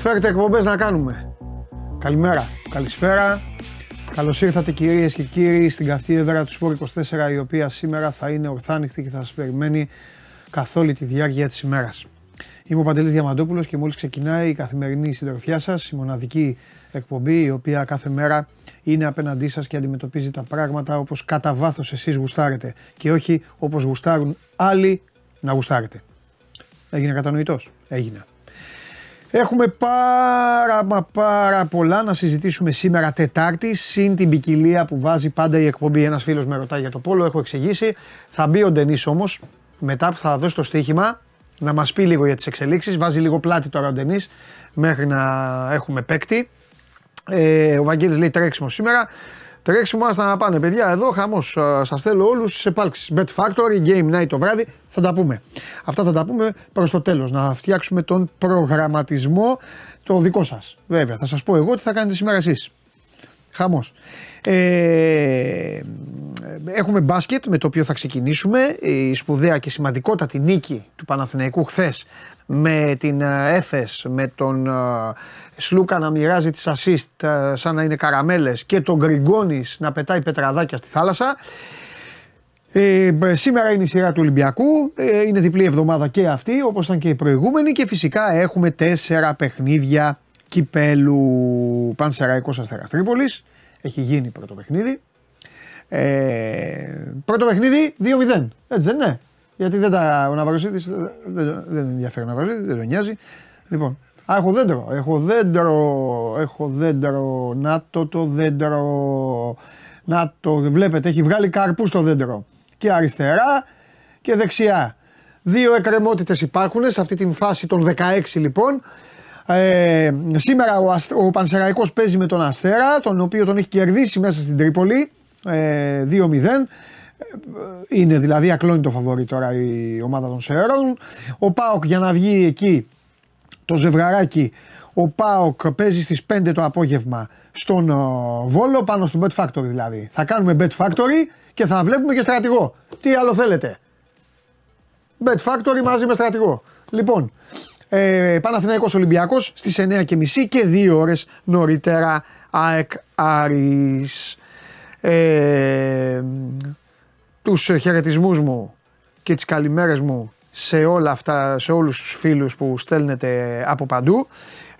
Φέρτε εκπομπές να κάνουμε. Καλημέρα, καλησπέρα. Καλώς ήρθατε κυρίες και κύριοι στην καυτή έδρα του Σπόρ 24 η οποία σήμερα θα είναι ορθάνυχτη και θα σας περιμένει καθ' όλη τη διάρκεια της ημέρας. Είμαι ο Παντελής Διαμαντόπουλος και μόλις ξεκινάει η καθημερινή συντροφιά σας, η μοναδική εκπομπή η οποία κάθε μέρα είναι απέναντί σας και αντιμετωπίζει τα πράγματα όπως κατά βάθος εσείς γουστάρετε και όχι όπως γουστάρουν άλλοι να γουστάρετε. Έγινε κατανοητός; Έγινε. Έχουμε πάρα μα πάρα πολλά να συζητήσουμε σήμερα Τετάρτη, συν την ποικιλία που βάζει πάντα η εκπομπή. Ένας φίλος με ρωτάει για το πόλο, έχω εξηγήσει. Θα μπει ο Ντενής όμως, μετά που θα δώσει το στοίχημα, να μας πει λίγο για τις εξελίξεις. Βάζει λίγο πλάτη τώρα ο Ντενής, μέχρι να έχουμε παίκτη. Ε, ο Βαγγέλης λέει τρέξιμο σήμερα. Τρέξιμο, άστα να πάνε παιδιά. Εδώ χαμός. Σας θέλω όλους σε επάλξει. Bet Factory, Game Night το βράδυ. Θα τα πούμε. Αυτά θα τα πούμε προς το τέλος. Να φτιάξουμε τον προγραμματισμό το δικό σας. Βέβαια, θα σας πω εγώ τι θα κάνετε σήμερα εσείς. Χαμός. Ε, έχουμε μπάσκετ με το οποίο θα ξεκινήσουμε. Η σπουδαία και σημαντικότατη νίκη του Παναθηναϊκού χθες με την Έφες, με τον Σλούκα να μοιράζει τις assist ε, σαν να είναι καραμέλες και τον Γκριγκόνης να πετάει πετραδάκια στη θάλασσα. Ε, σήμερα είναι η σειρά του Ολυμπιακού, ε, είναι διπλή εβδομάδα και αυτή όπως ήταν και η προηγούμενη και φυσικά έχουμε τέσσερα παιχνίδια κυπέλου Πανσεραϊκός Αστέρας Τρίπολης. Έχει γίνει πρώτο παιχνίδι. Ε, πρώτο παιχνίδι 2-0, έτσι δεν είναι; Γιατί δεν τα, ο Ναυαροσίδης δεν, δεν, δεν ενδιαφέρει ο Ναυαροσίδης, δεν τον νοιάζει. Λοιπόν, Α, έχω δέντρο. Έχω δέντρο. Έχω δέντρο. Να το το δέντρο. Να το βλέπετε, έχει βγάλει καρπούς στο δέντρο. Και αριστερά και δεξιά. Δύο εκκρεμότητες υπάρχουν σε αυτή τη φάση των 16 λοιπόν. Ε, σήμερα ο, ο Πανσεραϊκός παίζει με τον Αστέρα, τον οποίο τον έχει κερδίσει μέσα στην Τρίπολη. Ε, 2-0. Είναι δηλαδή ακλόνητο φαβορή τώρα η ομάδα των Σερών. Ο Πάοκ για να βγει εκεί το ζευγαράκι ο Πάοκ παίζει στις 5 το απόγευμα στον Βόλο πάνω στο Bet Factory δηλαδή. Θα κάνουμε Bet Factory και θα βλέπουμε και στρατηγό. Τι άλλο θέλετε; Bet Factory μαζί με στρατηγό. Λοιπόν, ε, Παναθηναϊκός Ολυμπιακός στις 9.30 και 2 ώρες νωρίτερα ΑΕΚ Άρης. Ε, τους χαιρετισμούς μου και τις καλημέρες μου σε όλα αυτά, σε όλους τους φίλους που στέλνετε από παντού,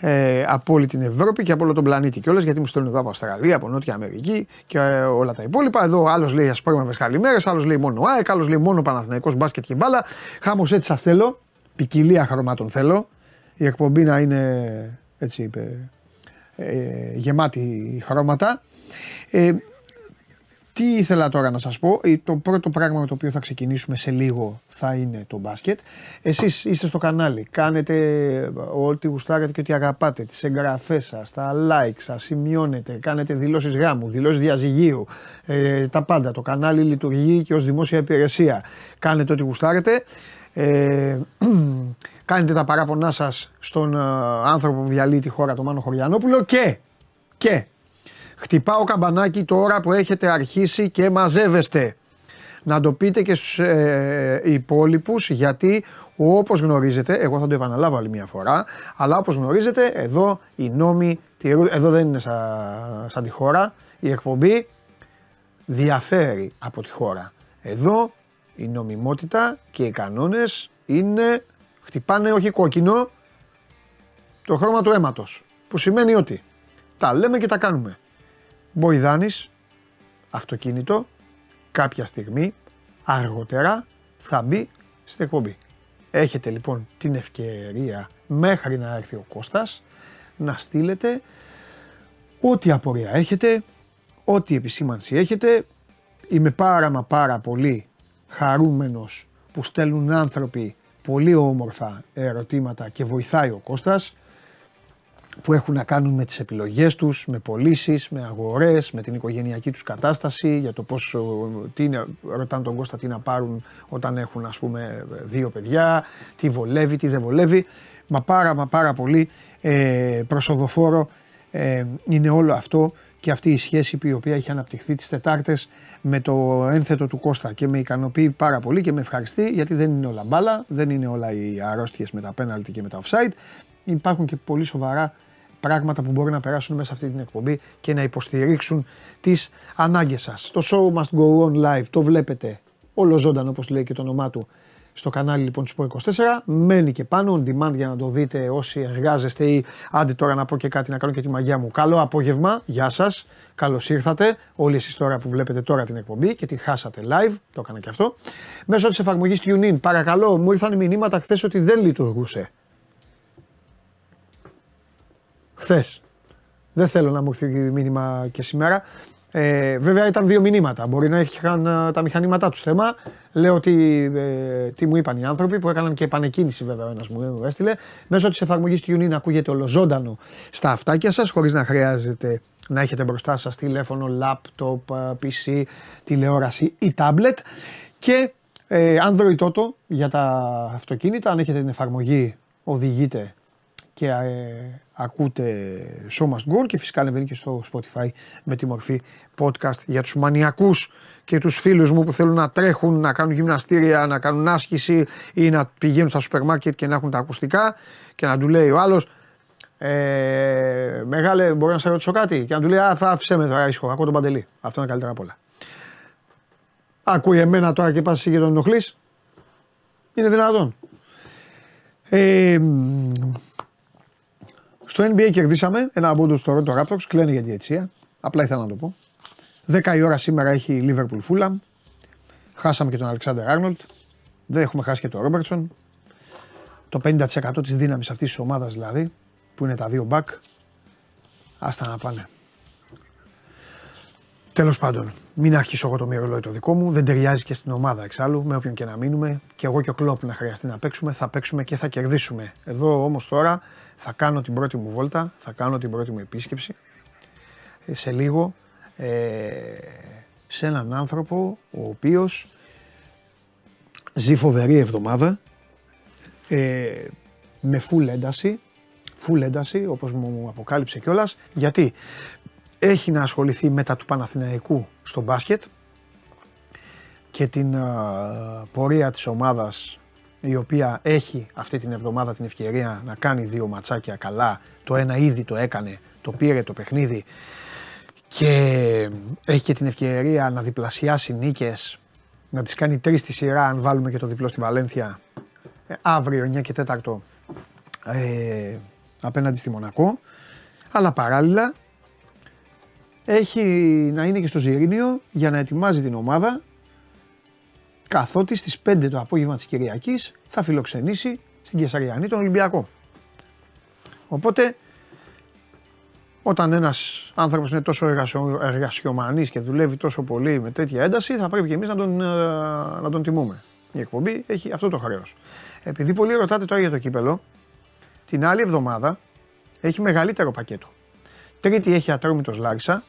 ε, από όλη την Ευρώπη και από όλο τον πλανήτη κιόλας, γιατί μου στέλνουν εδώ από Αυστραλία, από Νότια Αμερική και ε, όλα τα υπόλοιπα. Εδώ άλλος λέει ασπρόμευες καλημέρες, άλλος λέει μόνο ΑΕΚ, άλλος λέει μόνο Παναθηναϊκός μπάσκετ και μπάλα. Χάμος έτσι σας θέλω, ποικιλία χρωμάτων θέλω, η εκπομπή να είναι έτσι ε, γεμάτη χρώματα. Ε, τι ήθελα τώρα να σας πω, ε, το πρώτο πράγμα με το οποίο θα ξεκινήσουμε σε λίγο θα είναι το μπάσκετ. Εσείς είστε στο κανάλι, κάνετε ό,τι γουστάρετε και ό,τι αγαπάτε, τις εγγραφές σας, τα like σας, σημειώνετε, κάνετε δηλώσεις γάμου, δηλώσεις διαζυγίου, ε, τα πάντα. Το κανάλι λειτουργεί και ως δημόσια υπηρεσία. Κάνετε ό,τι γουστάρετε. Ε, κάνετε τα παράπονά σας στον ε, άνθρωπο που διαλύει τη χώρα, τον Μάνο Χωριανόπουλο και, και Χτυπάω καμπανάκι τώρα που έχετε αρχίσει και μαζεύεστε. Να το πείτε και στους ε, υπόλοιπους γιατί όπως γνωρίζετε, εγώ θα το επαναλάβω άλλη μια φορά, αλλά όπως γνωρίζετε εδώ οι νόμοι, εδώ δεν είναι σαν, σαν τη χώρα, η εκπομπή διαφέρει από τη χώρα. Εδώ η νομιμότητα και οι κανόνες είναι, χτυπάνε όχι κόκκινο, το χρώμα του αίματος. Που σημαίνει ότι τα λέμε και τα κάνουμε. Μποϊδάνης, αυτοκίνητο, κάποια στιγμή, αργότερα, θα μπει στην εκπομπή. Έχετε λοιπόν την ευκαιρία μέχρι να έρθει ο Κώστας να στείλετε ό,τι απορία έχετε, ό,τι επισήμανση έχετε. Είμαι πάρα μα πάρα πολύ χαρούμενος που στέλνουν άνθρωποι πολύ όμορφα ερωτήματα και βοηθάει ο Κώστας που έχουν να κάνουν με τις επιλογές τους, με πωλήσεις, με αγορές, με την οικογενειακή τους κατάσταση, για το πώς τι είναι, ρωτάνε τον Κώστα τι να πάρουν όταν έχουν ας πούμε δύο παιδιά, τι βολεύει, τι δεν βολεύει. Μα πάρα μα πάρα πολύ ε, προσοδοφόρο ε, είναι όλο αυτό και αυτή η σχέση η οποία έχει αναπτυχθεί τις Τετάρτες με το ένθετο του Κώστα και με ικανοποιεί πάρα πολύ και με ευχαριστεί γιατί δεν είναι όλα μπάλα, δεν είναι όλα οι αρρώστιες με τα πέναλτι και με τα offside υπάρχουν και πολύ σοβαρά πράγματα που μπορεί να περάσουν μέσα αυτή την εκπομπή και να υποστηρίξουν τις ανάγκες σας. Το show must go on live, το βλέπετε όλο ζωντανό όπως λέει και το όνομά του στο κανάλι λοιπόν του Sport 24. Μένει και πάνω on demand για να το δείτε όσοι εργάζεστε ή άντε τώρα να πω και κάτι να κάνω και τη μαγιά μου. Καλό απόγευμα, γεια σας, καλώς ήρθατε όλοι εσείς τώρα που βλέπετε τώρα την εκπομπή και τη χάσατε live, το έκανα και αυτό. Μέσω της εφαρμογής TuneIn, παρακαλώ, μου ήρθαν μηνύματα χθες ότι δεν λειτουργούσε. Χθες. Δεν θέλω να μου έρθει μήνυμα και σήμερα. Ε, βέβαια ήταν δύο μηνύματα. Μπορεί να είχαν ε, τα μηχανήματά τους θέμα. Λέω ότι ε, τι μου είπαν οι άνθρωποι που έκαναν και επανεκκίνηση βέβαια ο ένας μου έστειλε. Μέσω της εφαρμογής TuneIn ακούγεται ολοζώντανο στα αυτάκια σας χωρίς να χρειάζεται να έχετε μπροστά σας τηλέφωνο, λάπτοπ, PC, ε, τηλεόραση ή tablet. Και ε, Android Auto για τα αυτοκίνητα. Αν έχετε την εφαρμογή, οδηγείτε και ε, ακούτε Show Must Go και φυσικά ανεβαίνει και στο Spotify με τη μορφή podcast για τους μανιακούς και τους φίλους μου που θέλουν να τρέχουν, να κάνουν γυμναστήρια, να κάνουν άσκηση ή να πηγαίνουν στα σούπερ μάρκετ και να έχουν τα ακουστικά και να του λέει ο άλλος ε, μεγάλε, μπορεί να σε ρωτήσω κάτι και να του λέει άφησε με τώρα ήσυχο, ακούω τον Παντελή. Αυτό είναι καλύτερα απ' όλα. Ακούει εμένα τώρα και πας εσύ και τον ενοχλείς. Είναι δυνατόν. Ε, στο NBA κερδίσαμε ένα από στο Ρόντο Raptors, κλαίνε για διετησία. Απλά ήθελα να το πω. 10 η ώρα σήμερα έχει η Liverpool Fulham. Χάσαμε και τον Αλεξάνδρ Άρνολτ. Δεν έχουμε χάσει και τον Ρόμπερτσον. Το 50% της δύναμης αυτής της ομάδας δηλαδή, που είναι τα δύο back, άστα να πάνε. Τέλος πάντων, μην αρχίσω εγώ το μυρολόι το δικό μου. Δεν ταιριάζει και στην ομάδα εξάλλου, με όποιον και να μείνουμε. Και εγώ και ο Κλόπ να χρειαστεί να παίξουμε, θα παίξουμε και θα κερδίσουμε. Εδώ όμως τώρα θα κάνω την πρώτη μου βόλτα, θα κάνω την πρώτη μου επίσκεψη. Ε, σε λίγο ε, σε έναν άνθρωπο ο οποίος ζει φοβερή εβδομάδα ε, με φουλ ένταση, φουλ ένταση όπως μου αποκάλυψε κιόλας. Γιατί έχει να ασχοληθεί μετά του Παναθηναϊκού στο μπάσκετ και την πορεία της ομάδας η οποία έχει αυτή την εβδομάδα την ευκαιρία να κάνει δύο ματσάκια καλά. Το ένα ήδη το έκανε, το πήρε το παιχνίδι και έχει και την ευκαιρία να διπλασιάσει νίκες, να τις κάνει τρεις στη σειρά αν βάλουμε και το διπλό στη Βαλένθια ε, αύριο 9 και 4 ε, απέναντι στη Μονακό. Αλλά παράλληλα έχει να είναι και στο Ζηρίνιο για να ετοιμάζει την ομάδα καθότι στις 5 το απόγευμα της Κυριακής θα φιλοξενήσει στην Κεσαριανή τον Ολυμπιακό. Οπότε όταν ένας άνθρωπος είναι τόσο εργασιομανής και δουλεύει τόσο πολύ με τέτοια ένταση θα πρέπει και εμείς να τον, ε, να τον τιμούμε. Η εκπομπή έχει αυτό το χρέος. Επειδή πολλοί ρωτάτε τώρα για το κύπελο, την άλλη εβδομάδα έχει μεγαλύτερο πακέτο. Τρίτη έχει ατρόμητος Λάρισα,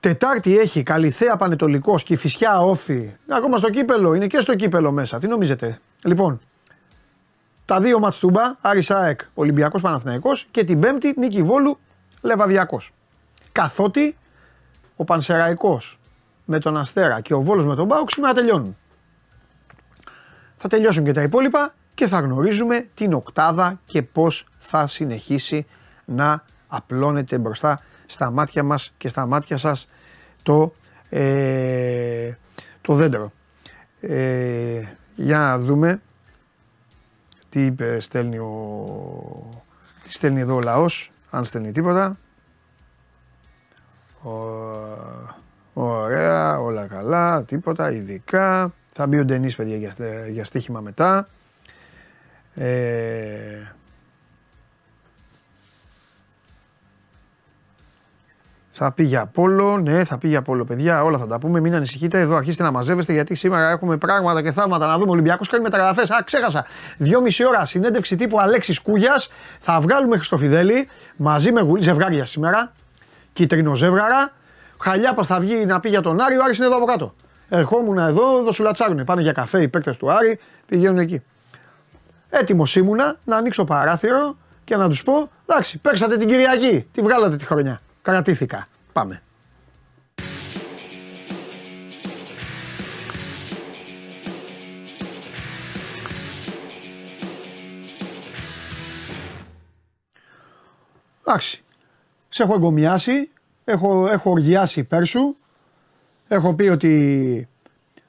Τετάρτη έχει Καλυθέα Πανετολικός και Φυσιά Όφη. Ακόμα στο κύπελο, είναι και στο κύπελο μέσα. Τι νομίζετε; Λοιπόν, τα δύο μάτς τούμπα, Άρης ΑΕΚ, Ολυμπιακός Παναθηναϊκός και την πέμπτη Νίκη Βόλου, Λεβαδιακός. Καθότι ο Πανσεραϊκός με τον Αστέρα και ο Βόλος με τον Μπάουξ σήμερα τελειώνουν. Θα τελειώσουν και τα υπόλοιπα και θα γνωρίζουμε την οκτάδα και πώς θα συνεχίσει να απλώνεται μπροστά στα μάτια μας και στα μάτια σας το, ε, το δέντρο. Ε, για να δούμε τι είπε, στέλνει, ο, τι στέλνει εδώ ο λαός, αν στέλνει τίποτα. Ο, ωραία, όλα καλά, τίποτα, ειδικά. Θα μπει ο Ντενής, παιδιά, για, για στοίχημα μετά. Ε, Θα πει για Πόλο, ναι, θα πει για Πόλο, παιδιά. Όλα θα τα πούμε. Μην ανησυχείτε. Εδώ αρχίστε να μαζεύεστε γιατί σήμερα έχουμε πράγματα και θαύματα να δούμε. Ολυμπιακός κάνει μεταγραφές. Α, ξέχασα. Δυόμιση ώρα συνέντευξη τύπου Αλέξης Κούγιας. Θα βγάλουμε Χριστοφιδέλη μαζί με γουλή ζευγάρια σήμερα. Κίτρινο ζεύγαρα. Χαλιάπας θα βγει να πει για τον Άρη. Ο Άρης είναι εδώ από κάτω. Ερχόμουν εδώ, εδώ σου λατσάρουν. Πάνε για καφέ οι παίκτες του Άρη, πηγαίνουν εκεί. Έτοιμος ήμουνα να ανοίξω παράθυρο και να τους πω: Εντάξει, παίξατε την Κυριακή. Τι βγάλατε τη χρονιά. Κρατήθηκα. Πάμε. Εντάξει. Σε έχω εγκομιάσει, έχω, έχω οργιάσει υπέρ σου. Έχω πει ότι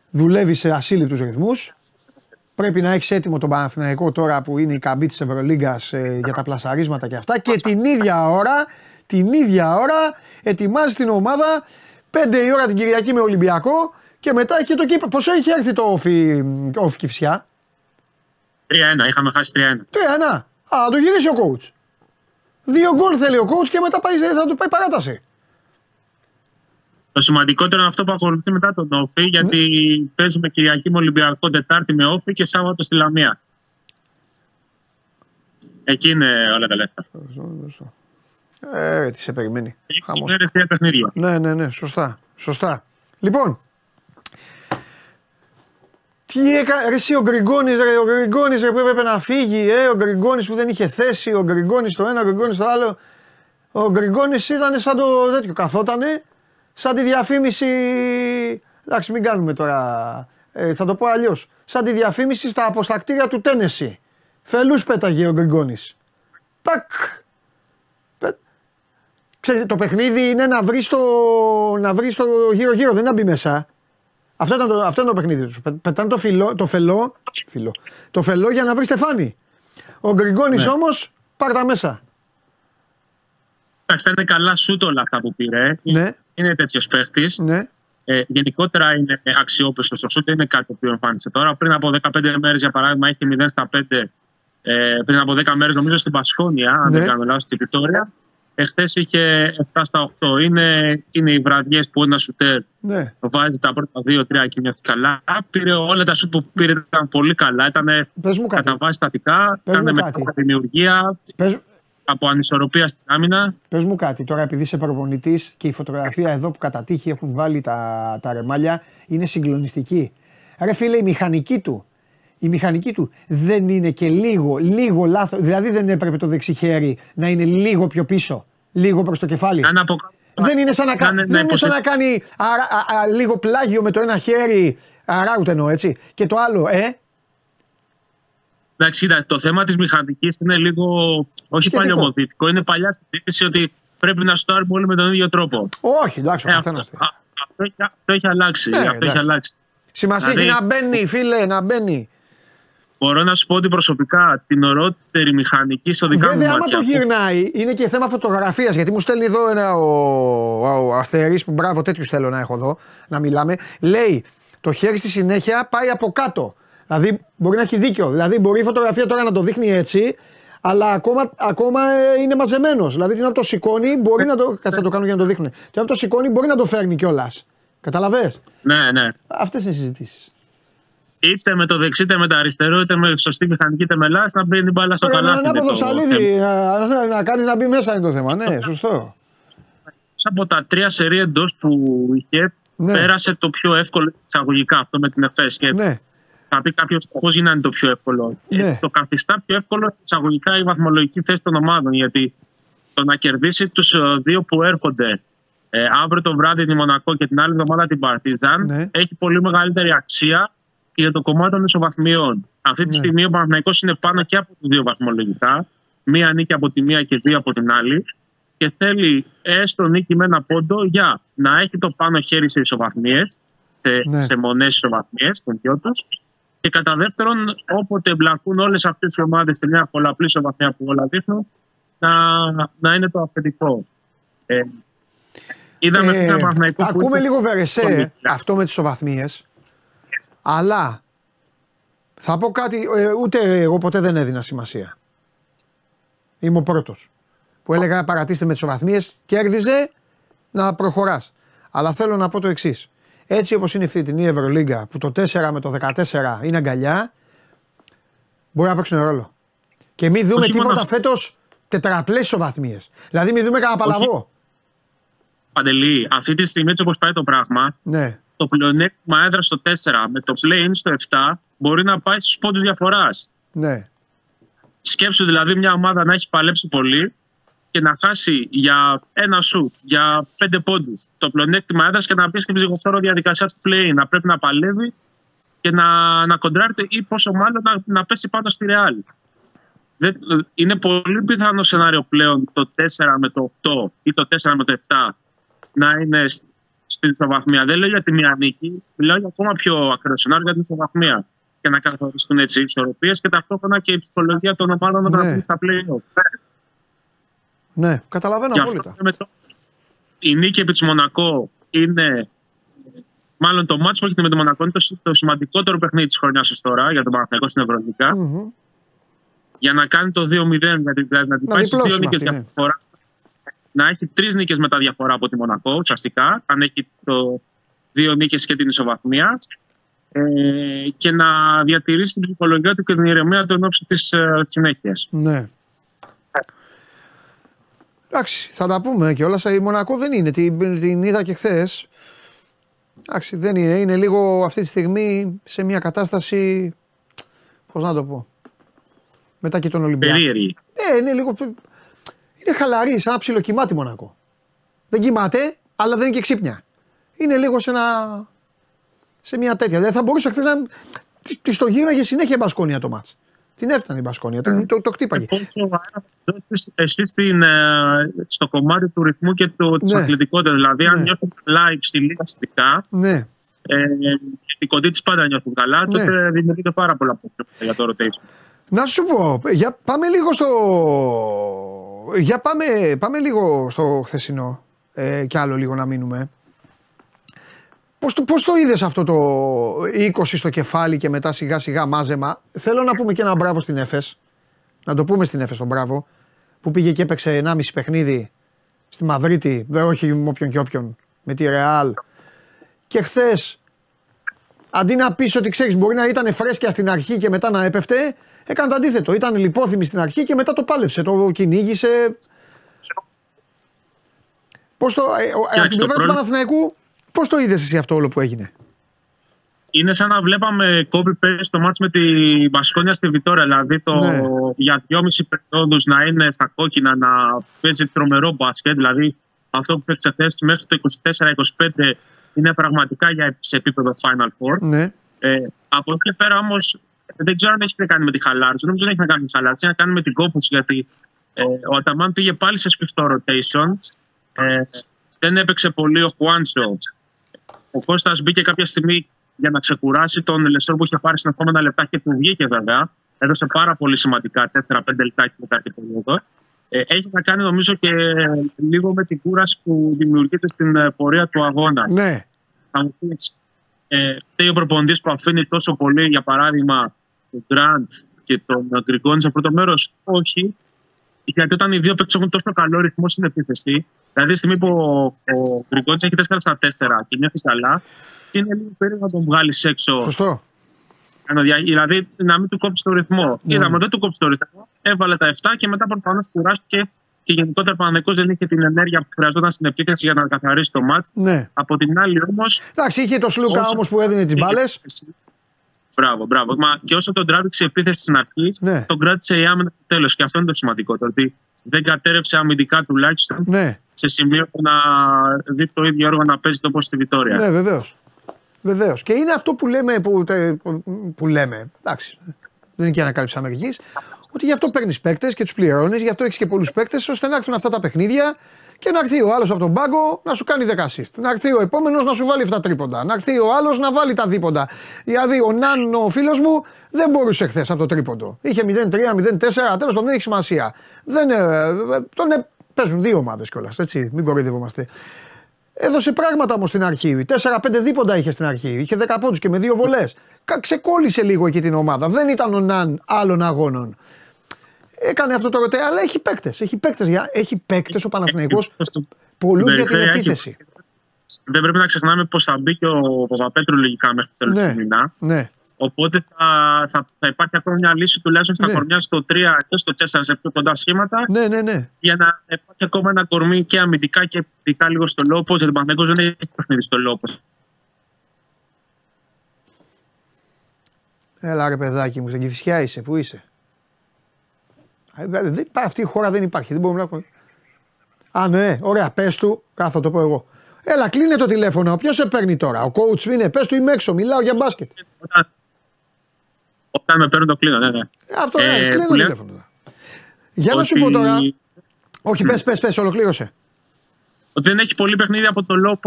δουλεύει σε ασύλληπτους ρυθμούς. Πρέπει να έχεις έτοιμο τον Παναθηναϊκό τώρα που είναι η καμπή της Ευρωλίγκας ε, για τα πλασαρίσματα και αυτά. Και την ίδια ώρα, την ίδια ώρα ετοιμάζει την ομάδα 5 η ώρα την Κυριακή με Ολυμπιακό και μετά έχει το κύπρο. Πόσο έχει έρθει το όφι, όφι Κυφσιά. 3-1, είχαμε χάσει 3-1. 3-1. Α, το γυρίσει ο coach. Δύο γκολ θέλει ο coach και μετά πάει, θα του πάει παράταση. Το σημαντικότερο είναι αυτό που ακολουθεί μετά τον Όφη, γιατί mm. παίζουμε Κυριακή με Ολυμπιακό, Τετάρτη με Όφη και Σάββατο στη Λαμία. Εκεί είναι όλα τα λεφτά. Ε, τι σε περιμένει. Έξι μέρες τρία παιχνίδια. Ναι, ναι, ναι, σωστά. σωστά. Λοιπόν, τι έκανε, ρε εσύ ο Γκριγκόνης, ρε, ο Γκριγκόνης ρε, που έπρεπε να φύγει, ε, ο Γκριγκόνης που δεν είχε θέση, ο Γκριγκόνης το ένα, ο Γκριγκόνης το άλλο. Ο Γκριγκόνης ήταν σαν το τέτοιο, καθότανε, σαν τη διαφήμιση, εντάξει μην κάνουμε τώρα, ε, θα το πω αλλιώς. σαν τη διαφήμιση στα αποστακτήρια του Τένεση. Φελούς πέταγε ο Γκριγκόνης. Τάκ. Ξέρετε, το παιχνίδι είναι να βρεις το, να βρεις το γύρω-γύρω, δεν να μπει μέσα. Αυτό ήταν το, αυτό ήταν το παιχνίδι τους. Πετάνε το, φιλό, το φελό, φιλό, το φελό για να βρεις στεφάνι. Ο Γκριγκόνης ναι. όμως πάρ τα μέσα. Εντάξει, είναι καλά σούτ όλα αυτά που πήρε. Ναι. Είναι τέτοιος παίχτης. Ναι. Ε, γενικότερα είναι αξιόπιστο στο σούτ, είναι κάτι που εμφάνισε τώρα. Πριν από 15 μέρες, για παράδειγμα, είχε 0 στα 5. Ε, πριν από 10 μέρες, νομίζω στην Πασχόνια, αν δεν ναι. κάνω λάθος, στη Βιτόρια. Εχθές είχε 7 στα 8. Είναι, είναι οι βραδιές που ένα σουτέρ ναι. βάζει τα πρώτα 2-3 και νιώθει καλά. Πήρε όλα τα σουτ που πήρε ήταν πολύ καλά. Ήταν κατά βάση στατικά. Ήταν με δημιουργία. Πες... Από ανισορροπία στην άμυνα. Πες μου κάτι τώρα, επειδή είσαι προπονητής και η φωτογραφία εδώ που κατά τύχη έχουν βάλει τα, τα ρεμάλια είναι συγκλονιστική. Ρε φίλε, η μηχανική του η μηχανική του δεν είναι και λίγο, λίγο λάθο. Δηλαδή δεν έπρεπε το δεξί χέρι να είναι λίγο πιο πίσω, λίγο προς το κεφάλι. Δεν είναι σαν να, κάνει, δεν είναι σαν να κάνει λίγο πλάγιο με το ένα χέρι, ούτε εννοώ έτσι, και το άλλο, ε; Εντάξει, το θέμα της μηχανικής είναι λίγο. Όχι παλιωμοδίτικο, είναι παλιά συζήτηση ότι πρέπει να στάρουμε όλοι με τον ίδιο τρόπο. Όχι, εντάξει, ο ε, καθένας. Αυτό, αυτό, έχει αλλάξει. Ε, αυτό έχει αλλάξει. Σημασία έχει δηλαδή- να μπαίνει, φίλε, να μπαίνει. Μπορώ να σου πω ότι προσωπικά την ορότερη μηχανική στο δικά Βέβαια, μου μάτια. Βέβαια, άμα το γυρνάει, είναι και θέμα φωτογραφίας. Γιατί μου στέλνει εδώ ένα ο, ο Αστερής, που μπράβο, τέτοιους θέλω να έχω εδώ, να μιλάμε. Λέει το χέρι στη συνέχεια πάει από κάτω. Δηλαδή μπορεί να έχει δίκιο. Δηλαδή μπορεί η φωτογραφία τώρα να το δείχνει έτσι, αλλά ακόμα, ακόμα ε, είναι μαζεμένος. Δηλαδή την να το σηκώνει, μπορεί να το. Κάτσε να το κάνω για να το δείχνουν. Την να το σηκώνει, μπορεί να το φέρνει κιόλας. Καταλαβέ. Ναι, ναι. Αυτές είναι οι συζητήσεις είτε με το δεξί είτε με το αριστερό, είτε με σωστή μηχανική είτε με λάστη, να μπαίνει μπάλα στο καλάθι. Να το ψαλίδι, να, να κάνεις να μπει μέσα είναι το θέμα. Ναι, σωστό. Από τα τρία σερή εντός που είχε, ναι. πέρασε το πιο εύκολο εισαγωγικά αυτό με την ΕΦΕΣ. Και ναι. θα πει κάποιος πώς γίνανε το πιο εύκολο. Ναι. το καθιστά πιο εύκολο εισαγωγικά η βαθμολογική θέση των ομάδων. Γιατί το να κερδίσει τους ε, δύο που έρχονται ε, αύριο το βράδυ τη Μονακό και την άλλη εβδομάδα την Παρτίζαν ναι. έχει πολύ μεγαλύτερη αξία για το κομμάτι των ισοβαθμιών. Αυτή τη ναι. στιγμή ο Παναθυναϊκό είναι πάνω και από τους δύο βαθμολογικά. Μία νίκη από τη μία και δύο από την άλλη. Και θέλει έστω νίκη με ένα πόντο για να έχει το πάνω χέρι σε ισοβαθμίες, σε, ναι. σε μονές ισοβαθμίες των δυο τους. Και κατά δεύτερον, όποτε εμπλακούν όλες αυτές οι ομάδες σε μια πολλαπλή ισοβαθμία που όλα δείχνουν, να, να είναι το αφεντικό. Ε, είδαμε ε, Ακούμε λίγο βερεσέ αυτό με τις ισοβαθμίες. Αλλά θα πω κάτι, ε, ούτε εγώ ποτέ δεν έδινα σημασία. Είμαι ο πρώτος. Που έλεγα παρατήστε με τις οβαθμίες, κέρδιζε να προχωράς. Αλλά θέλω να πω το εξής. Έτσι όπως είναι η φετινή Ευρωλίγκα, που το 4 με το 14 είναι αγκαλιά, μπορεί να παίξουν ρόλο. Και μην δούμε τίποτα φέτος τετραπλές ισοβαθμίε. Δηλαδή, μην δούμε κανένα παλαβό. Παντελή, αυτή τη στιγμή έτσι όπως πάει το πράγμα, ναι το πλεονέκτημα έδρα στο 4 με το play στο 7 μπορεί να πάει στους πόντους διαφοράς. Ναι. Σκέψου δηλαδή μια ομάδα να έχει παλέψει πολύ και να χάσει για ένα σου, για πέντε πόντους το πλεονέκτημα έδρας και να πει στην ψυχοφόρο διαδικασία του play να πρέπει να παλεύει και να, να κοντράρεται ή πόσο μάλλον να, να πέσει πάνω στη ρεάλ. είναι πολύ πιθανό σενάριο πλέον το 4 με το 8 ή το 4 με το 7 να είναι στην ισοβαθμία. Δεν λέω για τη μία νίκη, μιλάω για ακόμα πιο ακραίο σενάριο για την ισοβαθμία. Και να καθοριστούν έτσι οι ισορροπίες και ταυτόχρονα και η ψυχολογία των ομάδων να ναι. στα πλέον. Ναι, καταλαβαίνω απόλυτα. Το... Η νίκη επί της Μονακό είναι. Μάλλον το μάτσο που έχετε με το Μονακό είναι το, το σημαντικότερο παιχνίδι της χρονιάς ως τώρα για τον Παναθηναϊκό στην Ευρωλίγα. Mm-hmm. Για να κάνει το 2-0, δηλαδή να την πάει στις δύο νίκες ναι. διαφορά. Να έχει τρεις νίκες μετά διαφορά από τη Μονακό, ουσιαστικά. Αν έχει το δύο νίκες και την ισοβαθμία. Ε, και να διατηρήσει την ψυχολογία του και την ηρεμία του εν ώψη της ε, συνέχειας. Ναι. Εντάξει, θα τα πούμε και όλα. Η Μονακό δεν είναι. Την, την είδα και χθες. Εντάξει, δεν είναι. Είναι λίγο αυτή τη στιγμή σε μια κατάσταση. Πώς να το πω. Μετά και τον Ολυμπιακό. Περίεργη. Ναι, είναι λίγο. Είναι χαλαρή, σαν ένα ψιλοκυμάτι Μονακό. Δεν κοιμάται, αλλά δεν είναι και ξύπνια. Είναι λίγο σε, ένα... σε μια τέτοια. Δηλαδή θα μπορούσε χθε να. Τη το γύρναγε συνέχεια μπασκόνια το μάτς. Την έφτανε η Μπασκόνια, το, το, το χτύπαγε. Εσύ στην, ε, στο κομμάτι του ρυθμού και του, της ναι. αθλητικότητας, δηλαδή αν ναι. νιώθουν καλά υψηλή αστικά, ναι. ε, και την κοντή της πάντα νιώθουν καλά, ναι. τότε δημιουργείται πάρα πολλά προβλήματα για το rotation. Να σου πω, για, πάμε λίγο στο. Για πάμε, πάμε λίγο στο χθεσινό. Ε, κι άλλο λίγο να μείνουμε. Πώς το, πώς το είδες αυτό το 20 στο κεφάλι και μετά σιγά σιγά μάζεμα; Θέλω να πούμε και ένα μπράβο στην Έφες. Να το πούμε στην Έφες τον μπράβο. Που πήγε και έπαιξε 1,5 παιχνίδι στη Μαδρίτη. Δεν όχι με όποιον και όποιον. Με τη Ρεάλ. Και χθες, αντί να πεις ότι ξέρεις, μπορεί να ήταν φρέσκια στην αρχή και μετά να έπεφτε, έκανε το αντίθετο. Ήταν λιπόθυμη στην αρχή και μετά το πάλεψε. Το κυνήγησε. Πώς το. Ε, από την πλευρά του Παναθηναϊκού, Πώς το είδες εσύ αυτό όλο που έγινε; Είναι σαν να βλέπαμε κόμπι πέρυσι στο μάτς με την Μπασκόνια στη Βιτόρια. Δηλαδή το, ναι. για δυόμιση περιόδου να είναι στα κόκκινα, να παίζει τρομερό μπάσκετ. Δηλαδή αυτό που παίζει χθες μέχρι το 24-25 είναι πραγματικά για σε επίπεδο Final Four. Ναι. Ε, από εκεί και πέρα όμως δεν ξέρω αν έχει να κάνει με τη χαλάρωση. Δεν νομίζω ότι έχει να κάνει με τη χαλάρωση. Έχει να κάνει με την κόπωση γιατί ε, ο Αταμάν πήγε πάλι σε σφιχτό rotation. Ε, δεν έπαιξε πολύ ο Χουάντσο ο Κώστας μπήκε κάποια στιγμή για να ξεκουράσει τον Λεσόρ που είχε πάρει στην επόμενα λεπτά και που βγήκε βέβαια. Έδωσε πάρα πολύ σημαντικά 4-5 λεπτά μετά την περίοδο. Ε, έχει να κάνει νομίζω και λίγο με την κούραση που δημιουργείται στην ε, πορεία του αγώνα. Ναι. Θα μου πεις, ε, ο προπονητής που αφήνει τόσο πολύ, για παράδειγμα, τον Γκραντ και τον Γκριγκόνη σε πρώτο μέρος. Όχι, γιατί όταν οι δύο παίκτες έχουν τόσο καλό ρυθμό στην επίθεση, δηλαδή τη στιγμή που ο Γκριγκότη έχει 4 στα 4 και νιώθει καλά, είναι λίγο περίεργο να τον βγάλεις έξω. Σωστό. Δηλαδή να μην του κόψεις το ρυθμό. Ναι. Είδαμε, δεν του κόψεις το ρυθμό. Έβαλε τα 7 και μετά προφανώς κουράστηκε και γενικότερα ο δεν είχε την ενέργεια που χρειαζόταν στην επίθεση για να καθαρίσει το μάτς. Ναι. Από την άλλη όμως. Εντάξει, είχε το Σλούκα όμως που έδινε τι μπάλες. Μπράβο, μπράβο. Μα και όσο τον τράβηξε η επίθεση στην αρχή, ναι. τον κράτησε η άμυνα στο τέλος. Και αυτό είναι το σημαντικότερο. Ότι δεν κατέρευσε αμυντικά τουλάχιστον ναι. σε σημείο που να δει το ίδιο έργο να παίζει όπω στη Βιτόρια. Ναι, βεβαίως. Βεβαίως. Και είναι αυτό που λέμε. Που, που λέμε. Εντάξει. Δεν είναι και ανακάλυψη Αμερική. Ότι γι' αυτό παίρνεις παίκτες και τους πληρώνεις, γι' αυτό έχεις και πολλούς παίκτες, ώστε να έρθουν αυτά τα παιχνίδια και να έρθει ο άλλος από τον πάγκο να σου κάνει 10 assist. Να έρθει ο επόμενος να σου βάλει 7 τρίποντα. Να έρθει ο άλλος να βάλει τα δίποντα. Δηλαδή ο Ναν, ο φίλος μου, δεν μπορούσε χθες από το τρίποντο. Είχε 0-3, 0-4, τέλος πάντων δεν έχει σημασία. Δεν, ε, τον ε, παίζουν δύο ομάδες κιόλας. Έτσι, μην κοροϊδευόμαστε. Έδωσε πράγματα όμως στην αρχή. 4-5 δίποντα είχε στην αρχή. Είχε 10 πόντους και με δύο βολές. Ξεκόλλησε λίγο εκεί την ομάδα. Δεν ήταν ο Ναν άλλων αγώνων. Έκανε αυτό το ρωτέ, αλλά έχει παίκτες. Έχει παίκτες έχει παίκτες ο Παναθηναϊκός πολλούς για την επίθεση. Δεν πρέπει να ξεχνάμε πως θα μπει και ο Παπαπέτρου λογικά μέχρι το τέλος ναι, του μήνα. Ναι. Οπότε θα, θα, θα υπάρχει ακόμα μια λύση τουλάχιστον στα ναι. κορμιά στο 3 και στο 4 σε πιο κοντά σχήματα. Ναι, ναι, ναι. Για να υπάρχει ακόμα ένα κορμί και αμυντικά και ευθυντικά λίγο στο λόγο. Γιατί ο Παναθηναϊκός δεν έχει παιχνίδι στο λόγο. Έλα ρε παιδάκι μου, στην Κυφυσιά είσαι, πού είσαι; Ε, αυτή η χώρα δεν υπάρχει. Δεν μπορούμε να. Α, ναι, ωραία, πες του, κάθω το πω εγώ. Έλα, κλείνε το τηλέφωνο. Ποιος σε παίρνει τώρα, ο coach είναι, πες του είμαι έξω, μιλάω για μπάσκετ. Όταν, με παίρνουν το κλείνω, ναι, ναι. Αυτό, ναι, ε, κλείνω το τηλέφωνο. Για να σου πω τώρα. Όχι, πες, πες, πες, ολοκλήρωσε. Ότι δεν έχει πολύ παιχνίδι από το λόγο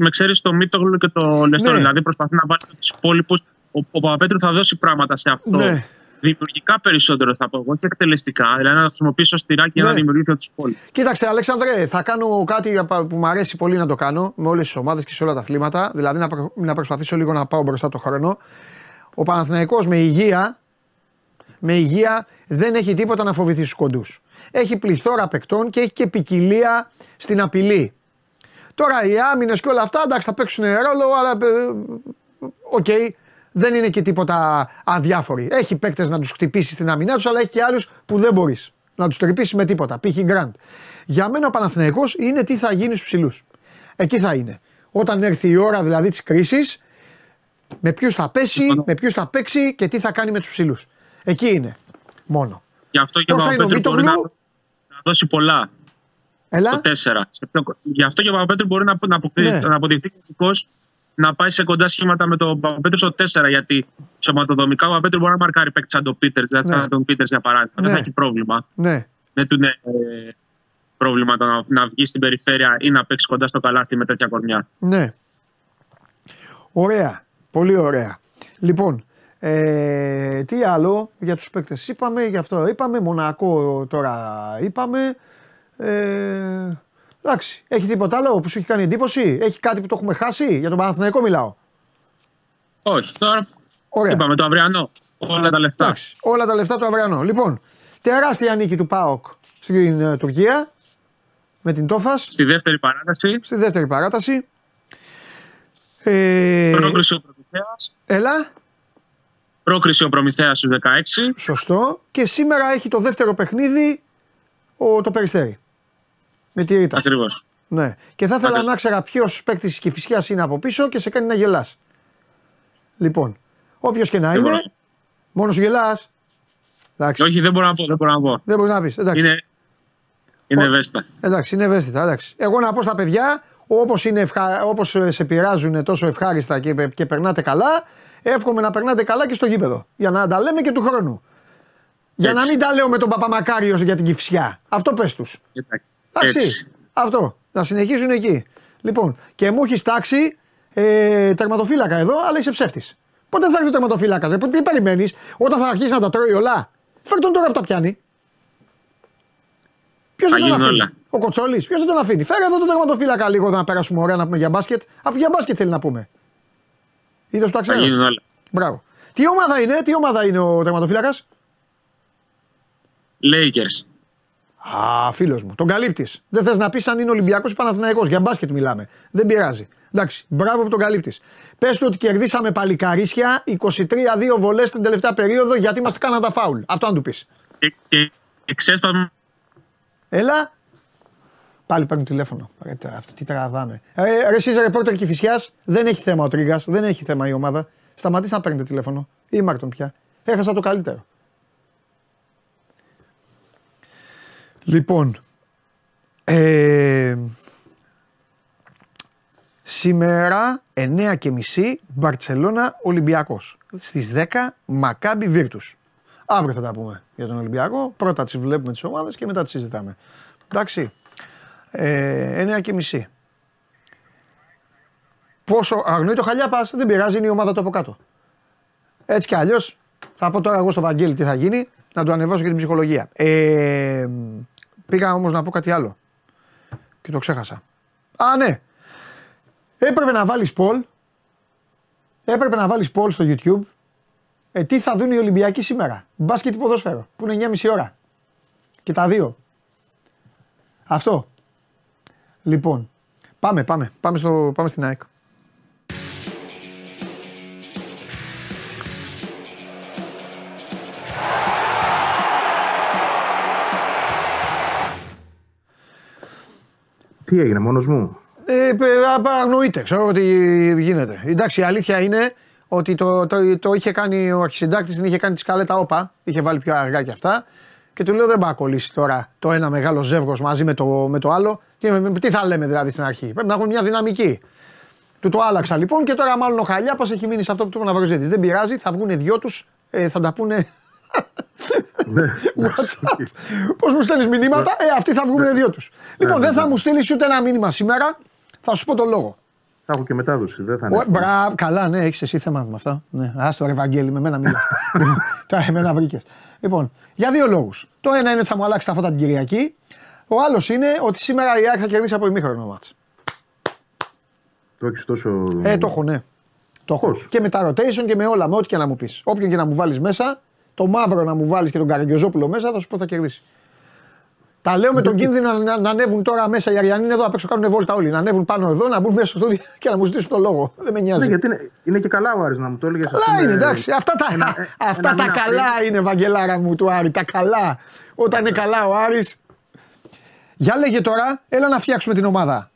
με ξέρεις το Μίτογλου και το Λεστόρ. Ναι. Δηλαδή προσπαθεί να βάλει τους υπόλοιπους. Ο, ο Παπαπέτρου θα δώσει πράγματα σε αυτό. Ναι. Δημιουργικά περισσότερο θα πω εγώ, όχι εκτελεστικά. Δηλαδή να χρησιμοποιήσω στηράκι για να ναι. δημιουργήσω τους υπόλοιπου. Κοίταξε, Αλέξανδρε, θα κάνω κάτι που μου αρέσει πολύ να το κάνω με όλες τις ομάδες και σε όλα τα αθλήματα. Δηλαδή να, να προσπαθήσω λίγο να πάω μπροστά το χρόνο. Ο Παναθηναϊκός με υγεία, με υγεία δεν έχει τίποτα να φοβηθεί στους κοντούς. Έχει πληθώρα παικτών και έχει και ποικιλία στην απειλή. Τώρα οι άμυνες και όλα αυτά εντάξει θα παίξουν ρόλο, αλλά ε, OK, okay, δεν είναι και τίποτα αδιάφοροι. Έχει παίκτες να τους χτυπήσεις στην άμυνά τους, αλλά έχει και άλλους που δεν μπορείς να τους τρυπήσεις με τίποτα. Π.χ. Γκραντ. Για μένα ο Παναθηναϊκός είναι τι θα γίνει στους ψηλούς. Εκεί θα είναι. Όταν έρθει η ώρα δηλαδή της κρίσης, με ποιους θα πέσει, με ποιους θα παίξει και τι θα κάνει με τους ψηλούς. Εκεί είναι. Μόνο. Γι' αυτό και ο Παπαπέτρου μπορεί να, να δώσει πολλά. Έλα. Το 4. Γι' αυτό και ο Παπαπέτρου μπορεί να, να, ναι. Να αποδειχθεί να πάει σε κοντά σχήματα με τον Παπαπέτρου στο 4. Γιατί σωματοδομικά ο Παπαπέτρου μπορεί να μαρκάρει παίκτης σαν τον Πίτερς. Δηλαδή, ναι. σαν τον Πίτερς για παράδειγμα. Ναι. Δεν θα έχει πρόβλημα. Ναι. Δεν του είναι ε, πρόβλημα το να, να βγει στην περιφέρεια ή να παίξει κοντά στο καλάθι με τέτοια κορμιά. Ναι. Ωραία. Πολύ ωραία. Λοιπόν, ε, τι άλλο για τους παίκτες; Είπαμε, γι' αυτό είπαμε, Μονακό τώρα είπαμε. Ε, εντάξει, έχει τίποτα άλλο που σου έχει κάνει εντύπωση, έχει κάτι που το έχουμε χάσει, για τον Παναθηναϊκό μιλάω. Όχι, τώρα Ωραία. είπαμε το αυριανό, όλα τα λεφτά. Εντάξει, όλα τα λεφτά του αυριανό. Λοιπόν, τεράστια νίκη του ΠΑΟΚ στην uh, Τουρκία με την Τόφας. Στη δεύτερη παράταση. Στη δεύτερη παράταση. Ε, Πρόκριση Έλα. Πρόκριση ο Προμηθέας στους 16. Σωστό. Και σήμερα έχει το δεύτερο παιχνίδι ο, το Περιστέρι. Με τη Ρίτα. Ακριβώς. Ναι. Και θα ήθελα να ξέρω ποιος παίκτη της Κυφυσιάς είναι από πίσω και σε κάνει να γελάς. Λοιπόν, όποιος και να είναι, μόνος σου γελάς. Όχι, δεν μπορώ να πω. Δεν μπορώ να πω. Δεν μπορείς να πεις. Είναι, είναι ευαίσθητα. Εντάξει, είναι ευαίσθητα. Εντάξει. Εγώ να πω στα παιδιά, όπως ευχα... όπως σε πειράζουν τόσο ευχάριστα και, και περνάτε καλά, εύχομαι να περνάτε καλά και στο γήπεδο. Για να τα λέμε και του χρόνου. Για να μην τα λέω με τον Παπαμακάριος για την κυφσιά. Αυτό πες τους. Εντάξει. Αυτό. Να συνεχίζουν εκεί. Λοιπόν, και μου έχεις τάξει ε, τερματοφύλακα εδώ, αλλά είσαι ψεύτης. Πότε θα έρθει ο τερματοφύλακας, τι περιμένεις, όταν θα αρχίσει να τα τρώει όλα. Φέρ τον τώρα που τα πιάνει. Ποιος θα τον αφήνει; Ο Κοτσόλης, ποιος θα τον αφήνει; Φέρε εδώ τον τερματοφύλακα λίγο να περάσουμε ωραία να πούμε για μπάσκετ, αφού για μπάσκετ θέλει να πούμε. Είδες που τα ξέρω; Μπράβο. Τι ομάδα είναι, τι ομάδα είναι ο τερματοφύλακας; Lakers. Α, φίλος μου. Τον καλύπτεις. Δεν θες να πεις αν είναι Ολυμπιακός ή Παναθηναϊκός. Για μπάσκετ μιλάμε. Δεν πειράζει. Εντάξει, μπράβο που τον καλύπτεις. Πες του ότι κερδίσαμε παλικαρίσια 23-2 βολές την τελευταία περίοδο γιατί μα κάναν τα φάουλ. Αυτό να του πεις. Έλα. Πάλι παίρνουν τηλέφωνο. Αυτό τι τραβάμε. Ε, ρε, εσείς ρεπόρτερ και φυσιάς, δεν έχει θέμα ο Τρίγκας, δεν έχει θέμα η ομάδα. Σταματήστε να παίρνετε τηλέφωνο. Ήμαρτον πια. Έχασα το καλύτερο. Λοιπόν, ε, σήμερα 9 και μισή Μπαρτσελώνα Ολυμπιακός. Στις 10 Μακάμπι Βίρτους. Αύριο θα τα πούμε για τον Ολυμπιακό. Πρώτα τις βλέπουμε τις ομάδες και μετά τις συζητάμε. Εντάξει. Ε, 9 και μισή. Πόσο αγνοεί το χαλιάπα, δεν πειράζει, είναι η ομάδα του από κάτω. Έτσι κι αλλιώς, θα πω τώρα εγώ στο Βαγγέλη τι θα γίνει, να του ανεβάσω και την ψυχολογία. Ε, πήγα όμως να πω κάτι άλλο. Και το ξέχασα. Α, ναι. Έπρεπε να βάλεις Πολ. Έπρεπε να βάλεις Πολ στο YouTube. Ε, τι θα δουν οι Ολυμπιακοί σήμερα. Μπάσκετ ποδόσφαιρο. Που είναι 9,5 ώρα. Και τα δύο. Αυτό. Λοιπόν, πάμε, πάμε. Πάμε, στο, πάμε στην ΑΕΚ. Τι έγινε, μόνος μου; Ε, αγνοείται, ξέρω ότι γίνεται. Εντάξει, η αλήθεια είναι ότι το, το, το είχε κάνει ο αρχισυντάκτης, την είχε κάνει τη σκαλέτα όπα, είχε βάλει πιο αργά και αυτά. Και του λέω δεν πάει να κολλήσει τώρα το ένα μεγάλο ζεύγος μαζί με το, με το άλλο. Τι, τι θα λέμε δηλαδή στην αρχή; Πρέπει να έχουμε μια δυναμική. Του το άλλαξα λοιπόν και τώρα μάλλον ο Χαλιάπας έχει μείνει σε αυτό που του είπα να Δεν πειράζει, θα βγουν δυο τους, ε, θα τα πούνε. Ναι. WhatsApp. Πώς μου στέλνεις μηνύματα, ε, αυτοί θα βγουν δύο τους. Λοιπόν, δεν θα μου στείλεις ούτε ένα μήνυμα σήμερα, θα σου πω το λόγο. Θα έχω και μετάδοση, δεν θα είναι. Μπράβο, καλά, ναι, έχεις εσύ θέμα με αυτά. Ναι, άστο, Ευαγγέλη, με μένα μιλάς. Τώρα εμένα βρήκες. Λοιπόν, για δύο λόγους. Το ένα είναι ότι θα μου αλλάξει τα φώτα την Κυριακή. Ο άλλος είναι ότι σήμερα η Άκη θα κερδίσει από ημίχρονο μάτς. Το έχεις τόσο. Ε, το έχω, ναι. Το έχω. Και με τα rotation και με όλα, με ό,τι και να μου πεις. Όποιον και να μου βάλεις μέσα, το μαύρο να μου βάλεις και τον Καραγκιόζόπουλο μέσα, θα σου πω θα κερδίσει. Τα λέω με τον κίνδυνο να, να ανέβουν τώρα μέσα οι Αριανοί εδώ απ' έξω κάνουν βόλτα όλοι. Να ανέβουν πάνω εδώ, να μπουν μέσα στο στούντιο και να μου ζητήσουν το λόγο. Δεν με νοιάζει. Ναι, γιατί είναι, είναι και καλά ο Άρης να μου το έλεγες. Καλά είναι, εντάξει. Αυτά τα, ένα, αυτά ένα τα καλά πριν. είναι, Βαγγελάρα μου του Άρη. Τα καλά. Όταν είναι καλά ο Άρης. Για λέγε τώρα, έλα να φτιάξουμε την ομάδα.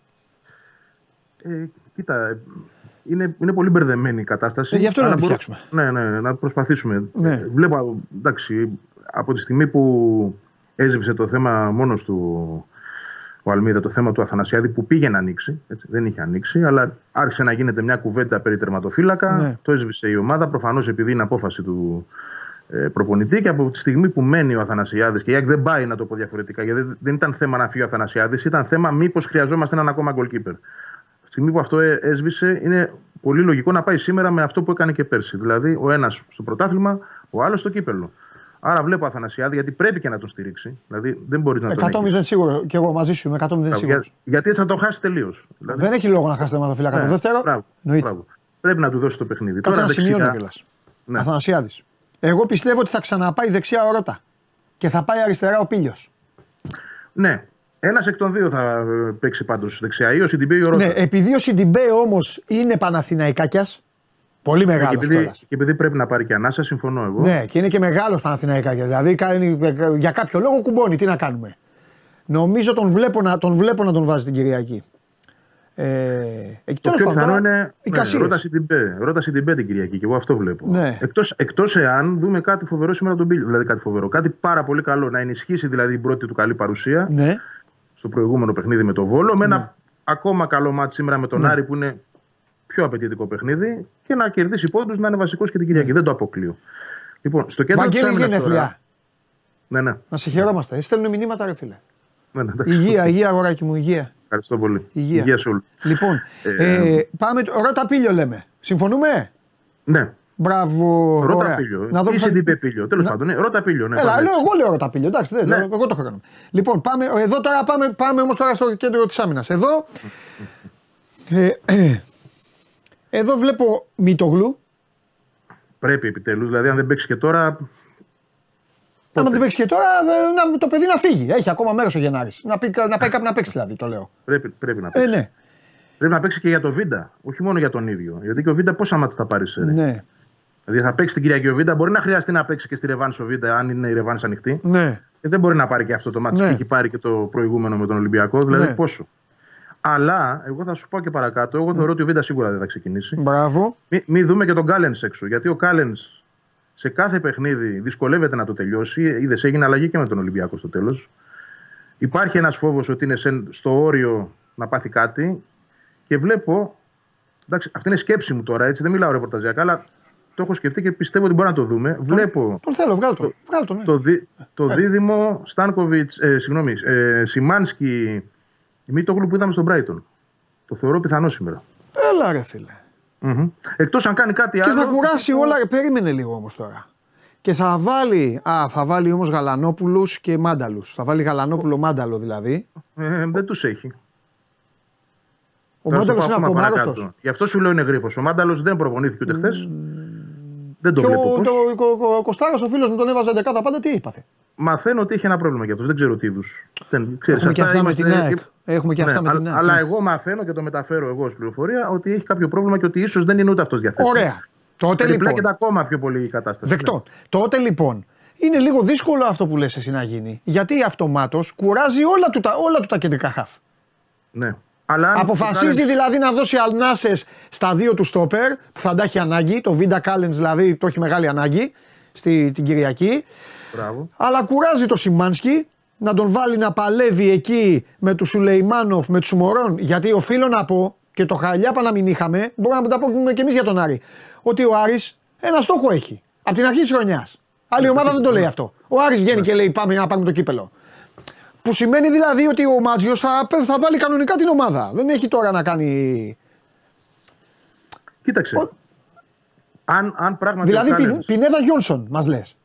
Ε, κοίτα, είναι, είναι πολύ μπερδεμένη η κατάσταση. Ε, γι' αυτό να φτιάξουμε. Ναι, ναι, να προσπαθήσουμε. Ναι. Βλέπω, εντάξει, από τη στιγμή που έζησε το θέμα μόνος του ο Αλμίδα, το θέμα του Αθανασιάδη που πήγε να ανοίξει, έτσι, δεν είχε ανοίξει, αλλά άρχισε να γίνεται μια κουβέντα περί τερματοφύλακα, ναι. το έσβησε η ομάδα, προφανώς επειδή είναι απόφαση του ε, προπονητή και από τη στιγμή που μένει ο Αθανασιάδης και η δεν πάει να το πω διαφορετικά, γιατί δεν ήταν θέμα να φύγει ο Αθανασιάδης, ήταν θέμα μήπως χρειαζόμαστε έναν ακόμα goalkeeper στιγμή που αυτό ε, έσβησε, είναι πολύ λογικό να πάει σήμερα με αυτό που έκανε και πέρσι. Δηλαδή, ο ένας στο πρωτάθλημα, ο άλλος στο κύπελο. Άρα βλέπω Αθανασιάδη γιατί πρέπει και να τον στηρίξει. Δηλαδή δεν μπορείς να 100 τον. 100-0 σίγουρο. Και εγώ μαζί σου είμαι 100 σίγουρος. Για, γιατί έτσι θα το χάσει τελείως. Δηλαδή... Δεν έχει λόγο να χάσει το φύλακα. Ναι, το δεύτερο. Μπράβο, μπράβο. Πρέπει να του δώσει το παιχνίδι. Κάτσε να σημειώνει κιόλας. Ναι. Αθανασιάδης. Εγώ πιστεύω ότι θα ξαναπάει δεξιά ο Ρώτα. Και θα πάει αριστερά ο Πίλιο. Ναι, ένας εκ των δύο θα ε, παίξει πάντως δεξιά, ή ο Σιντιμπέ ή ο Ρώτα. Ναι, επειδή ο Σιντιμπέ όμως είναι Παναθηναϊκάκιας. Πολύ μεγάλος και, και επειδή πρέπει να πάρει και ανάσα, συμφωνώ εγώ. Ναι, και είναι και μεγάλος Παναθηναϊκάκιας. Δηλαδή κάνει, για κάποιο λόγο κουμπώνει. Τι να κάνουμε. Νομίζω τον βλέπω να τον, βλέπω να τον βάζει την Κυριακή. Ε, εκεί το πιο πιθανό είναι. Ναι, ρώτα Σιντιμπέ. Ρώτα Σιντιμπέ την Κυριακή και εγώ αυτό βλέπω. Ναι. Εκτός, εκτός εάν δούμε κάτι φοβερό σήμερα τον Πίλιο. Δηλαδή κάτι φοβερό. Κάτι πάρα πολύ καλό. Να ενισχύσει δηλαδή την πρώτη του καλή παρουσία. Ναι στο προηγούμενο παιχνίδι με τον Βόλο. Με ένα ναι. ακόμα καλό μάτι σήμερα με τον ναι. Άρη που είναι πιο απαιτητικό παιχνίδι και να κερδίσει πόντου να είναι βασικός και την Κυριακή. Ναι. Δεν το αποκλείω. Λοιπόν, στο κέντρο της άμυνας. Ναι, ναι. Να σε χαιρόμαστε. Στέλνουν μηνύματα, ρε φίλε. Ναι, ναι, υγεία, υγεία, αγοράκι μου, υγεία. Ευχαριστώ πολύ. Υγεία, υγεία σε όλους. Λοιπόν, ε, ε, πάμε. Ρώτα πίλιο λέμε. Συμφωνούμε; Ναι. Μπράβο. Ρώτα πίλιο. Να δω τι είπε πίλιο. Τέλος πάντων. Ναι, ρώτα πίλιο. Ναι, Έλα, λέω, εγώ λέω ρώτα πίλιο. Εντάξει, δεν, ναι. εγώ το έχω κάνει. Λοιπόν, πάμε, εδώ τώρα πάμε, πάμε όμως τώρα στο κέντρο της άμυνας. Εδώ. Ε, ε, εδώ βλέπω Μητογλου. Πρέπει επιτέλους. Δηλαδή, αν δεν παίξει και τώρα. Αν δεν παίξει και τώρα, να, το παιδί να φύγει. Έχει ακόμα μέρος ο Γενάρης. Να, να πάει κάπου να παίξει δηλαδή, το λέω. Πρέπει, πρέπει να παίξει. Ε, ναι. Πρέπει να παίξει και για το Βίντα, όχι μόνο για τον ίδιο. Γιατί και ο Βίντα πόσα μάτια θα πάρει. Ναι. Δηλαδή θα παίξει την Κυριακή ο Βίντα, μπορεί να χρειαστεί να παίξει και στη Ρεβάνη ο Βίντα, αν είναι η Ρεβάνη ανοιχτή. Ναι. Και δεν μπορεί να πάρει και αυτό το μάτι ναι. που έχει πάρει και το προηγούμενο με τον Ολυμπιακό. Δηλαδή ναι. πόσο. Αλλά εγώ θα σου πω και παρακάτω, εγώ θεωρώ ότι ο Βίντα σίγουρα δεν θα ξεκινήσει. Μπράβο. Μην μη δούμε και τον Κάλεν έξω. Γιατί ο Κάλεν σε κάθε παιχνίδι δυσκολεύεται να το τελειώσει. Είδες, έγινε αλλαγή και με τον Ολυμπιακό στο τέλος. Υπάρχει ένας φόβος ότι είναι στο όριο να πάθει κάτι. Και βλέπω. Εντάξει, αυτή είναι σκέψη μου τώρα, έτσι δεν μιλάω ρεπορταζιακά, αλλά το έχω σκεφτεί και πιστεύω ότι μπορεί να το δούμε. Βλέπω. Τον θέλω, βγάλω το. Βγάλω το, ναι. το, δι, το ε. δίδυμο Στάνκοβιτ, ε, συγγνώμη, ε, Σιμάνσκι, Μίτογλου που είδαμε στον Μπράιτον. Το θεωρώ πιθανό σήμερα. Έλα, ρε φίλε. Mm-hmm. Εκτός αν κάνει κάτι άλλο. Και θα κουράσει όλα. Περίμενε λίγο όμως τώρα. Και θα βάλει. Α, θα βάλει όμως Γαλανόπουλους και Μάνταλους. Θα βάλει Γαλανόπουλο Μάνταλο δηλαδή. Ε, δεν τους έχει. Ο Μάνταλος είναι ακόμα άρρωστο. Γι' αυτό σου λέω είναι γρήφο. Ο Μάνταλος δεν προπονήθηκε ούτε χθες. Δεν το και βλέπω. Ο, το, ο, ο Κωστάρας, ο φίλος μου τον έβαζε 11 πάντα, τι είπαθε. Μαθαίνω ότι έχει ένα πρόβλημα για αυτό. Δεν ξέρω τι είδους. Έχουμε και αυτά με την ΑΕΚ. Έχουμε και αυτά ναι, με την ΑΕΚ. Αλλά ναι. εγώ μαθαίνω και το μεταφέρω εγώ ω πληροφορία ότι έχει κάποιο πρόβλημα και ότι ίσως δεν είναι ούτε αυτός διαθέσιμο. Ωραία. Τότε λοιπόν. ακόμα πιο πολύ η κατάσταση. Δεκτό. Ναι. Τότε λοιπόν είναι λίγο δύσκολο αυτό που λες εσύ να γίνει. Γιατί αυτομάτως κουράζει όλα του, τα, όλα του τα κεντρικά χαφ. Ναι. Αλλά Αποφασίζει δηλαδή να δώσει αλνάσες στα δύο του στόπερ που θα τα έχει ανάγκη. Το Βίντα Κάλενς δηλαδή το έχει μεγάλη ανάγκη στη, την Κυριακή. Μπράβο. Αλλά κουράζει το Σιμάνσκι να τον βάλει να παλεύει εκεί με τους Σουλεϊμάνοφ, με τους Μωρών. Γιατί οφείλω να πω και το χαλιάπα να μην είχαμε, μπορούμε να τα πούμε και εμείς για τον Άρη. Ότι ο Άρης ένα στόχο έχει. Από την αρχή της χρονιάς. Άλλη ομάδα δεν το λέει αυτό. Ο Άρης βγαίνει και λέει πάμε να πάρουμε το κύπελο. Που σημαίνει δηλαδή ότι ο Μάτζιος θα, θα βάλει κανονικά την ομάδα. Δεν έχει τώρα να κάνει. Κοίταξε. Ο... Αν, αν πράγματι. Δηλαδή Challenge... Πινέδα Γιόνσον, μας λες.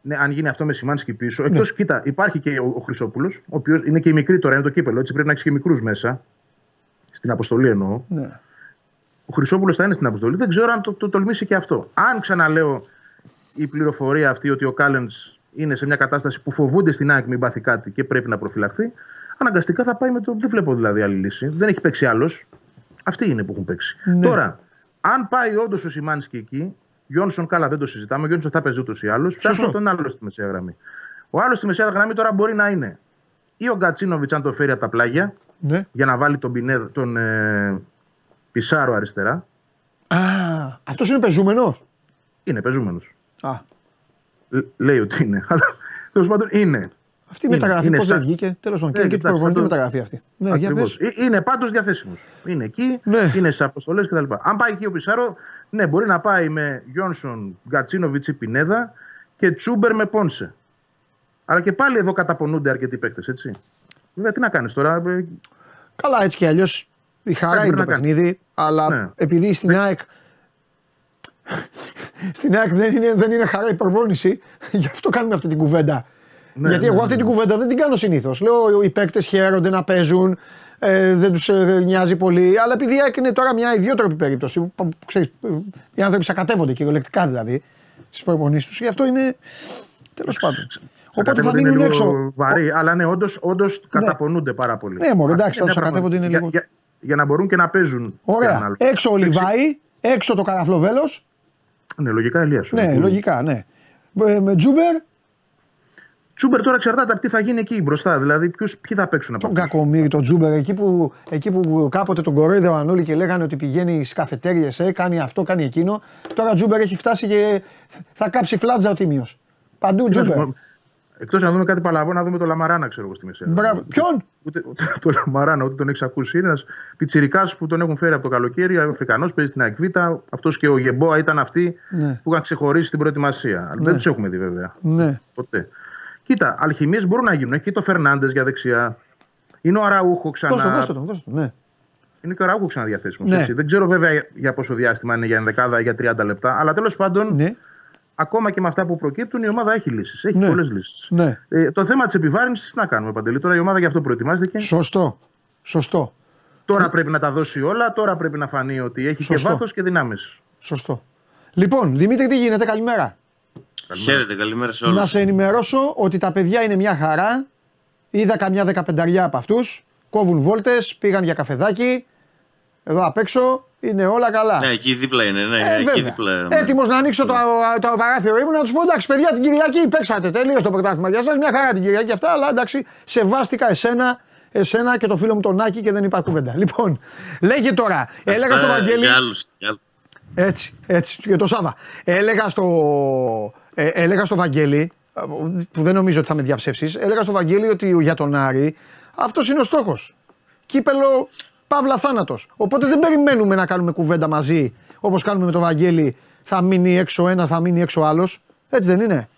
Ναι, αν γίνει αυτό με Σιμάνσκι πίσω. Εκτός, ναι. κοίτα, υπάρχει και ο, ο Χρυσόπουλος, ο οποίος είναι και η μικρή τώρα, είναι το κύπελο. Έτσι πρέπει να έχεις και μικρούς μέσα. Στην αποστολή εννοώ. Ναι. Ο Χρυσόπουλος θα είναι στην αποστολή. Δεν ξέρω αν το, το τολμήσει και αυτό. Αν ξαναλέω η πληροφορία αυτή ότι ο Κάλεντς είναι σε μια κατάσταση που φοβούνται στην ΑΕΚ μην πάθει κάτι και πρέπει να προφυλαχθεί, αναγκαστικά θα πάει με το. Δεν βλέπω δηλαδή άλλη λύση. Δεν έχει παίξει άλλος. Αυτοί είναι που έχουν παίξει. Ναι. Τώρα, αν πάει όντως ο Σιμάνσκι εκεί, Γιόνσον καλά δεν το συζητάμε. Ο Γιόνσον θα παίζει ούτως ή άλλως. Ψάχνω τον άλλο στη μεσαία γραμμή. Ο άλλος στη μεσαία γραμμή τώρα μπορεί να είναι ή ο Γκατσίνοβιτς αν το φέρει από τα πλάγια ναι. για να βάλει τον, Πινέδ, τον ε, Πισάρο αριστερά. Α, αυτός είναι πεζούμενος; Είναι πεζούμενος. Λέει ότι είναι. Αλλά τέλος πάντων είναι. Αυτή η μεταγραφή πώς δεν βγήκε; Τέλος πάντων. Ναι, και την προπονητική μεταγραφή αυτή. Ναι, για πες. Ε, είναι πάντως διαθέσιμος. Είναι εκεί, ναι. είναι σε αποστολές κτλ. Αν πάει εκεί ο Πισάρο, ναι, μπορεί να πάει με Γιόνσον, Γκατσίνοβιτ ή Πινέδα και Τσούμπερ με Πόνσε. Αλλά και πάλι εδώ καταπονούνται αρκετοί παίκτες, έτσι. Βέβαια, τι να κάνεις τώρα. Ε, Καλά, έτσι κι αλλιώς η χαρά είναι το παιχνίδι, αλλά ναι. επειδή στην ναι. ΑΕΚ. Στην ΑΕΚ δεν είναι, δεν είναι χαρά η προπόνηση, γι' αυτό κάνουμε αυτή την κουβέντα. Ναι, Γιατί ναι, εγώ αυτή την κουβέντα δεν την κάνω συνήθως. Λέω οι παίκτες χαίρονται να παίζουν, ε, δεν τους ε, νοιάζει πολύ. Αλλά επειδή είναι τώρα μια ιδιότροπη περίπτωση, που, ξέρεις, οι άνθρωποι σακατεύονται κυριολεκτικά δηλαδή στις προπονήσεις τους, γι' αυτό είναι. Τέλος πάντων. Οπότε θα μείνουν έξω. Βαρύ, αλλά ναι, όντως ναι. καταπονούνται πάρα πολύ. Ναι, μόνο εντάξει, θα σακατεύονται είναι λίγο. Για, για, να μπορούν και να παίζουν. Ωραία. Έξω ο Λιβάη, έξω το Καραφλοβέλος. Ναι, λογικά Ελία. Ναι, λογικά, ναι. Ε, με Τζούμπερ, Τζούμπερ τώρα εξαρτάται από τι θα γίνει εκεί μπροστά. Δηλαδή, ποιους, ποιοι θα παίξουν από Τον κακομίρι, τον Τζούμπερ, εκεί που, εκεί που κάποτε τον κορόιδευαν όλοι και λέγανε ότι πηγαίνει στις καφετέρειε, ε, κάνει αυτό, κάνει εκείνο. Τώρα Τζούμπερ έχει φτάσει και θα κάψει φλάτζα ο τίμιος. Παντού Τζούμπερ. Εκτός να δούμε κάτι παλαβό, να δούμε το Λαμαράνα, ξέρω εγώ στη Μεσαία. Μπράβο. Ποιον; Ούτε, ούτε, το Λαμαράνα, ούτε τον έχει ακούσει. Είναι ένας πιτσυρικά που τον έχουν φέρει από το καλοκαίρι. Αφρικανός, παίζει στην Ακβίτα. Αυτός και ο Γεμπόα ήταν αυτοί ναι. που είχαν ξεχωρίσει την προετοιμασία. Ναι. Δεν τους έχουμε δει βέβαια. Ναι. Ποτέ. Κοίτα, αλχημίες μπορούν να γίνουν. Έχει και το Φερνάντες για δεξιά. Είναι ο Αραούχο ξανά. Δώστε, δώστε τον, δώστε τον, ναι. Είναι και ο Αραούχο ξαναδιαθέσιμος. Ναι. Δεν ξέρω βέβαια για πόσο διάστημα είναι, για 11 ή για 30 λεπτά. Αλλά τέλος πάντων, ναι. Ακόμα και με αυτά που προκύπτουν, η ομάδα έχει λύσεις. Έχει ναι. πολλές λύσεις. Ναι. Ε, το θέμα της επιβάρυνσης τι να κάνουμε, Παντελή; Τώρα η ομάδα γι' αυτό προετοιμάζεται. Σωστό. Σωστό. Τώρα πρέπει να τα δώσει όλα. Τώρα πρέπει να φανεί ότι έχει Σωστό. και βάθος και δυνάμεις. Σωστό. Λοιπόν, Δημήτρη, τι γίνεται, καλημέρα. Χαίρετε, καλημέρα σε όλους. Να σε ενημερώσω ότι τα παιδιά είναι μια χαρά. Είδα καμιά δεκαπενταριά από αυτούς. Κόβουν βόλτες, πήγαν για καφεδάκι. Εδώ απ' έξω είναι όλα καλά. Ναι, εκεί δίπλα είναι. Ναι, ε, εκεί δίπλα. Έτοιμος να ανοίξω το, το παράθυρο ήμουν να τους πω εντάξει, παιδιά την Κυριακή παίξατε τελείως το πρωτάθλημα για σας. Μια χαρά την Κυριακή αυτά, αλλά εντάξει, σεβάστηκα εσένα, εσένα και το φίλο μου τον Άκη και δεν υπάρχει κουβέντα. Λοιπόν, λέγε τώρα, έλεγα στο Βαγγέλη. Έτσι, έτσι, και το Σάβα. Έλεγα στο, ε, έλεγα στο Βαγγέλη, που δεν νομίζω ότι θα με διαψεύσεις, έλεγα στο Βαγγέλη ότι για τον Άρη αυτός είναι ο στόχος. Κύπελο παύλα θάνατος. Οπότε δεν περιμένουμε να κάνουμε κουβέντα μαζί όπως κάνουμε με τον Βαγγέλη. Θα μείνει έξω ένας, θα μείνει έξω άλλος. Έτσι δεν είναι;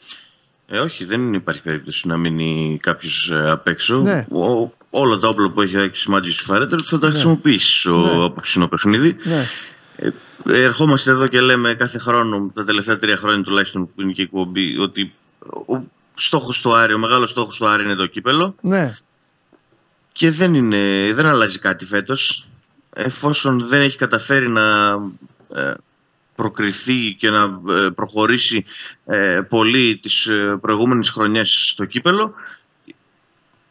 Ε, όχι, δεν υπάρχει περίπτωση να μείνει κάποιος ε, απ' έξω. Ναι. Ο, όλα τα όπλα που έχει σημαντήσει Φαρέτερ θα τα ναι. χρησιμοποιήσει στο ναι. απόψινο παιχνίδι. Ναι. Ε, ερχόμαστε εδώ και λέμε κάθε χρόνο, τα τελευταία τρία χρόνια τουλάχιστον που είναι και η εκπομπή, ότι ο στόχος του Άρη, ο μεγάλος στόχος του Άρη είναι το κύπελο. Ναι. Και δεν, είναι, δεν αλλάζει κάτι φέτος. Εφόσον δεν έχει καταφέρει να ε, προκριθεί και να ε, προχωρήσει ε, πολύ τις προηγούμενες χρονιές στο κύπελο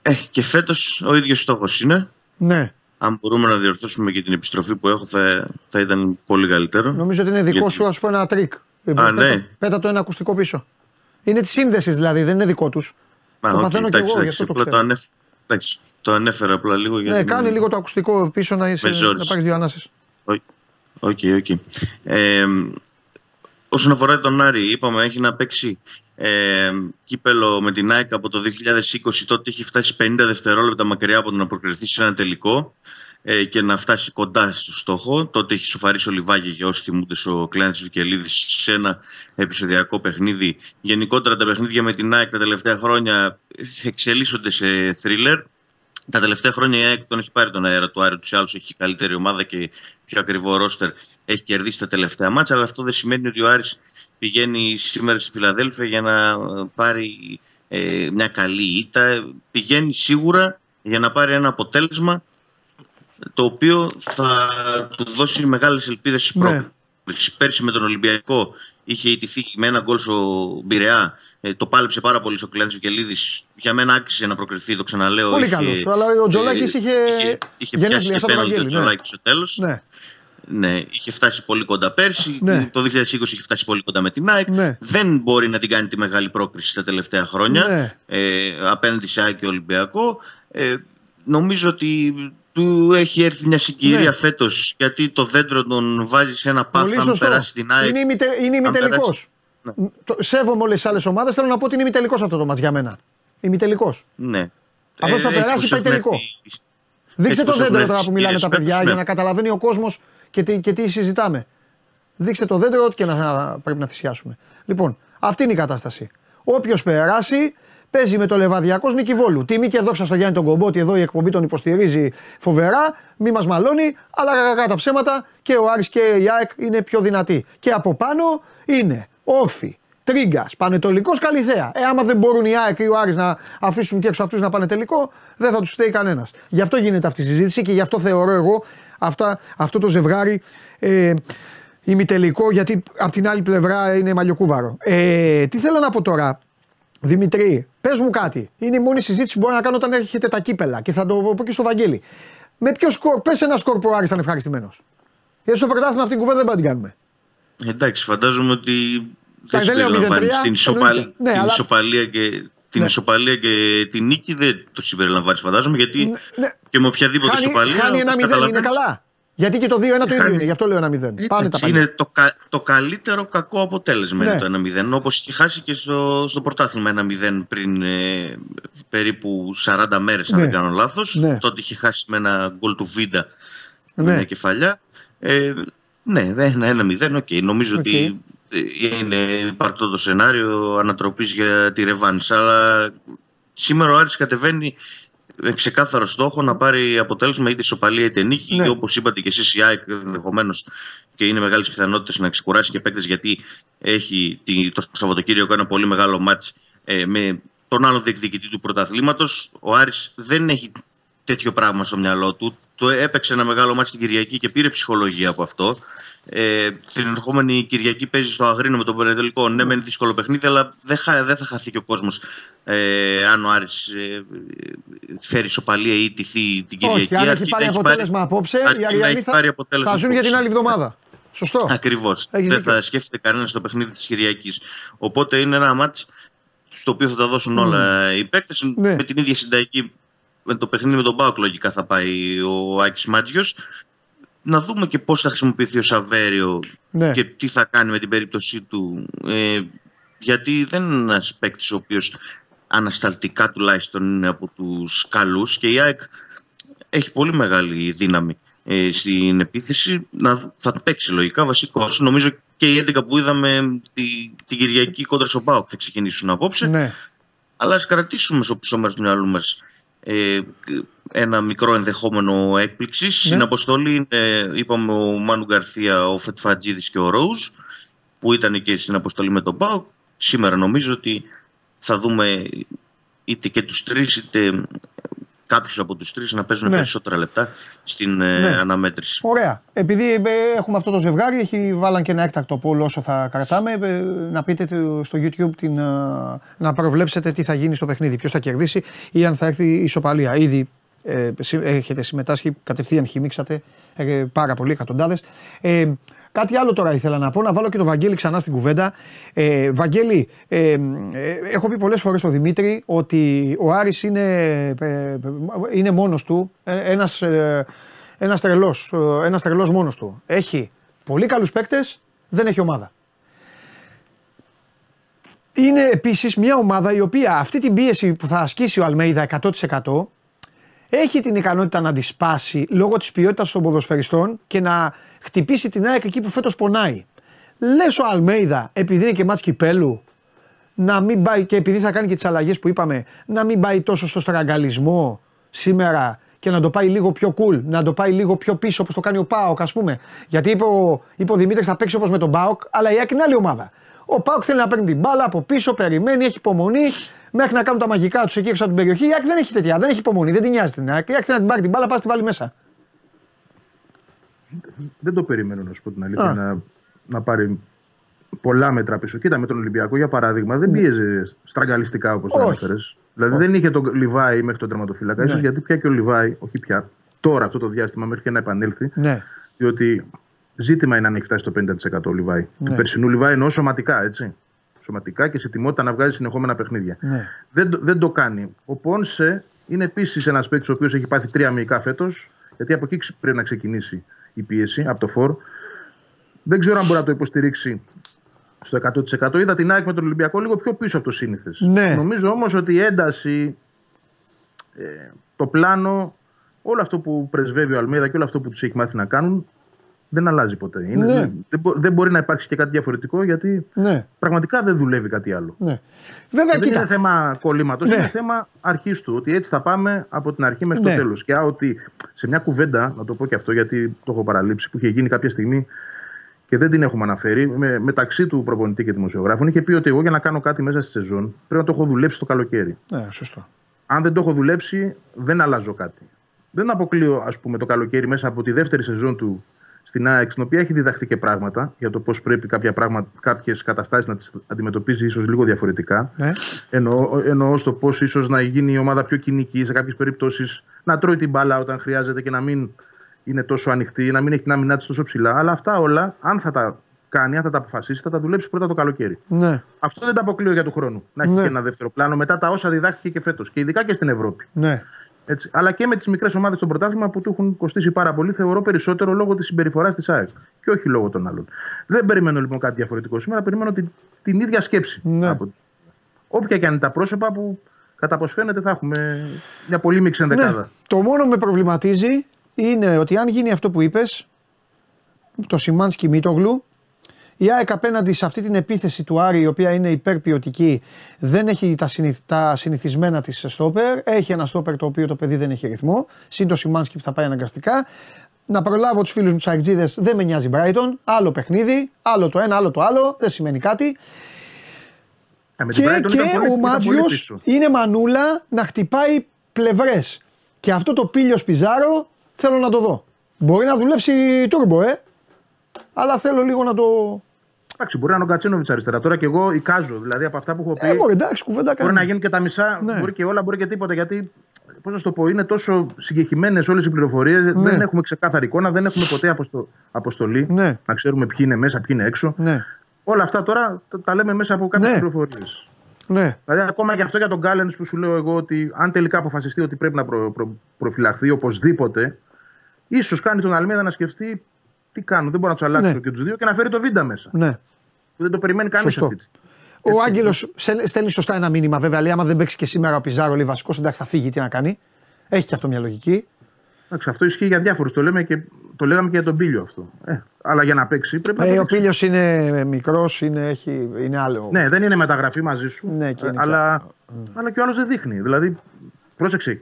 ε, και φέτος ο ίδιος στόχος είναι. Ναι αν μπορούμε να διορθώσουμε και την επιστροφή που έχω θα, θα ήταν πολύ καλύτερο. Νομίζω ότι είναι δικό Γιατί... σου ας πούμε ένα τρίκ. Α, πέτα, ναι. πέτα το ένα ακουστικό πίσω. Είναι της σύνδεσης δηλαδή, δεν είναι δικό τους. Το okay, παθαίνω και εγώ, γι' αυτό το ξέρω. Το, ανέφ... εντάξει, το ανέφερα απλά λίγο. Ναι, κάνει λίγο το ακουστικό πίσω να, είσαι, να πάρεις δύο ανάσεις. OK, OK. όσον αφορά τον Άρη, είπαμε έχει να παίξει ε, κύπελλο με την ΑΕΚ από το 2020. Τότε έχει φτάσει 50 δευτερόλεπτα μακριά από το να προκριθεί σε ένα τελικό. Ε, και να φτάσει κοντά στο στόχο. Τότε έχει σοφαρίσει ο Λιβάγη για όσοι θυμούνται ο Κλάνη Βικελίδης σε ένα επεισοδιακό παιχνίδι. Γενικότερα τα παιχνίδια με την ΑΕΚ τα τελευταία χρόνια εξελίσσονται σε θρίλερ. Τα τελευταία χρόνια η ΑΕΚ τον έχει πάρει τον αέρα του Άρη τους άλλους, έχει καλύτερη ομάδα και πιο ακριβό ρόστερ. Έχει κερδίσει τα τελευταία μάτσα, αλλά αυτό δεν σημαίνει ότι ο Άρης πηγαίνει σήμερα στη Φιλαδέλφια για να πάρει ε, μια καλή ήττα. Πηγαίνει σίγουρα για να πάρει ένα αποτέλεσμα το οποίο θα του δώσει μεγάλες ελπίδες στις ναι. Πέρσι με τον Ολυμπιακό είχε ιτηθεί με ένα γκολ στο Μπειραιά. Ε, το πάλεψε πάρα πολύ ο Κλέντσο Βικελίδης. Για μένα άξιζε να προκριθεί, το ξαναλέω. Πολύ καλός. Αλλά ο Τζολάκης ε, είχε, είχε, είχε πιάσει και πέναντι ο Τζολάκης στο τέλος. Ναι. Ναι, είχε φτάσει πολύ κοντά πέρσι. Ναι. Το 2020 είχε φτάσει πολύ κοντά με την ΑΕΚ. Ναι. Δεν μπορεί να την κάνει τη μεγάλη πρόκριση τα τελευταία χρόνια ναι. ε, απέναντι σε ΑΕΚ και Ολυμπιακό. Ε, νομίζω ότι του έχει έρθει μια συγκυρία ναι. φέτος γιατί το δέντρο τον βάζει σε ένα πάθο να περάσει την ΑΕΚ. Είναι, ημιτε, είναι ημιτελικός. Ναι. Σέβομαι όλες τις άλλες ομάδες. Θέλω να πω ότι είναι ημιτελικός αυτό το μάτς για μένα. Ημιτελικός. Ναι. Αυτό θα ε, περάσει πάει τελικό. Δείξτε το δέντρο τώρα που μιλάνε τα παιδιά για να καταλαβαίνει ο κόσμος και τι, και τι συζητάμε. Δείξτε το δέντρο, ό,τι και να πρέπει να θυσιάσουμε. Λοιπόν, αυτή είναι η κατάσταση. Όποιος περάσει, παίζει με το Λεβαδιακό Νικηβόλου. Τιμή και δόξα στο Γιάννη τον Κομπότη, εδώ η εκπομπή τον υποστηρίζει φοβερά, μη μας μαλώνει, αλλά κακά τα ψέματα και ο Άρης και η ΑΕΚ είναι πιο δυνατοί. Και από πάνω είναι όφη, Τρίγκας, Πανετολικός, Καλυθέα. Ε, άμα δεν μπορούν οι ΑΕΚ ή ο Άρης να αφήσουν και έξω αυτούς να πάνε τελικό, δεν θα τους φταίει κανένας. Γι' αυτό γίνεται αυτή η συζήτηση και γι' αυτό θεωρώ εγώ αυτά, αυτό το ζευγάρι ε, ημιτελικό, γιατί από την άλλη πλευρά είναι μαλλιοκούβαρο. Ε, τι θέλω να πω τώρα, Δημητρή, πες μου κάτι. Είναι η μόνη συζήτηση που μπορεί να κάνω όταν έχετε τα κύπελα και θα το πω και στο Βαγγέλη. Με ποιο σκορ, πες ένα σκορ που ο Άρης ήταν ευχαριστημένος. Γιατί στο πρωτάθλημα αυτή την κουβέντα δεν μπορεί να την κάνουμε. Εντάξει, φαντάζομαι ότι δεν συμπεριλαμβάνει την, ισοπαλ... ναι, την αλλά... ισοπαλία και την ναι. ισοπαλία και την νίκη δεν το συμπεριλαμβάνεις, φαντάζομαι, γιατί ναι, ναι. και με οποιαδήποτε χάνει, ισοπαλία. Χάνει ένα μηδέν, είναι καλά. Γιατί και το 2-1 το ίδιο είναι, γι' αυτό λέω ένα 0. Πάνε τα Είναι το, κα, το καλύτερο κακό αποτέλεσμα ναι. το 1-0. Όπως είχε χάσει και στο, στο πρωτάθλημα ένα 0 πριν ε, περίπου 40 μέρες, αν ναι. δεν κάνω λάθος. Ναι. Τότε είχε χάσει με ένα γκολ του Βίντα ναι. με μια κεφαλιά. Ε, ναι, ένα 1-0, OK. Okay. Νομίζω okay. ότι είναι υπαρκτό το σενάριο ανατροπής για τη ρεβάνς. Αλλά σήμερα ο Άρης κατεβαίνει με ξεκάθαρο στόχο να πάρει αποτέλεσμα είτε σοπαλία είτε νίκη. Ναι. Και όπως είπατε και εσείς, η ΑΕΚ ενδεχομένως και είναι μεγάλες πιθανότητες να ξεκουράσει και παίκτες γιατί έχει το Σαββατοκύριακο ένα πολύ μεγάλο μάτς ε, με τον άλλο διεκδικητή του πρωταθλήματος. Ο Άρης δεν έχει τέτοιο πράγμα στο μυαλό του. Το έπαιξε ένα μεγάλο μάτι την Κυριακή και πήρε ψυχολογία από αυτό. Ε, την ερχόμενη Κυριακή παίζει στο Αγρίνο με τον Πανετολικό. Ναι, μεν δύσκολο παιχνίδι, αλλά δεν, δεν θα χαθεί και ο κόσμος ε, αν ο Άρης ε, φέρει σοπαλία ή τηθεί την Κυριακή. Όχι, αν έχει πάρει αποτέλεσμα απόψε, οι Αριανοί θα, θα ζουν για την άλλη εβδομάδα. Σωστό. Ακριβώς. Δεν θα σκέφτεται κανένας το παιχνίδι της Κυριακής. Οπότε είναι ένα μάτι στο οποίο θα τα δώσουν όλα οι παίκτες. Ναι. Με την ίδια συνταγή με το παιχνίδι με τον Πάοκ λογικά θα πάει ο Άκης Μάτζιος. Να δούμε και πώς θα χρησιμοποιηθεί ο Σαβέριο ναι. και τι θα κάνει με την περίπτωσή του. Ε, γιατί δεν είναι ένας παίκτης ο οποίος ανασταλτικά τουλάχιστον είναι από τους καλούς και η ΑΕΚ έχει πολύ μεγάλη δύναμη ε, στην επίθεση. Να, θα παίξει λογικά βασικό. Νομίζω και οι 11 που είδαμε τη, την Κυριακή κόντρα στο Πάοκ θα ξεκινήσουν απόψε. Ναι. Αλλά ας κρατήσουμε στο πίσω μέρος του μυαλού μας ε, ένα μικρό ενδεχόμενο έκπληξης. Ναι. Στην αποστολή είναι, είπαμε, ο Μάνου Γκαρθία, ο Φετφατζίδη και ο Ρόουζ, που ήταν και στην αποστολή με τον Πάοκ. Σήμερα νομίζω ότι θα δούμε είτε και τους τρεις είτε κάποιους από τους τρεις να παίζουν ναι. περισσότερα λεπτά στην ε, ναι. αναμέτρηση. Ωραία. Επειδή ε, έχουμε αυτό το ζευγάρι, έχει βάλαν και ένα έκτακτο πόλο όσο θα κρατάμε. Ε, να πείτε στο YouTube την, να προβλέψετε τι θα γίνει στο παιχνίδι, ποιος θα κερδίσει ή αν θα έρθει η ισοπαλία. Ήδη ε, έχετε συμμετάσχει, κατευθείαν χυμίξατε ε, πάρα πολύ, εκατοντάδες. Ε, Κάτι άλλο τώρα ήθελα να πω, να βάλω και το Βαγγέλη ξανά στην κουβέντα. Ε, Βαγγέλη, ε, ε, έχω πει πολλές φορές στον Δημήτρη ότι ο Άρης είναι, ε, είναι μόνος του, ένας, ένας, τρελός, ένας τρελός μόνος του. Έχει πολύ καλούς παίκτες, δεν έχει ομάδα. Είναι επίσης μια ομάδα η οποία αυτή την πίεση που θα ασκήσει ο Αλμέιδα 100% έχει την ικανότητα να τη σπάσει λόγω της ποιότητας των ποδοσφαιριστών και να χτυπήσει την ΑΕΚ εκεί που φέτος πονάει. Λες ο Αλμέιδα, επειδή είναι και μάτς κυπέλου, να μην πάει και επειδή θα κάνει και τις αλλαγές που είπαμε, να μην πάει τόσο στο στραγγαλισμό σήμερα και να το πάει λίγο πιο cool, να το πάει λίγο πιο πίσω όπως το κάνει ο Πάοκ, ας πούμε. Γιατί είπε ο, είπε ο Δημήτρης θα παίξει όπως με τον Πάοκ, αλλά η ΑΕΚ είναι άλλη ομάδα. Ο Πάοκ θέλει να παίρνει την μπάλα από πίσω, περιμένει, έχει υπομονή μέχρι να κάνουν τα μαγικά τους εκεί έξω από την περιοχή. Η ΑΕΚ δεν έχει τέτοια, δεν έχει υπομονή, δεν την νοιάζει την ΑΕΚ. Η ΑΕΚ θέλει να την πάρει την μπάλα, πάει τη βάλει μέσα. Δεν το περιμένω να σου πω την αλήθεια να, να πάρει πολλά μέτρα πίσω. Κοίτα με τον Ολυμπιακό για παράδειγμα δεν ναι. πίεζε στραγγαλιστικά όπως το έφερες. Δηλαδή δεν είχε τον Λιβάη μέχρι τον τερματοφύλακα. Ναι. γιατί πια και ο Λιβάη, όχι πια, τώρα αυτό το διάστημα μέχρι και να επανέλθει. Ναι. Διότι ζήτημα είναι αν έχει φτάσει στο 50% ο Λιβάη. Ναι. Του περσινού Λιβάη εννοώ σωματικά, έτσι. Σωματικά και σε τιμότητα να βγάζει συνεχόμενα παιχνίδια. Ναι. Δεν, δεν το κάνει. Ο Πόνσε είναι επίσης ένας παίκτης ο οποίος έχει πάθει τρία μυϊκά φέτος. Γιατί από εκεί πρέπει να ξεκινήσει η πίεση, από το φόρ. Δεν ξέρω αν μπορεί να το υποστηρίξει στο 100%. Είδα την ΑΕΚ με τον Ολυμπιακό λίγο πιο πίσω από το σύνηθες. Ναι. Νομίζω όμως ότι η ένταση, ε, το πλάνο, όλο αυτό που πρεσβεύει ο Αλμίδα και όλο αυτό που τους έχει μάθει να κάνουν δεν αλλάζει ποτέ. Είναι, ναι. δεν, δεν, μπορεί να υπάρξει και κάτι διαφορετικό γιατί ναι. πραγματικά δεν δουλεύει κάτι άλλο. Ναι. Βέβαια, δεν είναι θέμα κολλήματος, ναι. είναι θέμα αρχή του. Ότι έτσι θα πάμε από την αρχή μέχρι το ναι. τέλος. Και ότι σε μια κουβέντα, να το πω και αυτό γιατί το έχω παραλείψει, που είχε γίνει κάποια στιγμή και δεν την έχουμε αναφέρει, με, μεταξύ του προπονητή και δημοσιογράφων, είχε πει ότι εγώ για να κάνω κάτι μέσα στη σεζόν πρέπει να το έχω δουλέψει το καλοκαίρι. Ναι, σωστό. Αν δεν το έχω δουλέψει, δεν αλλάζω κάτι. Δεν αποκλείω, ας πούμε, το καλοκαίρι μέσα από τη δεύτερη σεζόν του στην ΑΕΚ, στην οποία έχει διδαχθεί και πράγματα για το πώς πρέπει κάποιες καταστάσεις να τις αντιμετωπίζει ίσως λίγο διαφορετικά. Ναι. Εννοώ, εννοώ στο πώς ίσως να γίνει η ομάδα πιο κοινική σε κάποιες περιπτώσεις, να τρώει την μπάλα όταν χρειάζεται και να μην είναι τόσο ανοιχτή, να μην έχει την άμυνά της τόσο ψηλά. Αλλά αυτά όλα, αν θα τα κάνει, αν θα τα αποφασίσει, θα τα δουλέψει πρώτα το καλοκαίρι. Ναι. Αυτό δεν τα αποκλείω για του χρόνου. Να έχει ναι. και ένα δεύτερο πλάνο μετά τα όσα διδάχθηκε και φέτος. Και ειδικά και στην Ευρώπη. Ναι. Έτσι. Αλλά και με τις μικρές ομάδες στο πρωτάθλημα που του έχουν κοστίσει πάρα πολύ, θεωρώ περισσότερο λόγω της συμπεριφοράς της ΑΕΚ και όχι λόγω των άλλων. Δεν περιμένω λοιπόν κάτι διαφορετικό σήμερα, περιμένω την, την ίδια σκέψη. Ναι. Από... Όποια και αν είναι τα πρόσωπα που κατά πώ φαίνεται θα έχουμε μια πολύ μίξη ενδεκάδα. Ναι. Το μόνο που με προβληματίζει είναι ότι αν γίνει αυτό που είπες, το Σιμάνσκι Μίτογλου, η ΑΕΚ απέναντι σε αυτή την επίθεση του Άρη, η οποία είναι υπερποιωτική, δεν έχει τα, συνηθ, τα συνηθισμένα της στόπερ. Έχει ένα στόπερ το οποίο το παιδί δεν έχει ρυθμό. Συν το Σιμάνσκι που θα πάει αναγκαστικά. Να προλάβω τους φίλους μου τους Αιγτζίδε, δεν με νοιάζει Μπράιτον. Άλλο παιχνίδι, άλλο το ένα, άλλο το άλλο. Δεν σημαίνει κάτι. Ε, και, και ο Μάτζιος είναι μανούλα να χτυπάει πλευρές. Και αυτό το πίλιο Πιζάρο θέλω να το δω. Μπορεί να δουλέψει τούρμπο, ε. Αλλά θέλω λίγο να το. Εντάξει, μπορεί να είναι ο Κατσίνοβιτ αριστερά. Τώρα και εγώ εικάζω. Δηλαδή από αυτά που έχω πει. Ε, μπορεί, εντάξει, κουβέντα μπορεί να γίνουν και τα μισά. Ναι. Μπορεί και όλα, μπορεί και τίποτα. Γιατί, πώς να το πω, είναι τόσο συγκεκριμένες όλες οι πληροφορίες. Ναι. Δεν έχουμε ξεκάθαρη εικόνα, δεν έχουμε ποτέ αποστο... αποστολή. Ναι. Να ξέρουμε ποιοι είναι μέσα, ποιοι είναι έξω. Ναι. Όλα αυτά τώρα τα λέμε μέσα από κάποιες ναι. πληροφορίες. Ναι. Δηλαδή, ακόμα και αυτό για τον Γκάλενς που σου λέω εγώ ότι αν τελικά αποφασιστεί ότι πρέπει να προ, προ, προφυλαχθεί οπωσδήποτε, ίσως κάνει τον Αλμίδα να σκεφτεί τι κάνουν. Δεν μπορεί να του αλλάξει ναι. και τους δύο και να φέρει το βίντα μέσα. Ναι. Που δεν το περιμένει κανείς αυτή τη Ο Άγγελος στέλνει σωστά ένα μήνυμα βέβαια. Λέει: Άμα δεν παίξει και σήμερα ο Πιζάρο, λέει βασικός, εντάξει θα φύγει, τι να κάνει. Έχει και αυτό μια λογική. Εντάξει, αυτό ισχύει για διάφορους. Το, λέμε και, το λέγαμε και για τον Πίλιο αυτό. Ε, αλλά για να παίξει πρέπει να ε, παίξει. Ο Πίλιος είναι μικρός, είναι, είναι άλλο. Ναι, δεν είναι μεταγραφή μαζί σου. Ναι, και είναι αλλά, και... αλλά και ο άλλος δεν δείχνει. Δηλαδή, πρόσεξε.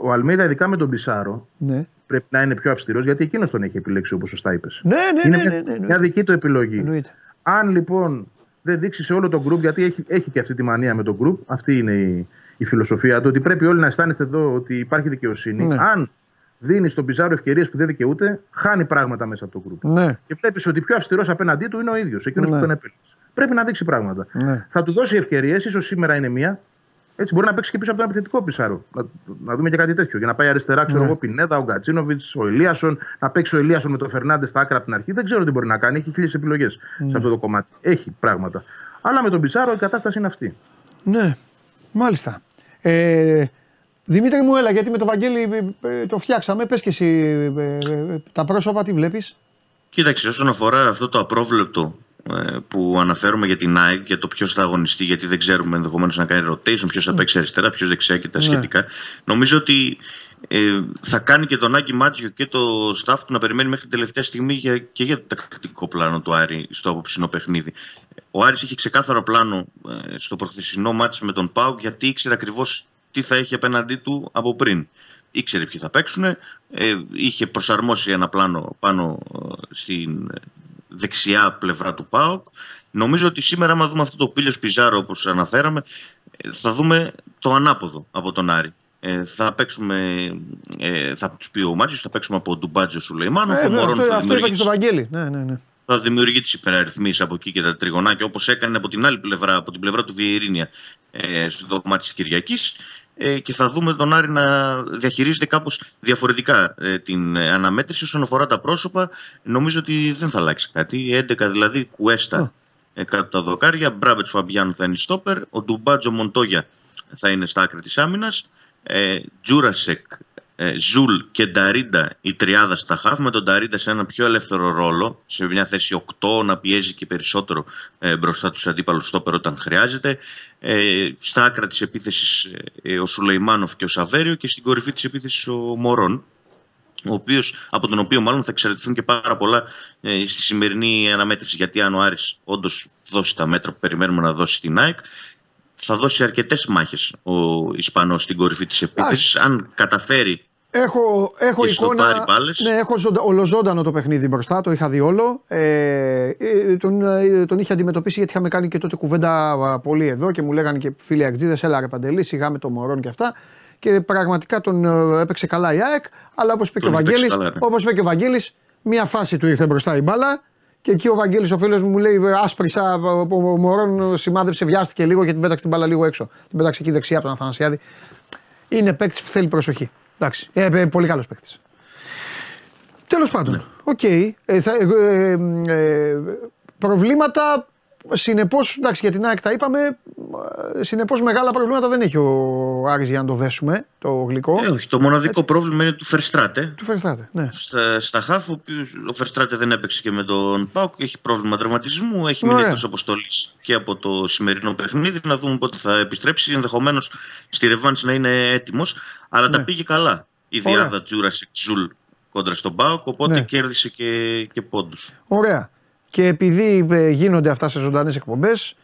Ο Αλμίδα, ειδικά με τον Πισάρο, ναι πρέπει να είναι πιο αυστηρός γιατί εκείνος τον έχει επιλέξει όπως σωστά είπες. Ναι, ναι, ναι, ναι, ναι, ναι, μια δική του επιλογή. Εννοείται. Αν λοιπόν δεν δείξει σε όλο τον γκρουπ, γιατί έχει, έχει και αυτή τη μανία με τον γκρουπ, αυτή είναι η, η φιλοσοφία του, ότι πρέπει όλοι να αισθάνεστε εδώ ότι υπάρχει δικαιοσύνη. Ναι. Αν δίνεις στον Πιζάρο ευκαιρίες που δεν δικαιούται, χάνει πράγματα μέσα από το γκρουπ. Ναι. Και βλέπεις ότι πιο αυστηρός απέναντί του είναι ο ίδιος, εκείνος ναι. που τον επέλεξε. Πρέπει να δείξει πράγματα. Ναι. Θα του δώσει ευκαιρίες, ίσως σήμερα είναι μία, έτσι μπορεί να παίξει και πίσω από τον επιθετικό Πισάρο. Να, να δούμε και κάτι τέτοιο. Για να πάει αριστερά, ξέρω ναι. εγώ, Πινέδα, ο Γκατσίνοβιτς, ο Ελίασον, να παίξει ο Ελίασον με τον Φερνάντες στα άκρα από την αρχή. Δεν ξέρω τι μπορεί να κάνει. Έχει χίλιες επιλογές ναι. σε αυτό το κομμάτι. Έχει πράγματα. Αλλά με τον Πισάρο η κατάσταση είναι αυτή. Ναι, μάλιστα. Ε, Δημήτρη μου, έλα γιατί με το Βαγγέλη ε, ε, το φτιάξαμε. Πες και εσύ ε, τα πρόσωπα, τι βλέπεις; Κοίταξε, όσον αφορά αυτό το απρόβλεπτο ε, που αναφέρουμε για την ΑΕΚ, για το ποιος θα αγωνιστεί, γιατί δεν ξέρουμε ενδεχομένως να κάνει rotation, ποιος θα ναι. παίξει αριστερά, ποιος δεξιά και τα ναι. σχετικά. Νομίζω ότι ε, θα κάνει και τον Άκη Μάτζιο και το staff του να περιμένει μέχρι την τελευταία στιγμή για, και για το τακτικό πλάνο του Άρη στο απόψινό παιχνίδι. Ο Άρης είχε ξεκάθαρο πλάνο ε, στο προχθεσινό μάτς με τον Πάουκ γιατί ήξερε ακριβώς τι θα έχει απέναντί του από πριν. Ήξερε ποιοι θα παίξουν, ε, είχε προσαρμόσει ένα πλάνο πάνω ε, στην δεξιά πλευρά του ΠΑΟΚ. Νομίζω ότι σήμερα, άμα δούμε αυτό το πύλιο Πιζάρο όπως αναφέραμε, ε, θα δούμε το ανάποδο από τον Άρη. Ε, θα παίξουμε, ε, θα τους πει ο Μάτζιο, θα παίξουμε από τον Μπάτζο Σουλεϊμάνο. Ε, αυτό, αυτό, αυτό είπα και στο Βαγγέλη. Ναι, ναι, ναι. Θα δημιουργεί τι υπεραριθμίσει από εκεί και τα τριγωνάκια όπως έκανε από την άλλη πλευρά, από την πλευρά του Βιερίνια ε, στο μάτι της Κυριακής. Ε, και θα δούμε τον Άρη να διαχειρίζεται κάπως διαφορετικά ε, την αναμέτρηση όσον αφορά τα πρόσωπα. Νομίζω ότι δεν θα αλλάξει κάτι. 11 δηλαδή Κουέστα ε, κάτω τα δοκάρια, Μπράμπετς Φαμπιάν θα είναι στόπερ, Οντουμπάτζο Μοντόγια θα είναι στα άκρη της άμυνας, ε, Τζούρασεκ, ε, Ζουλ και Νταρίντα η τριάδα στα χαφ με τον Νταρίντα σε ένα πιο ελεύθερο ρόλο σε μια θέση 8 να πιέζει και περισσότερο ε, μπροστά τους αντίπαλους στόπερ όταν χρειάζεται ε, στα άκρα της επίθεσης ε, ο Σουλεϊμάνοφ και ο Σαβέριο και στην κορυφή της επίθεσης ο Μορόν ο οποίος, από τον οποίο μάλλον θα εξαρτηθούν και πάρα πολλά ε, στη σημερινή αναμέτρηση γιατί αν ο Άρης όντως δώσει τα μέτρα που περιμένουμε να δώσει στην ΑΕΚ θα δώσει αρκετές μάχες ο Ισπανός στην κορυφή της επίθεσης. Αν καταφέρει. Έχω, έχω εικόνα. Ναι, έχω ζωντα, ολοζώντανο το παιχνίδι μπροστά, το είχα δει όλο. Ε, ε, τον, ε, τον είχε αντιμετωπίσει γιατί είχαμε κάνει και τότε κουβέντα πολύ εδώ και μου λέγανε και φίλοι Αγτζίδε, έλα ρε Παντελή, σιγά με το Μωρόν και αυτά. Και πραγματικά τον ε, έπαιξε καλά η ΑΕΚ, αλλά όπως είπε, ναι. είπε και ο Βαγγέλης, μία φάση του ήρθε μπροστά η μπάλα και εκεί ο Βαγγέλης ο φίλος μου λέει άσπρισα ο Μορόν σημάδεψε, βιάστηκε λίγο και την πέταξε την μπάλα λίγο έξω. Την πέταξε εκεί δεξιά από τον Αθανασιάδη. Είναι παίκτης που θέλει προσοχή. Εντάξει. Ε, ε, πολύ καλός παίκτης. Τέλος πάντων. Ναι. OK. Okay. Ε, ε, ε, προβλήματα Συνεπώς, εντάξει, για την ΑΕΚ τα είπαμε. Συνεπώς, μεγάλα προβλήματα δεν έχει ο Άρης για να το δέσουμε το γλυκό. Ε, όχι. Το μοναδικό Έτσι. πρόβλημα είναι του Φερστράτε. Του Φερστράτε, ναι. Στα, στα Χάφ, ο, ο Φερστράτε δεν έπαιξε και με τον ΠΑΟΚ. Έχει πρόβλημα τραυματισμού. Έχει μείνει εκτός αποστολής και από το σημερινό παιχνίδι. Να δούμε πότε θα επιστρέψει. Ενδεχομένως στη ρεβάνς να είναι έτοιμος. Αλλά ναι. τα πήγε καλά η δυάδα Τζούρασεκ Ζουλ κόντρα στον ΠΑΟΚ. Οπότε ναι. κέρδισε και, και πόντους. Ωραία. Και επειδή ε, γίνονται αυτά σε ζωντανές εκπομπές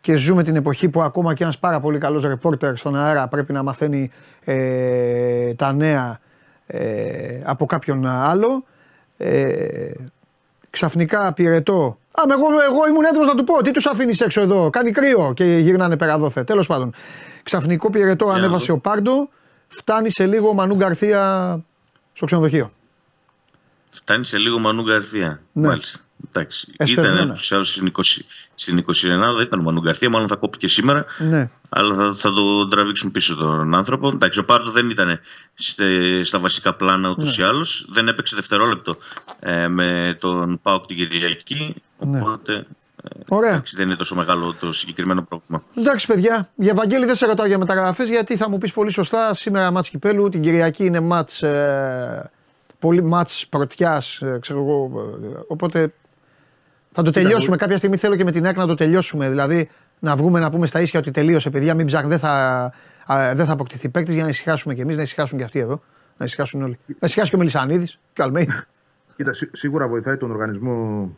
και ζούμε την εποχή που ακόμα και ένας πάρα πολύ καλός ρεπόρτερ στον αέρα πρέπει να μαθαίνει ε, τα νέα ε, από κάποιον άλλο. Ε, ξαφνικά πυρετό. Α, εγώ, εγώ ήμουν έτοιμος να του πω. Τι τους αφήνεις έξω εδώ. Κάνει κρύο και γυρνάνε πέρα δόθε. Τέλος πάντων. Ξαφνικό πυρετό ανέβασε ο Πάρντο. Φτάνει σε λίγο ο Μανού Γκαρθία στο ξενοδοχείο. Φτάνει σε λίγο ο Μανού Γκαρθία. Ναι. Μάλιστα. Εντάξει, ήταν στην, 20, στην 29 δεν ήταν ο Μανουγκαρθία, μάλλον θα κόπηκε σήμερα. Ναι. Αλλά θα, θα το τραβήξουν πίσω τον άνθρωπο. Εντάξει, ο Πάρτο δεν ήταν στα βασικά πλάνα ούτως ναι. ή άλλως. Δεν έπαιξε δευτερόλεπτο ε, με τον Πάοκ την Κυριακή. Ναι. Οπότε. Ε, Ωραία. Εντάξει, δεν είναι τόσο μεγάλο το συγκεκριμένο πρόβλημα. Εντάξει, παιδιά. Για Βαγγέλη δεν σε ρωτάω για μεταγραφές, γιατί θα μου πεις πολύ σωστά. Σήμερα μάτς κυπέλου, την Κυριακή είναι μάτς, ε, πολύ μάτς πρωτιάς, ε, ξέρω εγώ. Ε, οπότε θα το τελειώσουμε κάποια στιγμή. Θέλω και με την ΑΕΚ να το τελειώσουμε. Δηλαδή να βγούμε να πούμε στα ίσια ότι τελείωσε, παιδιά. Μην ψάχνει, δεν θα, δεν θα αποκτηθεί παίκτης για να ησυχάσουμε κι εμείς, να ησυχάσουν και αυτοί εδώ. Να ησυχάσουν όλοι. Να ησυχάσει και ο Μελισανίδης και ο Κοίτα, σίγουρα βοηθάει τον οργανισμό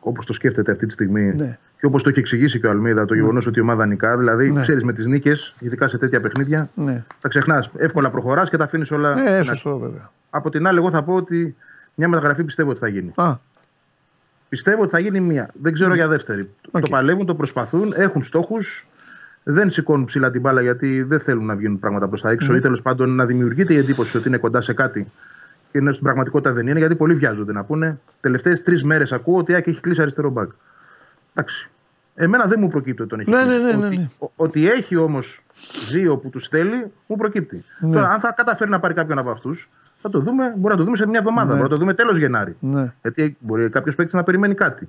όπως το σκέφτεται αυτή τη στιγμή ναι. και όπως το έχει εξηγήσει και ο Αλμίδα, το ναι. γεγονός ότι η ομάδα νικά. Δηλαδή, ναι. ξέρεις με τις νίκες, ειδικά σε τέτοια παιχνίδια, ναι. τα ξεχνάς. Εύκολα προχωράς και τα αφήνεις όλα. Ναι, σωστό, βέβαια. Από την άλλη, εγώ θα πω ότι μια μεταγραφή πιστεύω ότι θα γίνει. Α. Πιστεύω ότι θα γίνει μία. Δεν ξέρω για δεύτερη. Okay. Το παλεύουν, το προσπαθούν, έχουν στόχους. Δεν σηκώνουν ψηλά την μπάλα γιατί δεν θέλουν να βγουν πράγματα προς τα έξω ή τέλος πάντων να δημιουργείται η εντύπωση ότι είναι κοντά σε κάτι και ενώ στην πραγματικότητα δεν είναι γιατί πολλοί βιάζονται να πούνε. Τελευταίες τρεις μέρες ακούω ότι έχει κλείσει αριστερό μπακ. Εντάξει. Εμένα δεν μου προκύπτει ότι τον έχει ναι, ναι, ναι, ναι, ναι. Ότι, ότι έχει όμως δύο που τους θέλει, μου προκύπτει. Ναι. Τώρα, αν θα καταφέρει να πάρει κάποιον από αυτούς, θα το δούμε, μπορεί να το δούμε σε μια εβδομάδα, ναι. μπορεί να το δούμε τέλος Γενάρη. Ναι. Γιατί μπορεί κάποιος παίκτης να περιμένει κάτι.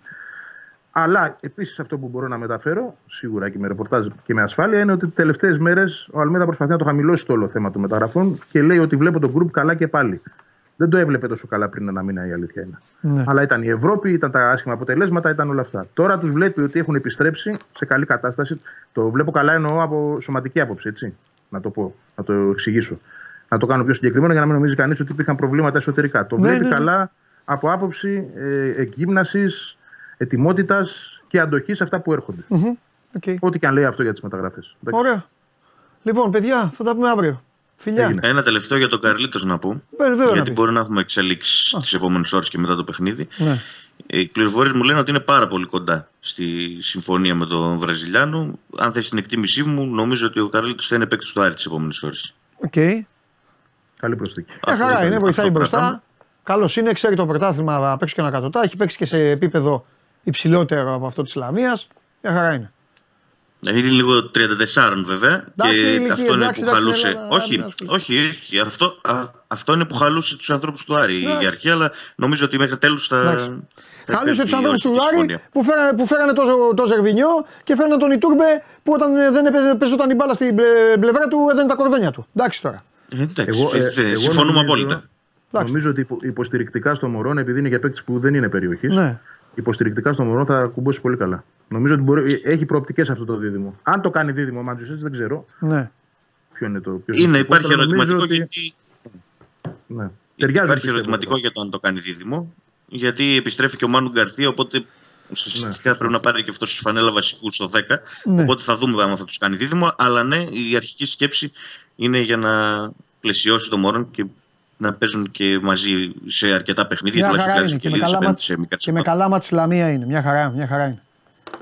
Αλλά επίσης αυτό που μπορώ να μεταφέρω, σίγουρα και με ρεπορτάζ και με ασφάλεια, είναι ότι τι τελευταίες μέρες ο Αλμέδα προσπαθεί να το χαμηλώσει το όλο θέμα των μεταγραφών και λέει ότι βλέπω τον γκρουπ καλά και πάλι. Δεν το έβλεπε τόσο καλά πριν ένα μήνα η αλήθεια είναι. Ναι. Αλλά ήταν η Ευρώπη, ήταν τα άσχημα αποτελέσματα, ήταν όλα αυτά. Τώρα τους βλέπει ότι έχουν επιστρέψει σε καλή κατάσταση. Το βλέπω καλά εννοώ από σωματική άποψη, έτσι. Να το πω, να το εξηγήσω να το κάνω πιο συγκεκριμένο για να μην νομίζει κανείς ότι υπήρχαν προβλήματα εσωτερικά. Το ναι, βλέπει ναι, ναι. καλά από άποψη ε, εκγύμναση, ετοιμότητας και αντοχής σε αυτά που έρχονται. Mm-hmm. Okay. Ό,τι και αν λέει αυτό για τις μεταγραφές. Ωραία. Λοιπόν, παιδιά, θα τα πούμε αύριο. Φιλιά. Ένα τελευταίο για τον Καρλίτος να πω. Ε, γιατί μπορεί να έχουμε εξελίξεις τις επόμενες ώρες και μετά το παιχνίδι. Ναι. Οι πληροφορίες μου λένε ότι είναι πάρα πολύ κοντά στη συμφωνία με τον Βραζιλιάνο. Αν θες την εκτίμησή μου, νομίζω ότι ο Καρλίτος θα είναι παίκτης του Άρη τις επόμενες ώρες. OK. Okay. Καλή προσθήκη. Μια χαρά είναι, βοηθάει μπροστά. Καλό είναι, ξέρει το πρωτάθλημα απ' έξω και κατωτά. Έχει παίξει και σε επίπεδο υψηλότερο από αυτό της Ισλαμία. Μια χαρά είναι. Είναι λίγο 34 βέβαια. και αυτό είναι που χαλούσε. όχι, όχι, όχι, Αυτό, αυτό είναι που χαλούσε τους ανθρώπους του Άρη η αρχή, αλλά νομίζω ότι μέχρι τέλους θα. Χάλισε τους ανθρώπους του Άρη που, φέρανε, που φέρανε το, το Ζερβινιό και φέρανε τον Ιτούρμπε που όταν δεν παίζονταν η μπάλα στην πλευρά του έδαινε τα κορδόνια του. Εντάξει τώρα. Εγώ, ε, εγώ συμφωνούμε απόλυτα. Νομίζω ότι υποστηρικτικά στο Μωρόν, επειδή είναι για παίκτης που δεν είναι περιοχής, ναι. υποστηρικτικά στο Μωρόν θα κουμπώσει πολύ καλά. Νομίζω ότι μπορεί, έχει προοπτικές αυτό το δίδυμο. Αν το κάνει δίδυμο ο Μάντζο δεν ξέρω. Ναι. Ποιο είναι το. Ποιος είναι, υπάρχει ερωτηματικό ότι... γιατί. Ναι. Ταιριάζει, υπάρχει ερωτηματικό για το αν το κάνει δίδυμο. Γιατί επιστρέφει και ο Μάνου Γκαρθία, οπότε ουσιαστικά ναι. πρέπει να πάρει και αυτός στη φανέλα βασικούς στο 10. Ναι. Οπότε θα δούμε αν θα τους κάνει δίδυμο. Αλλά ναι, η αρχική σκέψη είναι για να πλαισιώσει το Μόρον και να παίζουν και μαζί σε αρκετά παιχνίδια. Μια χαρά είναι. Και, με καλά, μάτς, και με καλά μάτς Λαμία είναι. Μια χαρά, μια χαρά είναι.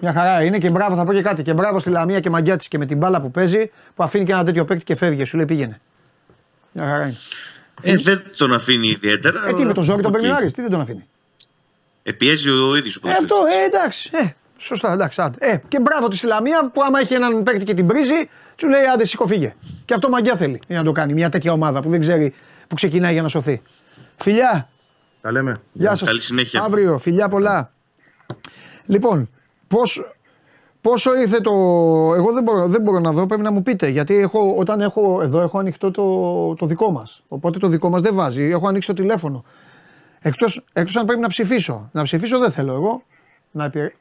Μια χαρά είναι και μπράβο, θα πω και κάτι. Και μπράβο στη Λαμία και μαγκιά τη και με την μπάλα που παίζει που αφήνει και ένα τέτοιο παίκτη και φεύγει. Σου λέει πήγαινε. Μια χαρά είναι. Ε, δεν τον αφήνει ιδιαίτερα. Ε, τι με τον Ζόρι τον παίρνει τι δεν τον αφήνει. Ε, πιέζει ο ίδιος. Ε, αυτό, ε, εντάξει. Ε, σωστά, εντάξει. Άντε. Ε, και μπράβο τη Λαμία που άμα έχει έναν παίκτη και την πρίζει, του λέει άντε σηκώ φύγε. Και αυτό μαγκιά θέλει για να το κάνει. Μια τέτοια ομάδα που δεν ξέρει που ξεκινάει για να σωθεί. Φιλιά. Τα λέμε. Γεια σας. Αύριο. Φιλιά πολλά. Λοιπόν, πώς, πόσο ήρθε το. Εγώ δεν μπορώ, δεν μπορώ να δω, πρέπει να μου πείτε. Γιατί έχω, όταν έχω εδώ έχω ανοιχτό το, το δικό μας. Οπότε το δικό μας δεν βάζει. Έχω ανοίξει το τηλέφωνο. Εκτός εκτός αν πρέπει να ψηφίσω. Να ψηφίσω δεν θέλω εγώ. Να επι...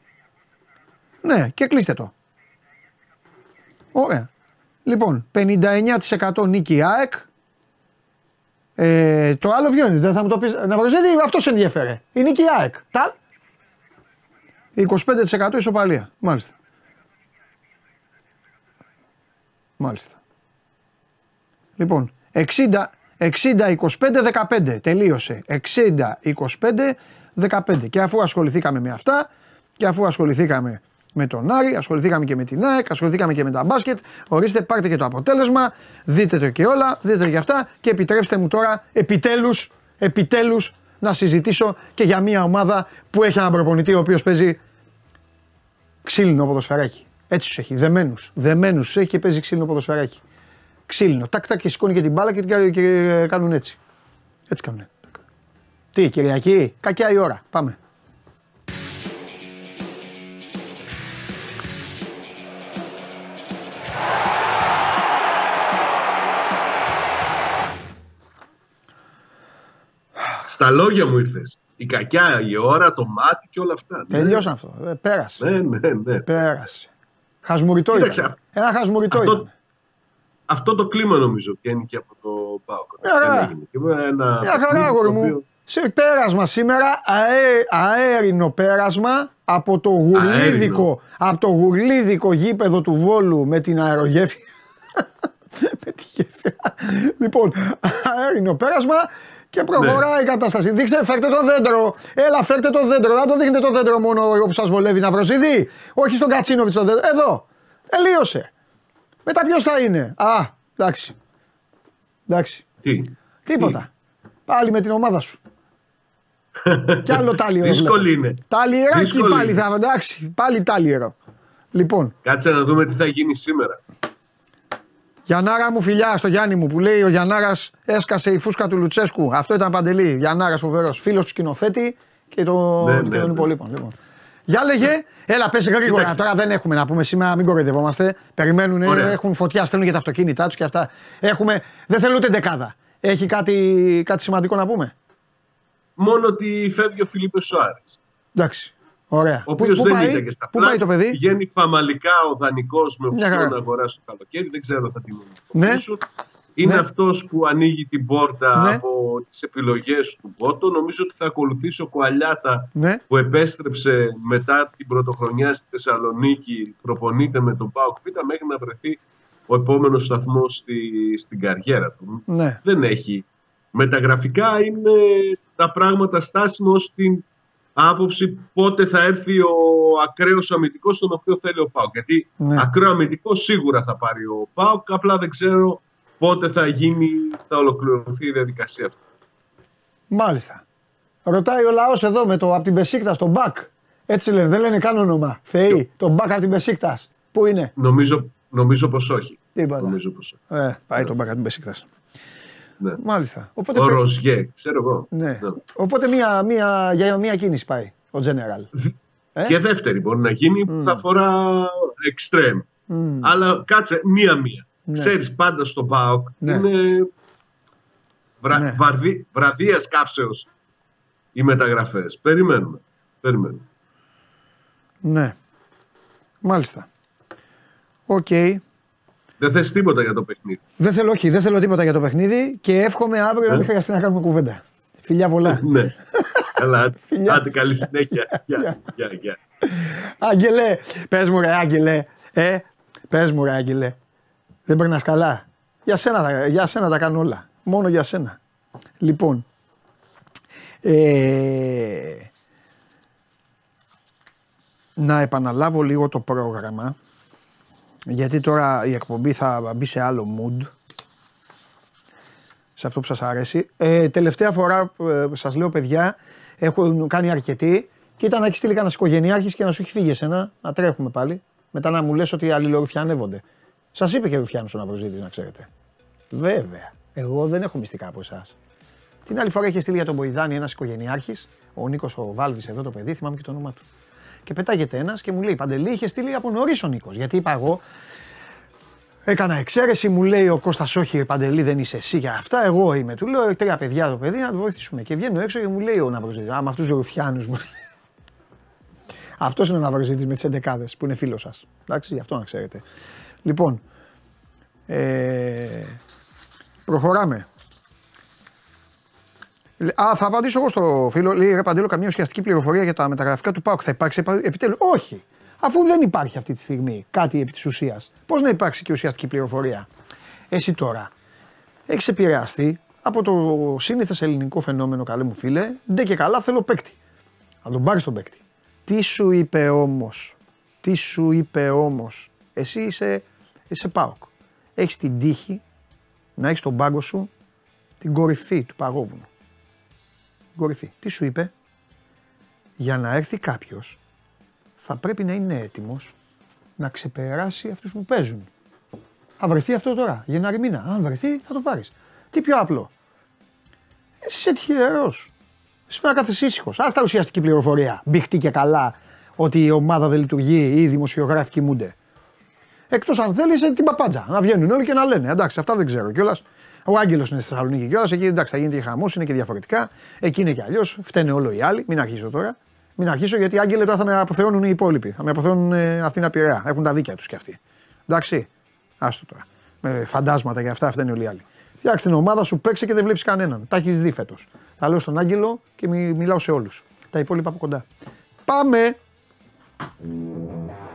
Ναι, και κλείστε το. Ωραία. Λοιπόν, 59% νίκη ΑΕΚ. Ε, το άλλο ποιο είναι, δεν θα μου το πει. Να προσθέτει, αυτός σε ενδιαφέρε. Η νίκη ΑΕΚ. Τα, 25% ισοπαλία. Μάλιστα. Μάλιστα. Λοιπόν, 60, 60, 25, 15. Τελείωσε. 60, 25, 15. Και αφού ασχοληθήκαμε με αυτά και αφού ασχοληθήκαμε με τον Άρη, ασχοληθήκαμε και με την ΑΕΚ, ασχοληθήκαμε και με τα μπάσκετ. Ορίστε, πάρτε και το αποτέλεσμα, δείτε το και όλα, δείτε το και αυτά και επιτρέψτε μου τώρα επιτέλους, επιτέλους να συζητήσω και για μια ομάδα που έχει έναν προπονητή ο οποίος παίζει ξύλινο ποδοσφαιράκι. Έτσι τους έχει. Δεμένους. Δεμένους τους έχει και παίζει ξύλινο ποδοσφαιράκι. Ξύλινο. Τάκ, τάκ και σηκώνει και την μπάλα και, και κάνουν έτσι. Έτσι κάνουν. Τι, Κυριακή, κακιά η ώρα. Πάμε. Στα λόγια μου ήρθες. Η κακιά, η ώρα, το μάτι και όλα αυτά. Τελειώσαν αυτό. Ε, πέρασε. Ναι, ναι, ναι. Πέρασε. Χασμουριτό ήταν. Ένα χασμουριτό αυτό, ήταν. Αυτό το κλίμα νομίζω βγαίνει και από το Πάο. Μια χαρά, αγόρι μου. Σε πέρασμα σήμερα, αέ, αέρινο πέρασμα από το γουρλίδικο, από το γουρλίδικο γήπεδο του Βόλου με την αερογέφυρα. με τη γέφυρα. λοιπόν, αέρινο πέρασμα και προχωράει ναι. η κατάσταση. Δείξτε, φέρτε το δέντρο. Έλα, φέρτε το δέντρο. Δεν το δείχνετε το δέντρο μόνο όπου σας βολεύει να βροσίδει. Όχι στον Κατσίνοβιτς το δέντρο. Εδώ. Τελείωσε. Μετά ποιος θα είναι; Α, εντάξει. Εντάξει. Τι; Τίποτα. Τι. Πάλι με την ομάδα σου. Κι άλλο τάλιερο. Δύσκολη είναι. Τάλιεράκι πάλι θα. Εντάξει. Πάλι τάλιερο. Λοιπόν. Κάτσε να δούμε τι θα γίνει σήμερα. Γιαννάρα μου φιλιά στο Γιάννη μου που λέει ο Γιαννάρας έσκασε η φούσκα του Λουτσέσκου. Αυτό ήταν παντελή. Γιαννάρας φοβερός. Φίλος του σκηνοθέτη και, το, ναι, και ναι, των ναι. υπολείπων. Λοιπόν. Για λέγε, έλα πες γρήγορα. Τώρα δεν έχουμε να πούμε σήμερα, μην κοροϊδευόμαστε. Περιμένουν, Ωραία. έχουν φωτιά, στέλνουν και τα αυτοκίνητά τους και αυτά. Έχουμε, δεν θέλουν ούτε δεκάδα. Έχει κάτι, κάτι σημαντικό να πούμε; Μόνο ότι φεύγει ο Φιλίππε Σοάρε. Εντάξει. Ωραία. Ο οποίος δεν πάει, ήταν και στα Πού πάει το παιδί; Πηγαίνει φαμαλικά ο δανεικός με οπτικό να αγοράσει το καλοκαίρι. Δεν ξέρω θα την ναι. Είναι ναι. αυτός που ανοίγει την πόρτα ναι. από τις επιλογές του Μπότο. Νομίζω ότι θα ακολουθήσει ο Κουαλιάτα ναι. που επέστρεψε μετά την πρωτοχρονιά στη Θεσσαλονίκη, προπονείται με τον Πάοκ Β μέχρι να βρεθεί ο επόμενος σταθμός στη, στην καριέρα του. Ναι. Δεν έχει. Μεταγραφικά είναι τα πράγματα στάσιμο στην άποψη πότε θα έρθει ο ακραίος αμυντικός τον οποίο θέλει ο ΠΑΟΚ. Γιατί ναι. ακραίο αμυντικό σίγουρα θα πάρει ο ΠΑΟΚ, απλά δεν ξέρω πότε θα γίνει, θα ολοκληρωθεί η διαδικασία αυτή. Μάλιστα. Ρωτάει ο λαός εδώ με το από την Μπεσίκτας στο μπακ. Έτσι λένε, δεν λένε καν όνομα. Θεοί, το μπακ από την Μπεσίκτας. Πού είναι; Νομίζω, νομίζω πως όχι. Τίποτα. Νομίζω πως όχι. Ε, πάει το μπακ από την Πεσίκτας. Ναι. Μάλιστα. Οπότε, ο Ροζιέ, ξέρω εγώ. Ναι. ναι. Οπότε μία, μία, για μία κίνηση πάει ο General. Ε; Και δεύτερη μπορεί να γίνει που θα αφορά extreme. Mm. Αλλά κάτσε μία-μία. Ναι. Ξέρεις πάντα στο ΠΑΟΚ ναι. είναι βρα... ναι. βαρδί... βραδίας καύσεως οι μεταγραφές. Περιμένουμε. Περιμένουμε. Ναι. Μάλιστα. OK. Okay. Δεν θες τίποτα για το παιχνίδι. Δεν θέλω, όχι, δεν θέλω τίποτα για το παιχνίδι και εύχομαι αύριο να μην χρειαστεί να κάνουμε κουβέντα. Φιλιά πολλά. ναι. Καλά, άντε καλή συνέχεια. Γεια, γεια, γεια. Άγγελε, πες μου ρε Άγγελε, ε, πες μου ρε Άγγελε, δεν περνάς καλά. Για σένα, για σένα τα κάνω όλα, μόνο για σένα. Λοιπόν, ε, να επαναλάβω λίγο το πρόγραμμα, γιατί τώρα η εκπομπή θα μπει σε άλλο mood, σε αυτό που σας αρέσει. Ε, τελευταία φορά, ε, σας λέω παιδιά, έχω κάνει αρκετή και ήταν να έχεις στείλει κανένας οικογενειάρχης και να σου έχει φύγει εσένα, να τρέχουμε πάλι. Μετά να μου λες ότι αλληλορουφιανεύονται. Σας είπε και Ρουφιάνο ο Ναυροζήτης, να ξέρετε. Βέβαια. Εγώ δεν έχω μυστικά από εσάς. Την άλλη φορά είχε στείλει για τον Μποϊδάνη ένας οικογενειάρχης, ο Νίκος ο Βάλβης εδώ το παιδί, θυμάμαι και το όνομα του. Και πετάγεται ένας και μου λέει Παντελή, είχε στείλει από νωρίς ο Νίκος. Γιατί είπα εγώ, Έκανα εξαίρεση, μου λέει ο Κώστας Όχι, Παντελή, δεν είσαι εσύ για αυτά. Εγώ είμαι. Του λέω τρία παιδιά το παιδί να το βοηθήσουμε. Και βγαίνω έξω και μου λέει ο Ναυροζήτης, Α, με αυτούς του ρουφιάνου μου. Αυτός είναι ο Ναυροζήτης με τις 11 που είναι φίλος σας. Εντάξει, γι' αυτό να ξέρετε. Λοιπόν, ε, προχωράμε. Α, θα απαντήσω εγώ στο φίλο. Λέει ρε Παντέλο, καμία ουσιαστική πληροφορία για τα μεταγραφικά του ΠΑΟΚ θα υπάρξει επιτέλους. Όχι. Αφού δεν υπάρχει αυτή τη στιγμή κάτι επί της ουσίας, πώς να υπάρξει και ουσιαστική πληροφορία; Εσύ τώρα έχεις επηρεαστεί από το σύνηθες ελληνικό φαινόμενο, καλέ μου φίλε. Ντε και καλά θέλω παίκτη. Να τον πάρεις τον παίκτη. Τι σου είπε όμως, τι σου είπε όμως, εσύ είσαι, είσαι ΠΑΟΚ. Έχεις την τύχη να έχεις τον πάγκο σου την κορυφή του παγόβουνου. Την κορυφή. Τι σου είπε, για να έρθει κάποιος θα πρέπει να είναι έτοιμος να ξεπεράσει αυτούς που παίζουν. Θα βρεθεί αυτό τώρα, Γενάρη μήνα. Αν βρεθεί, θα το πάρεις. Τι πιο απλό. Εσύ είσαι τυχερός. Εσύ πρέπει να κάθεσαι ήσυχο. Α τα ουσιαστική πληροφορία. Μπηχτεί και καλά ότι η ομάδα δεν λειτουργεί ή οι δημοσιογράφοι κοιμούνται. Εκτός αν θέλεις την παπάντζα. Να βγαίνουν όλοι και να λένε. Εντάξει, αυτά δεν ξέρω κιόλας. Ο Άγγελος είναι στη Θεσσαλονίκη κιόλας. Εκεί εντάξει, θα γίνεται και χαμός, είναι και διαφορετικά. Εκεί είναι και αλλιώς. Φταίνε όλο οι άλλοι. Μην αρχίσω τώρα. Μην αρχίσω γιατί οι Άγγελοι τώρα θα με αποθεώνουν οι υπόλοιποι. Θα με αποθεώνουν ε, Αθήνα Πειραιά. Έχουν τα δίκια τους κι αυτοί. Εντάξει. Άστο τώρα. Με φαντάσματα και αυτά, αυτά είναι όλοι οι άλλοι. Φτιάξτε την ομάδα σου, παίξε και δεν βλέπεις κανέναν. Τα έχεις δει φέτος. Τα λέω στον Άγγελο και μι, μιλάω σε όλους. Τα υπόλοιπα από κοντά. Πάμε!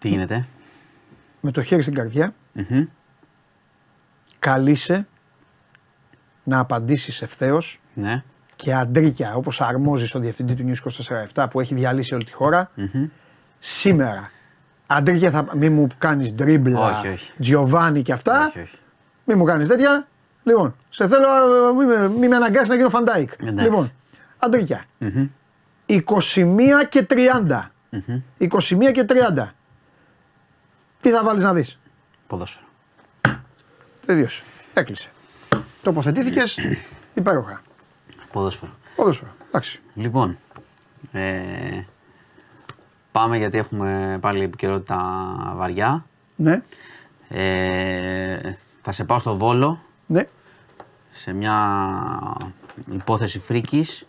Τι γίνεται; Με το χέρι στην καρδιά καλείσαι να απαντήσεις ευθέως ναι. και αντρίκια όπως αρμόζει στο διευθυντή του News 24 που έχει διαλύσει όλη τη χώρα σήμερα. Αντρίκια θα μην μου κάνεις ντρίμπλα, Τζιοβάνι και αυτά. Όχι, όχι. μην μου κάνεις τέτοια. Λοιπόν σε θέλω μην, μη με αναγκάσεις να γίνω φαντάικ. Λοιπόν αντρίκια. 21 και 30 21 και 30. Τι θα βάλεις να δεις; Ποδόσφαιρο. Τελείωσε. Έκλεισε. Τοποθετήθηκες υπέροχα. Ποδόσφαιρο. Ποδόσφαιρο. Εντάξει. Λοιπόν. Ε, πάμε γιατί έχουμε πάλι επικαιρότητα βαριά. Ναι. Ε, θα σε πάω στο Βόλο. Ναι. Σε μια υπόθεση φρίκης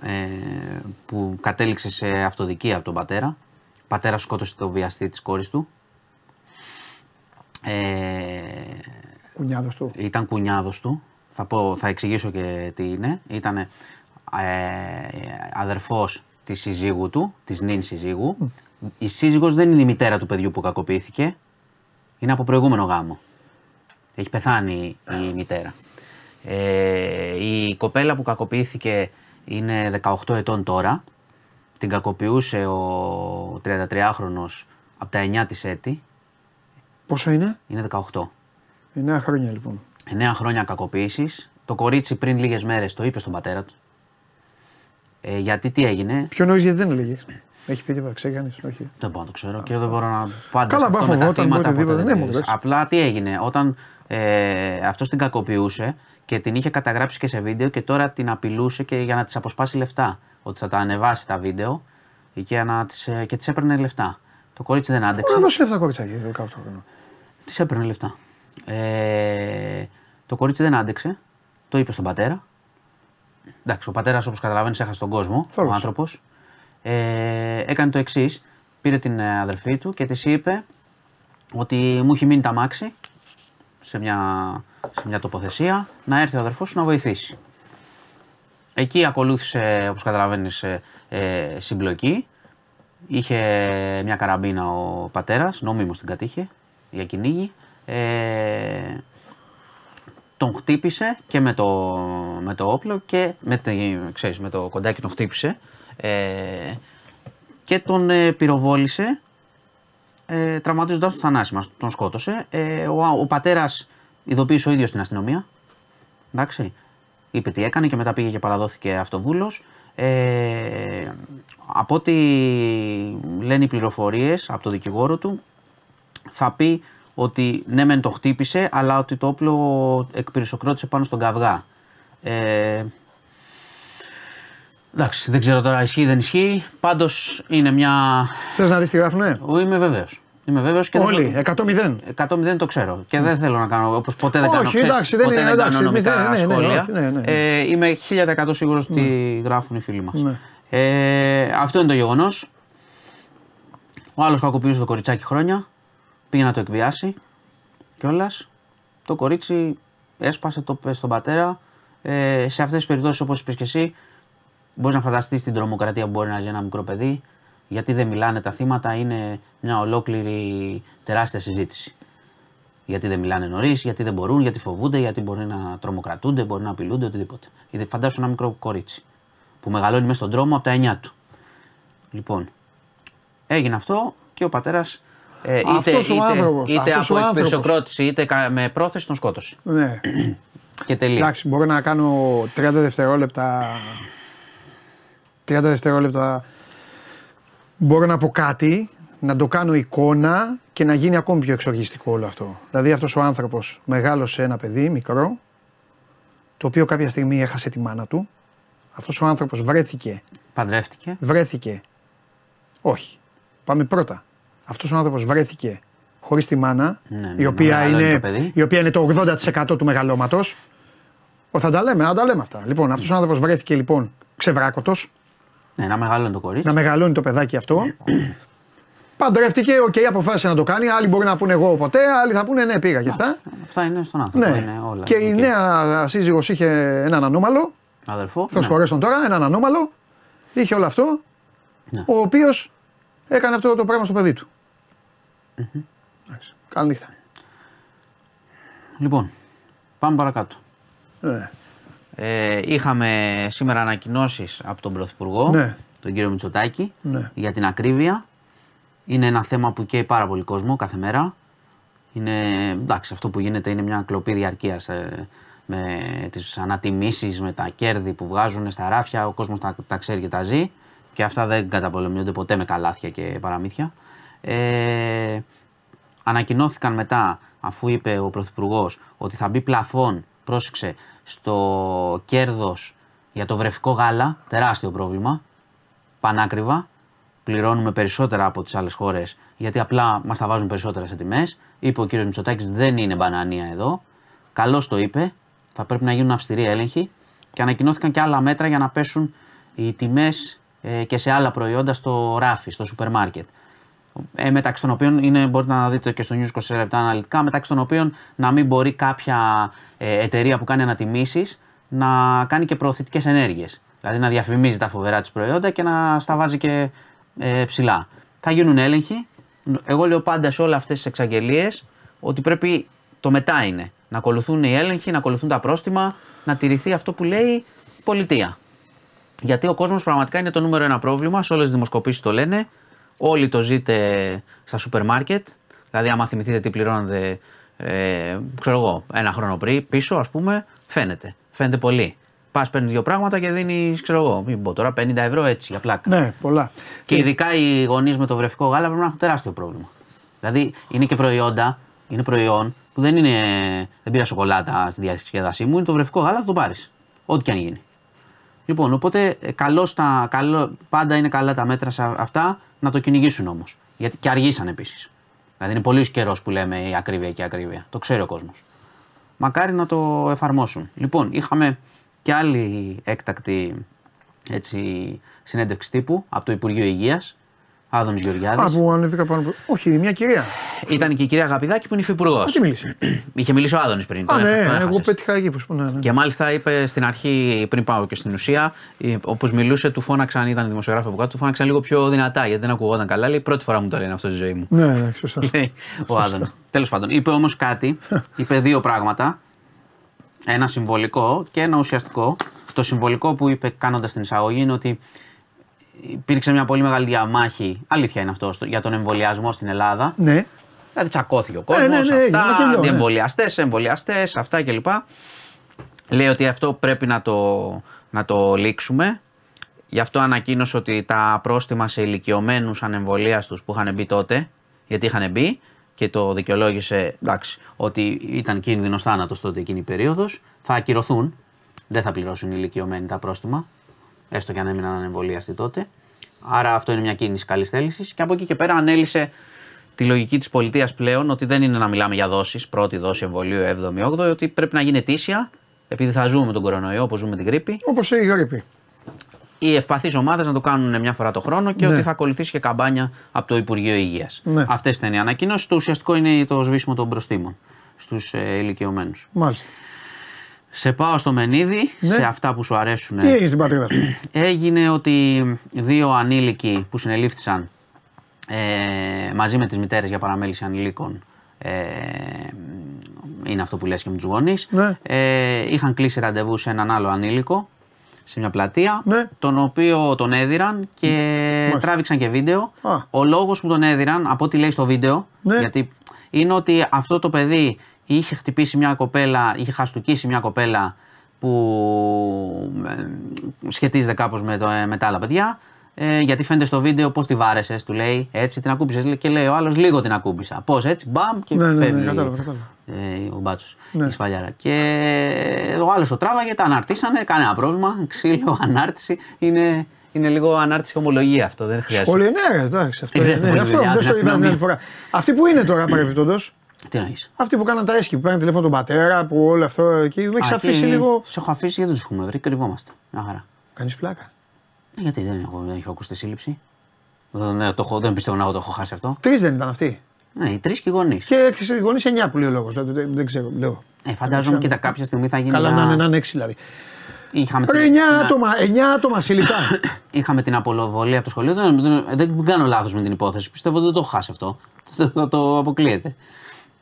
ε, που κατέληξε σε αυτοδικία από τον πατέρα. Ο πατέρα σκότωσε το βιαστή της κόρης του. Ε, κουνιάδος του. Ήταν κουνιάδος του. Θα, πω, θα εξηγήσω και τι είναι. Ήταν ε, αδερφός της συζύγου του, της νυν συζύγου. Η σύζυγος δεν είναι η μητέρα του παιδιού που κακοποιήθηκε. Είναι από προηγούμενο γάμο. Έχει πεθάνει η μητέρα. Ε, η κοπέλα που κακοποιήθηκε είναι 18 ετών τώρα. Την κακοποιούσε ο 33χρονος από τα 9 της έτη. Πόσο είναι; Είναι 18. 9 χρόνια λοιπόν. 9 χρόνια κακοποίησης. Το κορίτσι πριν λίγες μέρες το είπε στον πατέρα του. Ε, γιατί τι έγινε; Πιο νωρίς γιατί δεν έλεγε. Έχει πει τίποτα, ξέρει όχι. Δεν μπορώ να το ξέρω και δεν μπορώ να πάντα Καλά, αυτό με τα θύματα. Ναι, Απλά τι έγινε, όταν ε, αυτός την κακοποιούσε και την είχε καταγράψει και σε βίντεο και τώρα την απειλούσε και για να της αποσπάσει λεφτά. Ότι θα τα ανεβάσει τα βίντεο και, να τις, ε, και της έπαιρνε λεφτά. Το κορίτσι δεν άντεξε. Να δώσει λεφτά κορίτσάκι, 18 χρόνια. Της έπαιρνε λεφτά. Ε, το κορίτσι δεν άντεξε. Το είπε στον πατέρα. Εντάξει, ο πατέρας όπως καταλαβαίνεις έχασε τον κόσμο. Ο άνθρωπος. Ε, έκανε το εξής. Πήρε την ε, αδερφή του και της είπε ότι μου έχει μείνει τα μάξι σε μια, σε μια τοποθεσία να έρθει ο αδερφός σου να βοηθήσει. Εκεί ακολούθησε, όπως καταλαβαίνεις, ε, ε, συμπλοκή. Είχε μια καραμπίνα ο πατέρας, νόμιμος την κατήχε για κυνήγι. Ε, τον χτύπησε και με το, με το όπλο και με, ξέρεις, με το κοντάκι τον χτύπησε ε, και τον ε, πυροβόλησε ε, τραυματίζοντα τον θανάσιμα, τον σκότωσε. Ε, ο, ο πατέρας ειδοποίησε ο ίδιος την αστυνομία. Εντάξει. Είπε τι έκανε και μετά πήγε και παραδόθηκε αυτοβούλος. Ε, από ό,τι λένε οι πληροφορίες από το δικηγόρο του, θα πει ότι ναι, μεν το χτύπησε, αλλά ότι το όπλο εκπυρσοκρότησε πάνω στον καυγά. Ε, εντάξει, δεν ξέρω τώρα ισχύει δεν ισχύει. Πάντως είναι μια. Θες να δεις τι γράφουνε. Είμαι βέβαιο. Είμαι βέβαιος και Όλοι, 100-0. 100-0 το ξέρω. Και δεν θέλω να κάνω όπως ποτέ δεν κάνω. Όχι, εντάξει, δεν είναι εντάξει. Νομικά ναι, ναι, σχόλια. Ναι, ναι, ναι, ε, είμαι 1000% σίγουρος ότι ναι. γράφουν οι φίλοι μας. Ναι. Ε, αυτό είναι το γεγονός. Ο άλλος κακοποιούσε το κοριτσάκι χρόνια. Πήγε να το εκβιάσει κιόλας. Το κορίτσι έσπασε το στον πατέρα. Ε, σε αυτές τις περιπτώσεις, όπως είπες και εσύ, μπορείς να φανταστείς την τρομοκρατία που μπορεί να ζει ένα μικρό παιδί. Γιατί δεν μιλάνε τα θύματα, είναι μια ολόκληρη τεράστια συζήτηση. Γιατί δεν μιλάνε νωρίς, γιατί δεν μπορούν, γιατί φοβούνται, γιατί μπορεί να τρομοκρατούνται, μπορεί να απειλούνται, οτιδήποτε. Φαντάσου ένα μικρό κορίτσι που μεγαλώνει μέσα στον δρόμο από τα 9 του. Λοιπόν, έγινε αυτό και ο πατέρας ε, είτε, είτε, άνθρωπος, είτε από εκπυρσοκρότηση είτε με πρόθεση τον σκότωσε. Ναι. και τελεία. Εντάξει, μπορώ να κάνω 30 δευτερόλεπτα. 30 δευτερόλεπτα. Μπορώ να πω κάτι, να το κάνω εικόνα και να γίνει ακόμη πιο εξοργιστικό όλο αυτό. Δηλαδή αυτός ο άνθρωπος μεγάλωσε ένα παιδί μικρό, το οποίο κάποια στιγμή έχασε τη μάνα του. Αυτός ο άνθρωπος βρέθηκε. Παντρεύτηκε. Βρέθηκε. Όχι. Πάμε πρώτα αυτός ο άνθρωπος βρέθηκε χωρίς τη μάνα, ναι, ναι, η, οποία είναι, η οποία είναι το 80% του μεγαλώματος. Θα τα λέμε, θα τα λέμε αυτά. Λοιπόν, αυτός ο άνθρωπος βρέθηκε λοιπόν ξεβράκωτος. Ναι, να μεγαλώνει το κορίτσι. Να μεγαλώνει το παιδάκι αυτό. Παντρεύτηκε, OK, okay, αποφάσισε να το κάνει. Άλλοι μπορεί να πούνε εγώ ποτέ, άλλοι θα πούνε ναι, πήγα και αυτά. Αυτά είναι στον άνθρωπο. Ναι. Είναι όλα. Και η νέα σύζυγος είχε έναν ανώμαλο. Αδερφό. Θα ναι. τον τώρα, έναν ανώμαλο. Είχε όλο αυτό. Ναι. Ο οποίος έκανε αυτό το πράγμα στο παιδί του. Mm-hmm. Καλή νύχτα. Λοιπόν, πάμε παρακάτω. Ναι. Ε, είχαμε σήμερα ανακοινώσεις από τον Πρωθυπουργό, ναι. τον κύριο Μητσοτάκη, ναι. για την ακρίβεια. Είναι ένα θέμα που καίει πάρα πολύ κόσμο κάθε μέρα. Είναι, εντάξει, αυτό που γίνεται είναι μια κλοπή διαρκείας ε, με τις ανατιμήσεις, με τα κέρδη που βγάζουν στα ράφια. Ο κόσμος τα, τα ξέρει και τα ζει. και αυτά δεν καταπολεμιούνται ποτέ με καλάθια και παραμύθια. Ε, ανακοινώθηκαν μετά, αφού είπε ο Πρωθυπουργός ότι θα μπει πλαφόν, πρόσεξε, στο κέρδος για το βρεφικό γάλα, τεράστιο πρόβλημα, πανάκριβα. Πληρώνουμε περισσότερα από τις άλλες χώρες γιατί απλά μας τα βάζουν περισσότερα σε τιμές. Είπε ο κ. Μητσοτάκης δεν είναι μπανανία εδώ. Καλώς το είπε. Θα πρέπει να γίνουν αυστηροί έλεγχοι και ανακοινώθηκαν και άλλα μέτρα για να πέσουν οι τιμές ε, και σε άλλα προϊόντα στο ράφι, στο σούπερ μάρκετ. Ε, μεταξύ των οποίων είναι, μπορείτε να δείτε και στο News 24 λεπτά αναλυτικά, μεταξύ των οποίων να μην μπορεί κάποια ε, εταιρεία που κάνει ανατιμήσεις να κάνει και προωθητικές ενέργειες. Δηλαδή να διαφημίζει τα φοβερά τη προϊόντα και να στα βάζει και ε, ψηλά. Θα γίνουν έλεγχοι. Εγώ λέω πάντα σε όλες αυτές τις εξαγγελίες ότι πρέπει το μετά είναι. Να ακολουθούν οι έλεγχοι, να ακολουθούν τα πρόστιμα, να τηρηθεί αυτό που λέει η πολιτεία. Γιατί ο κόσμος πραγματικά είναι το νούμερο ένα πρόβλημα, σε όλες τις δημοσκοπήσεις το λένε. Όλοι το ζείτε στα σούπερ μάρκετ. Δηλαδή, άμα θυμηθείτε τι πληρώνετε, ε, ξέρω εγώ, ένα χρόνο πριν, πίσω, ας πούμε, φαίνεται. Φαίνεται πολύ. Πας, παίρνεις δύο πράγματα και δίνεις, ξέρω εγώ, μην πω τώρα, 50 ευρώ έτσι για πλάκα. Ναι, πολλά. Και, ειδικά οι γονείς με το βρεφικό γάλα πρέπει να έχουν τεράστιο πρόβλημα. Δηλαδή, είναι και προϊόντα, είναι προϊόν που δεν είναι. Δεν πήρα σοκολάτα στη διασκεδασή μου, είναι το βρεφικό γάλα, θα το πάρεις. Ό,τι και αν γίνει. Λοιπόν, οπότε ε, καλώς τα, καλό, πάντα είναι καλά τα μέτρα αυτά να το κυνηγήσουν όμως. Γιατί και αργήσαν επίσης. Δηλαδή είναι πολύ καιρός που λέμε η ακρίβεια και η ακρίβεια. Το ξέρει ο κόσμος. Μακάρι να το εφαρμόσουν. Λοιπόν, είχαμε και άλλη έκτακτη έτσι, συνέντευξη τύπου από το Υπουργείο Υγείας Άδωνη Γεωργιάδης. Α, που ανέβηκα πάνω. Όχι, μια κυρία. Ήταν και η κυρία Αγαπηδάκη που είναι υφυπουργός. Τι μίλησε. Είχε μιλήσει ο Άδωνη πριν. Α, ναι, εγώ πέτυχα εκεί που ναι, ναι. Και μάλιστα είπε στην αρχή, πριν πάω και στην ουσία, όπως μιλούσε, του φώναξαν, ήταν δημοσιογράφο από κάτω, του φώναξαν λίγο πιο δυνατά γιατί δεν ακουγόταν καλά. Λέει πρώτη φορά μου το λένε αυτό στη ζωή μου. Ναι, ναι, σωστά. Λέει ο Άδωνη. Τέλος πάντων, είπε όμως κάτι, είπε δύο πράγματα. Ένα συμβολικό και ένα ουσιαστικό. Το συμβολικό που είπε κάνοντας την εισαγωγή είναι ότι υπήρξε μια πολύ μεγάλη διαμάχη, αλήθεια είναι αυτό, για τον εμβολιασμό στην Ελλάδα. Ναι. Δηλαδή τσακώθηκε ο κόσμο, ναι, ναι, ναι, αυτά, ναι. αντιεμβολιαστέ, εμβολιαστές, αυτά κλπ. Λέει ότι αυτό πρέπει να το, να το λήξουμε. Γι' αυτό ανακοίνωσε ότι τα πρόστιμα σε ηλικιωμένους ανεμβολίαστους που είχαν μπει τότε, γιατί είχαν μπει και το δικαιολόγησε εντάξει, ότι ήταν κίνδυνος θάνατος τότε εκείνη η περίοδος, θα ακυρωθούν. Δεν θα πληρώσουν οι ηλικιωμένοι τα πρόστιμα έστω και αν έμειναν ανεμβολίαστοι τότε. Άρα αυτό είναι μια κίνηση καλής θέλησης. Και από εκεί και πέρα ανέλησε τη λογική της πολιτείας πλέον ότι δεν είναι να μιλάμε για δόσεις, πρώτη δόση εμβολίου, 7η, 8η, ότι πρέπει να γίνει αιτήσια, επειδή θα ζούμε με τον κορονοϊό όπως ζούμε την γρήπη. Όπως η γρήπη. Οι ευπαθείς ομάδες να το κάνουν μια φορά το χρόνο και ναι. ότι θα ακολουθήσει και καμπάνια από το Υπουργείο Υγείας. Ναι. Αυτές ήταν οι ανακοινώσεις. Το ουσιαστικό είναι το σβήσιμο των προστήμων στους ε, ηλικιωμένους. Μάλιστα. Σε πάω στο Μενίδη, ναι. σε αυτά που σου αρέσουν. Τι έγινε στην πατρίδα σου; Έγινε ότι δύο ανήλικοι που συνελήφθησαν ε, μαζί με τις μητέρες για παραμέληση ανηλίκων ε, είναι αυτό που λες και με τους γονείς ναι. ε, είχαν κλείσει ραντεβού σε έναν άλλο ανήλικο σε μια πλατεία ναι. τον οποίο τον έδιραν και τράβηξαν και βίντεο ο λόγος που τον έδιραν από ό,τι λέει στο βίντεο ναι. γιατί είναι ότι αυτό το παιδί είχε χτυπήσει μια κοπέλα, είχε χαστούκίσει μια κοπέλα που ε, σχετίζεται κάπως με, το, ε, με τα άλλα παιδιά. Ε, γιατί φαίνεται στο βίντεο πώς τη βάρεσες, του λέει έτσι, την ακούμπησες. Και λέει ο άλλος λίγο την ακούμπησα. Πώς έτσι, μπαμ και ναι, φεύγει. Ναι, ναι, κατάλαβα, κατάλαβα. Ε, ο μπάτσος, ναι. η σφαλιάρα. Και ο άλλος το τράβαγε, τα αναρτήσανε, κανένα πρόβλημα. Ξύλο, ανάρτηση. Είναι, είναι λίγο ανάρτηση ομολογία αυτό. Δεν χρειάζεται. Σχολείο, ναι, εντάξει. Αυτό, είναι, ναι, αυτό δεν στο είπα την φορά. Αυτή που είναι τώρα παρεμπιπτόντως. Τι εννοείς; Αυτοί που κάναν τα έσχη, που παίρνουν τηλέφωνο τον πατέρα, που όλο αυτό εκεί. Με έχει αφήσει λίγο. Σε έχω αφήσει γιατί τους έχουμε βρει, κρυβόμαστε. Μια χαρά. Κάνεις πλάκα. Ε, γιατί δεν έχω, δεν έχω ακούσει τη σύλληψη. Δεν, ναι, το έχω, δεν πιστεύω να το έχω χάσει αυτό. Τρεις δεν ήταν αυτοί. Ναι, οι τρεις και οι γονείς. Και οι γονείς εννιά που λέει ο λόγος. Δεν, δεν, δεν, ξέρω. Λέω. Ε, φαντάζομαι και τα κάποια στιγμή θα γίνει. Καλά, να είναι, να είναι έξι δηλαδή. Είχαμε Ρε, 9 άτομα, 9 άτομα συλληπτά. Είχαμε την απολοβολή από το σχολείο. Δεν, δεν, δεν κάνω λάθος με την υπόθεση. Πιστεύω ότι δεν το έχω χάσει αυτό. Θα το αποκλείεται.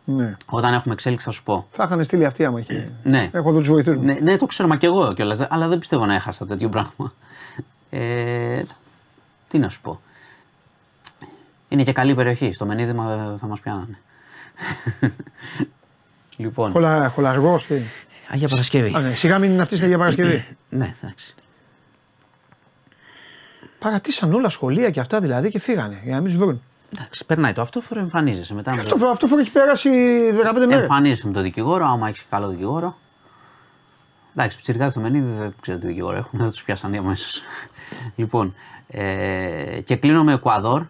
Ναι. Όταν έχουμε εξέλιξη θα σου πω. Θα είχαν στείλει αυτή άμα είχε. Ναι. Έχω εδώ τους βοηθούς μου. Ναι, ναι, το ξέρω, μα και εγώ κιόλας. Αλλά δεν πιστεύω να έχασα τέτοιο πράγμα. Ε, τι να σου πω. Είναι και καλή περιοχή. Στο Μενίδημα θα μας πιάνανε. λοιπόν. Χολα, χολαργός, τι. Αγία Παρασκευή. Α, ναι. Σιγά μην είναι αυτής στην Αγία Παρασκευή. ναι, εντάξει. Παρατήσαν όλα σχολεία και αυτά δηλαδή και φύγανε για να μην βρουν. Εντάξει, περνάει το αυτόφορο, εμφανίζεσαι μετά. Αυτό, το... αυτόφορο έχει πέρασει 15 μέρες. Εμφανίζεσαι με τον δικηγόρο, άμα έχεις καλό δικηγόρο. Εντάξει, ψηρικά στο Μενίδη δεν ξέρω τι δικηγόρο έχουν, δεν τους πιάσαν αμέσως. λοιπόν, ε, και κλείνω με Εκουαδόρ,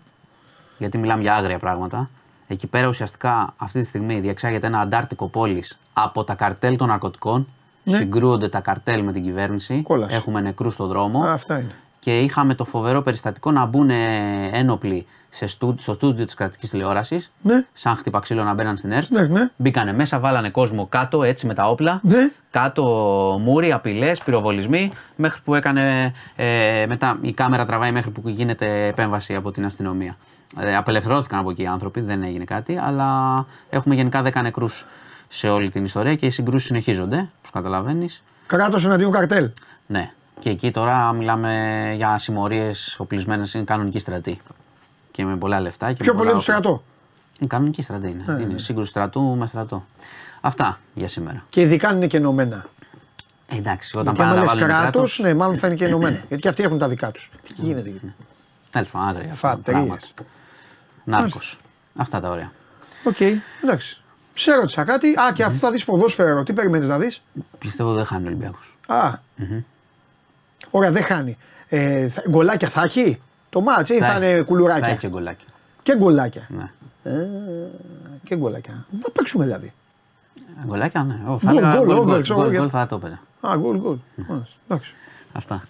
γιατί μιλάμε για άγρια πράγματα. Εκεί πέρα ουσιαστικά αυτή τη στιγμή διεξάγεται ένα αντάρτικο πόλης από τα καρτέλ των ναρκωτικών. Ναι. Συγκρούονται τα καρτέλ με την κυβέρνηση. Κόλαση. Έχουμε νεκρούς στον δρόμο. Α, αυτά είναι. Και είχαμε το φοβερό περιστατικό να μπουν ένοπλοι σε στου, στο στούντιο της κρατικής τηλεόρασης. Ναι. Σαν χτυπαξίλο να μπαίναν στην ΕΡΤ. Ναι, ναι. Μπήκανε μέσα, βάλανε κόσμο κάτω έτσι με τα όπλα. Ναι. Κάτω μούρι, απειλές, πυροβολισμοί. Μέχρι που έκανε. Ε, μετά η κάμερα τραβάει μέχρι που γίνεται επέμβαση από την αστυνομία. Ε, απελευθερώθηκαν από εκεί οι άνθρωποι, δεν έγινε κάτι, αλλά έχουμε γενικά 10 νεκρούς σε όλη την ιστορία και οι συγκρούσεις συνεχίζονται, όπως καταλαβαίνεις. Κράτος εναντίον καρτέλ. Ναι. Και εκεί τώρα μιλάμε για συμμορίες οπλισμένες, είναι κανονική στρατή. Και με πολλά λεφτά. Και Πιο πολύ το στρατό. Είναι κανονική στρατή. Είναι, ε, είναι σύγκρουση στρατού με στρατό. Αυτά για σήμερα. Και ειδικά αν είναι και ενωμένα. Ε, εντάξει, όταν πάνε να βάλουν κράτος, ναι, μάλλον θα είναι και ενωμένα. Γιατί και αυτοί έχουν τα δικά τους. Τι γίνεται. Ναι. Τέλος πάντων, άγρια. Φατερίε. Narcos. Αυτά τα ωραία. OK, okay, εντάξει. Σε ρώτησα κάτι. Α, και αφού θα δεις ποδόσφαιρο, τι περιμένεις να δεις; Πιστεύω δεν χάνει ο Ολυμπιακός. Α. Mm-hmm. Ωραία, δεν χάνει. Ε, θα, γκολάκια θα έχει; Το μάτς ή θα, είναι κουλουράκια. Θα έχει και γκολάκια. Και γκολάκια. Ναι. Ε, και γκολάκια. Να παίξουμε δηλαδή. Γκολάκια, ναι. θα έλεγα γκολ, θα το έπαιζα. Α, γκολ, γκολ. Αυτά.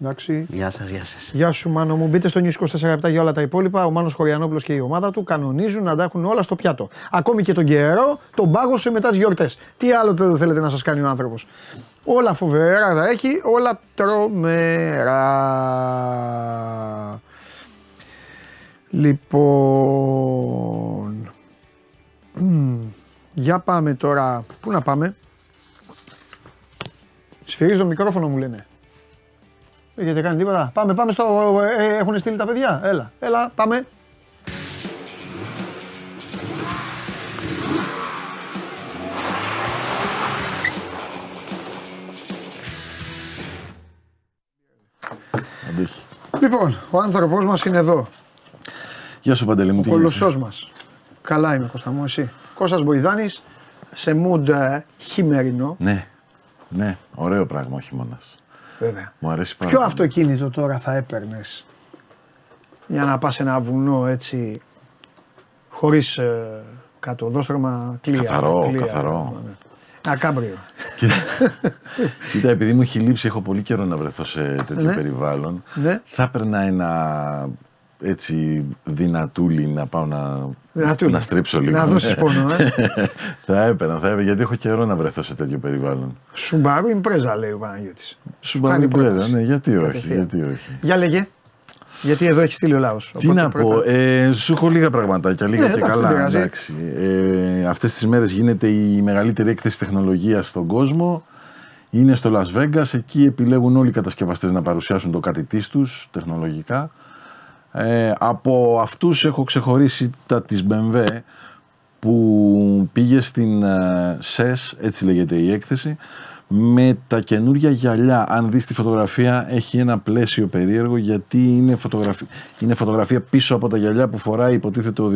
Εντάξει. Γεια σας, γεια σας. Γεια σου, Μάνο μου. Μπείτε στο News 24 λεπτά για όλα τα υπόλοιπα. Ο Μάνος Χωριανόπουλος και η ομάδα του κανονίζουν να τα έχουν όλα στο πιάτο. Ακόμη και τον καιρό τον πάγωσε μετά τις γιορτές. Τι άλλο θέλετε να σας κάνει ο άνθρωπος. Όλα φοβερά θα έχει, όλα τρομερά. Λοιπόν. Για πάμε τώρα. Πού να πάμε; Σφυρίζει το μικρόφωνο μου λένε. Δεν έχετε κάνει τίποτα; Πάμε, πάμε στο. Ε, ε, έχουν στείλει τα παιδιά. Έλα, έλα, πάμε. Αντέχει. Λοιπόν, ο άνθρωπος μας είναι εδώ. Γεια σου Παντελή μου. Ο κολοσσό μας. Καλά είμαι Κώστα μου, εσύ. Κώστας Μποϊδάνης, σε mood ε, χειμερινό. Ναι, ναι, ωραίο πράγμα ο χειμώνας. Βέβαια. Μου αρέσει πάρα Ποιο αυτοκίνητο τώρα θα έπαιρνες για να πας σε ένα βουνό έτσι χωρίς ε, κατοδόστρωμα κλεία. Καθαρό, κλεία, καθαρό. Ναι. Ακάμπριο. Κοίτα, επειδή μου έχει λείψει, έχω πολύ καιρό να βρεθώ σε τέτοιο ναι. περιβάλλον. Ναι. Θα έπαιρνα ένα έτσι δυνατούλη να πάω να, δυνατούλη. να στρίψω λίγο. Να δώσεις πόνο, ε. θα έπαιρνα, θα έπαιρνα, γιατί έχω καιρό να βρεθώ σε τέτοιο περιβάλλον. Σουμπάρου πρέζα, λέει ο Παναγιώτης. Σουμπάρου πρέζα, ναι, γιατί όχι, γιατί όχι. Για λέγε. Γιατί εδώ έχει στείλει ο λαός. Τι να πω, ε, σου έχω λίγα πραγματάκια, λίγα ναι, και εντάξει, καλά. Εντάξει. Ε, Αυτές τις μέρες γίνεται η μεγαλύτερη έκθεση τεχνολογίας στον κόσμο. Είναι στο Las Vegas, εκεί επιλέγουν όλοι οι κατασκευαστές να παρουσιάσουν το κάτι τους τεχνολογικά. Ε, από αυτούς έχω ξεχωρίσει τα της BMW που πήγε στην ΣΕΣ, έτσι λέγεται η έκθεση, με τα καινούργια γυαλιά. Αν δεις τη φωτογραφία έχει ένα πλαίσιο περίεργο γιατί είναι φωτογραφία, είναι φωτογραφία πίσω από τα γυαλιά που φοράει υποτίθεται ο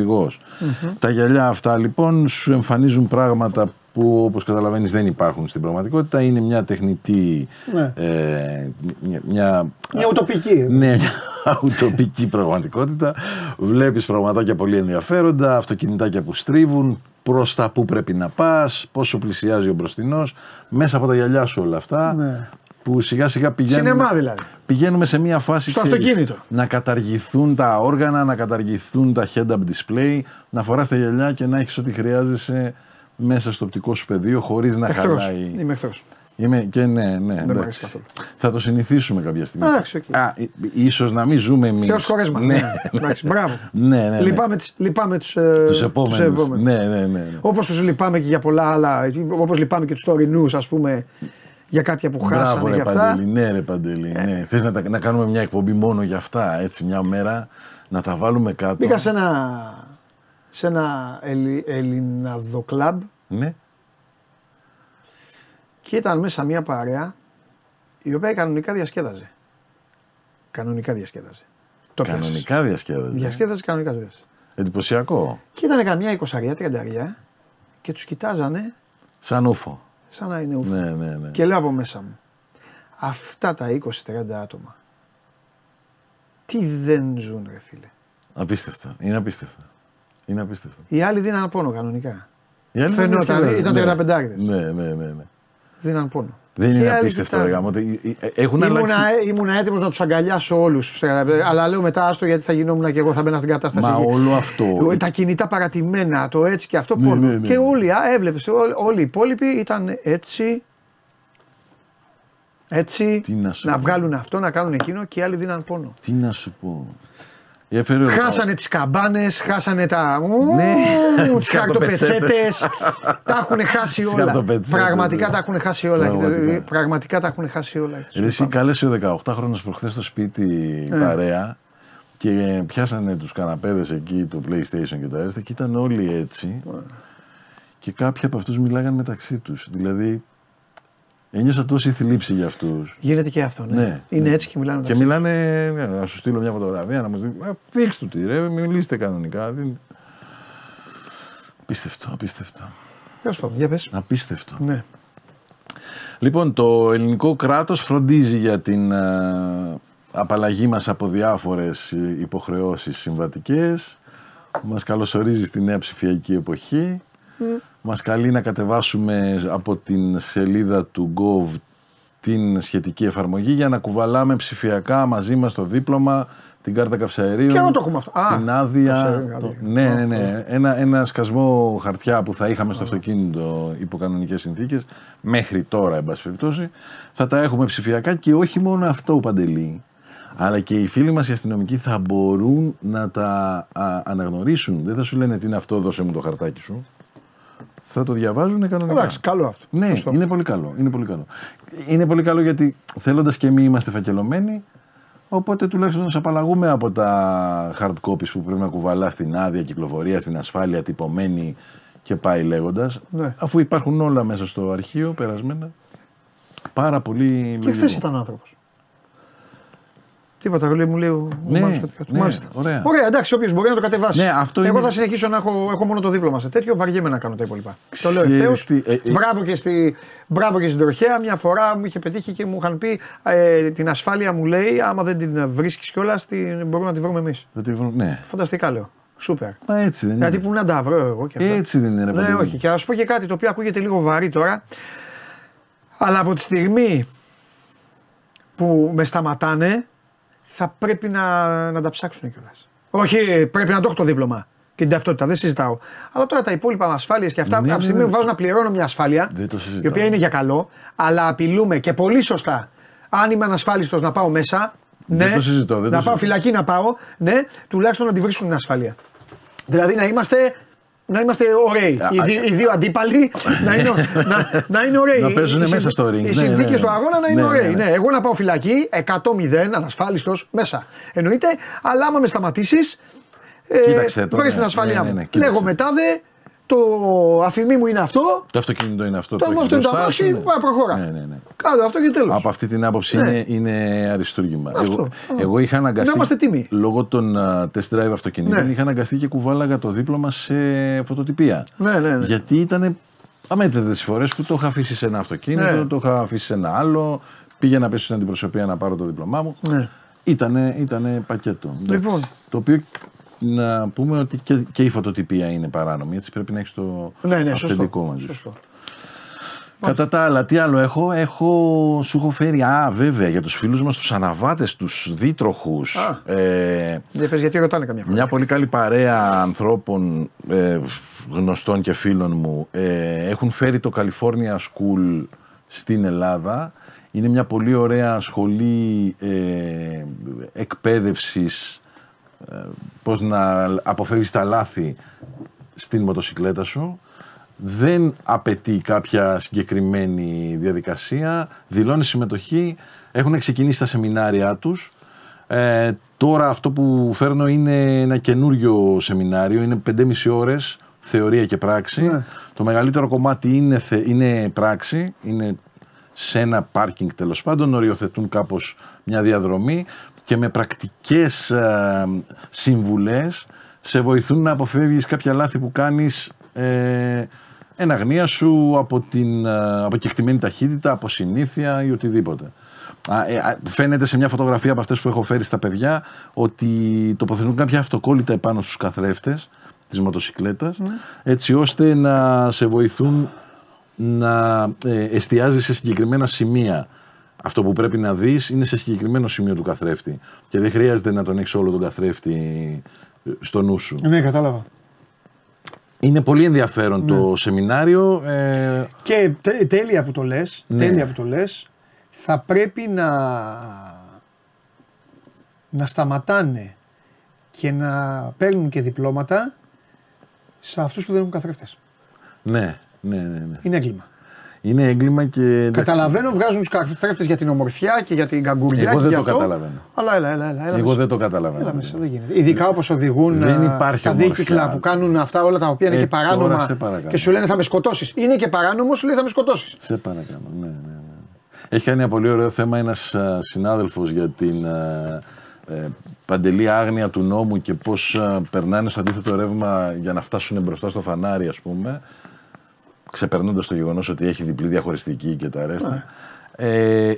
Τα γυαλιά αυτά λοιπόν σου εμφανίζουν πράγματα που όπως καταλαβαίνεις δεν υπάρχουν στην πραγματικότητα. Είναι μια τεχνητή... Ναι. Ε, μια, μια, μια ουτοπική. Ναι, μια ουτοπική πραγματικότητα. Βλέπεις πραγματάκια πολύ ενδιαφέροντα, αυτοκινητάκια που στρίβουν, προς τα που πρέπει να πας, πόσο πλησιάζει ο μπροστινός, μέσα από τα γυαλιά σου όλα αυτά. Ναι. Που σιγά σιγά πηγαίνουμε, Σινεμά δηλαδή. πηγαίνουμε σε μια φάση Στο ξέρεις, αυτοκίνητο. να καταργηθούν τα όργανα, να καταργηθούν τα head-up display, να φοράς τα γυαλιά και να έχεις ό,τι χρειάζεσαι μέσα στο οπτικό σου πεδίο χωρίς να εχθρός. χαλάει. Είμαι εχθρός. Είμαι και ναι, ναι. Δεν Θα το συνηθίσουμε κάποια στιγμή. Εντάξει, okay. Α, ίσως να μην ζούμε εμείς. Θεός χωρές μας. Ναι. ναι. μπράβο. ναι, ναι, ναι. Λυπάμαι, λυπάμαι τους, ε, τους επόμενους. Τους επόμενους. Ναι, ναι, ναι, ναι. Όπως τους λυπάμαι και για πολλά άλλα, όπως λυπάμαι και τους τωρινούς ας πούμε, για κάποια που Μπράβο, χάσανε ρε, για αυτά. Παντελή, ναι ρε Παντελή, ε. ναι. Θες να, να κάνουμε μια εκπομπή μόνο για αυτά, έτσι μια μέρα, να τα βάλουμε κάτω. Μπήκα σε ένα, σε ένα ελληναδοκλαμπ ναι. και ήταν μέσα μια παρέα η οποία κανονικά διασκέδαζε. Κανονικά διασκέδαζε. Το κανονικά διασκέδαζε. Διασκέδαζε κανονικά το Εντυπωσιακό. Και ήταν καμιά εικοσαρία, τριανταριά και τους κοιτάζανε. Σαν ούφο. Σαν να είναι ούφο. Ναι, ναι, ναι. Και λέω από μέσα μου. Αυτά τα 20-30 άτομα. Τι δεν ζουν, ρε φίλε. Απίστευτο. Είναι απίστευτο. Είναι απίστευτο. Οι άλλοι δίναν πόνο κανονικά. Οι άλλοι Φαινόταν, ήταν 35 ναι. ναι, ναι, ναι, ναι. Δίναν πόνο. Δεν είναι απίστευτο, ρε γάμο. Έχουν ήμουνα, αλλάξει... ήμουνα έτοιμος να τους αγκαλιάσω όλους. Αλλά λέω μετά άστο γιατί θα γινόμουν και εγώ θα μπαίνα στην κατάσταση. Μα όλο αυτό. Τα κινητά παρατημένα, το έτσι και αυτό. Ναι, ναι, ναι, και όλοι, έβλεπες, όλοι οι υπόλοιποι ήταν έτσι. Έτσι. να, να βγάλουν αυτό, να κάνουν εκείνο και οι άλλοι δίναν πόνο. Τι να σου πω. Χάσανε τις καμπάνες, χάσανε τα. Ναι, τις χαρτοπετσέτε. τα έχουν χάσει όλα. Πραγματικά τα έχουν χάσει όλα. Πραγματικά τα έχουν χάσει όλα. Εσύ κάλεσε ο 18χρονο προχθέ στο σπίτι ναι. παρέα και πιάσανε τους καναπέδες εκεί, το PlayStation και το Airsta και ήταν όλοι έτσι. Ναι. Και κάποιοι από αυτούς μιλάγαν μεταξύ τους. Δηλαδή Ένιωσα τόση θλίψη για αυτούς. Γίνεται και αυτό, ναι. ναι Είναι ναι. έτσι και μιλάνε. Και μιλάνε, ναι, να σου στείλω μια φωτογραφία, να μου πει. Δείξτε του τι, ρε, μιλήστε κανονικά. Απίστευτο, απίστευτο. Τέλος πάντων, για πες. Απίστευτο. Ναι. Λοιπόν, το ελληνικό κράτος φροντίζει για την α, απαλλαγή μας από διάφορες υποχρεώσεις συμβατικές. Μας καλωσορίζει στη νέα ψηφιακή εποχή. Mm. Μας καλεί να κατεβάσουμε από την σελίδα του Gov την σχετική εφαρμογή για να κουβαλάμε ψηφιακά μαζί μας το δίπλωμα, την κάρτα καυσαερίου, και το έχουμε αυτό. την άδεια. Το... Ναι, ναι, ναι. Ένα, ένα σκασμό χαρτιά που θα είχαμε στο αυτοκίνητο υπό κανονικές συνθήκες, μέχρι τώρα, εν πάση περιπτώσει, θα τα έχουμε ψηφιακά και όχι μόνο αυτό, Παντελή, αλλά και οι φίλοι μας οι αστυνομικοί θα μπορούν να τα αναγνωρίσουν. Δεν θα σου λένε τι είναι αυτό, δώσε μου το χαρτάκι σου θα το διαβάζουν κανονικά. Εντάξει, καλό αυτό. Ναι, είναι πολύ καλό. Είναι πολύ καλό. Είναι πολύ καλό γιατί θέλοντας και εμείς είμαστε φακελωμένοι, οπότε τουλάχιστον να απαλλαγούμε από τα hard copies που πρέπει να κουβαλά στην άδεια κυκλοφορία, στην ασφάλεια, τυπωμένη και πάει λέγοντας. Ναι. Αφού υπάρχουν όλα μέσα στο αρχείο περασμένα. Πάρα πολύ. Και χθες ήταν άνθρωπος. Τίποτα, λέει, μου λέει ο ναι, ναι, Μάλιστα. Ωραία. ωραία, εντάξει, όποιος μπορεί να το κατεβάσει. Ναι, αυτό Εγώ είναι... θα συνεχίσω να έχω, έχω μόνο το δίπλωμα σε τέτοιο, βαριέμαι να κάνω τα υπόλοιπα. Το λέω ευθέως. Ε, ε, μπράβο, και στη, μπράβο και στην Τροχέα. Μια φορά μου είχε πετύχει και μου είχαν πει ε, την ασφάλεια μου λέει, άμα δεν την βρίσκεις κιόλας, μπορούμε να τη βρούμε εμείς. Ναι. Φανταστικά λέω. Σούπερ. Μα έτσι δεν είναι. Γιατί που να τα βρω εγώ και αυτά. Έτσι δεν είναι. Ναι, όχι. Και ας πω και κάτι το οποίο ακούγεται λίγο βαρύ τώρα. Αλλά από τη στιγμή που με σταματάνε, θα πρέπει να, να τα ψάξουν κιόλας. Όχι, πρέπει να το έχω το δίπλωμα και την ταυτότητα, δεν συζητάω. Αλλά τώρα τα υπόλοιπα ασφάλειες και αυτά, ναι, από τη στιγμή ναι, που ναι. βάζω να πληρώνω μια ασφάλεια, η οποία είναι για καλό, αλλά απειλούμε και πολύ σωστά. Αν είμαι ανασφάλιστος να πάω μέσα, ναι, δεν το συζητώ, δεν να πάω φυλακή να πάω, ναι, τουλάχιστον να τη βρίσκουν την ασφάλεια. Δηλαδή να είμαστε να είμαστε ωραίοι. Οι, οι δύο αντίπαλοι να είναι, να, να είναι ωραίοι. Να παίζουν οι, μέσα στο ring. Οι ναι, συνθήκες ναι, ναι. του αγώνα να είναι ναι, ωραίοι. Ναι, Εγώ να πάω φυλακή 100-0, ανασφάλιστος μέσα. Εννοείται, αλλά άμα με σταματήσεις. Ε, Βρει την ασφάλειά μου. Λέγω μετά δε, το αφημί μου είναι αυτό. Το αυτοκίνητο είναι αυτό. Το αυτό είναι το αμάξι, ναι. προχωρά. Ναι, ναι, ναι. Κάτω αυτό και τέλος. Από αυτή την άποψη ναι. είναι, είναι αριστούργημα. Εγώ, εγώ είχα αναγκαστεί. Να είμαστε τίμοι. Λόγω των uh, test drive αυτοκινήτων ναι. είχα αναγκαστεί και κουβάλαγα το δίπλωμα σε φωτοτυπία. Ναι, ναι, ναι. Γιατί ήταν αμέτρητες τι φορές που το είχα αφήσει σε ένα αυτοκίνητο, ναι. το είχα αφήσει σε ένα άλλο. Πήγαινα πίσω στην αντιπροσωπεία να πάρω το δίπλωμά μου. Ναι. Ήτανε, ήτανε πακέτο. Λοιπόν. Το οποίο να πούμε ότι και, και η φωτοτυπία είναι παράνομη. Έτσι πρέπει να έχεις το ναι, ναι, αυθεντικό μαζί σου. Κατά τα άλλα, τι άλλο έχω, έχω, σου έχω φέρει, α βέβαια, για τους φίλους μας, τους αναβάτες, τους δίτροχους. Ε, Δεν πες γιατί ρωτάνε καμιά φορά. Μια πολύ καλή παρέα ανθρώπων, ε, γνωστών και φίλων μου, ε, έχουν φέρει το California School στην Ελλάδα. Είναι μια πολύ ωραία σχολή ε, εκπαίδευσης πώς να αποφεύγεις τα λάθη στην μοτοσυκλέτα σου. Δεν απαιτεί κάποια συγκεκριμένη διαδικασία, δηλώνει συμμετοχή, έχουν ξεκινήσει τα σεμινάρια τους. Ε, τώρα αυτό που φέρνω είναι ένα καινούριο σεμινάριο, είναι 5,5 ώρες θεωρία και πράξη. Ναι. Το μεγαλύτερο κομμάτι είναι, είναι πράξη, είναι σε ένα πάρκινγκ τέλος πάντων, οριοθετούν κάπως μια διαδρομή και με πρακτικές ε, συμβουλές σε βοηθούν να αποφεύγεις κάποια λάθη που κάνεις ε, εν αγνία σου από την ε, από κεκτημένη ταχύτητα, από συνήθεια ή οτιδήποτε. Ε, φαίνεται σε μια φωτογραφία από αυτές που έχω φέρει στα παιδιά ότι τοποθετούν κάποια αυτοκόλλητα επάνω στους καθρέφτες της μοτοσυκλέτας ναι. έτσι ώστε να σε βοηθούν να ε, εστιάζει σε συγκεκριμένα σημεία. Αυτό που πρέπει να δεις είναι σε συγκεκριμένο σημείο του καθρέφτη και δεν χρειάζεται να τον έχεις όλο τον καθρέφτη στο νου σου. Ναι, κατάλαβα. Είναι πολύ ενδιαφέρον το ναι. σεμινάριο. Ε... Και τέλεια που το λες, ναι. τέλεια που το λες, θα πρέπει να, να σταματάνε και να παίρνουν και διπλώματα σε αυτούς που δεν έχουν καθρέφτες. Ναι, ναι, ναι. ναι. Είναι έγκλημα. Είναι έγκλημα και. Καταλαβαίνω, βγάζουν τους καθρέφτες για την ομορφιά και για την καγκουριά. Εγώ δεν το αυτό. καταλαβαίνω. Αλλά έλα, έλα, έλα, έλα Εγώ δεν το καταλαβαίνω. Έλα μέσα, δεν γίνεται. Ειδικά όπως οδηγούν δεν τα δίκυκλα που κάνουν αυτά όλα τα οποία είναι ε, και παράνομα. Και σου λένε θα με σκοτώσεις. Είναι και παράνομο, σου λέει θα με σκοτώσεις. Σε παρακαλώ. Ναι, ναι, ναι. Έχει κάνει ένα πολύ ωραίο θέμα ένας συνάδελφος για την ε, παντελή άγνοια του νόμου και πώς περνάνε στο αντίθετο ρεύμα για να φτάσουν μπροστά στο φανάρι, ας πούμε ξεπερνώντας το γεγονός ότι έχει διπλή διαχωριστική και τα ρέστα. Ναι. Ε,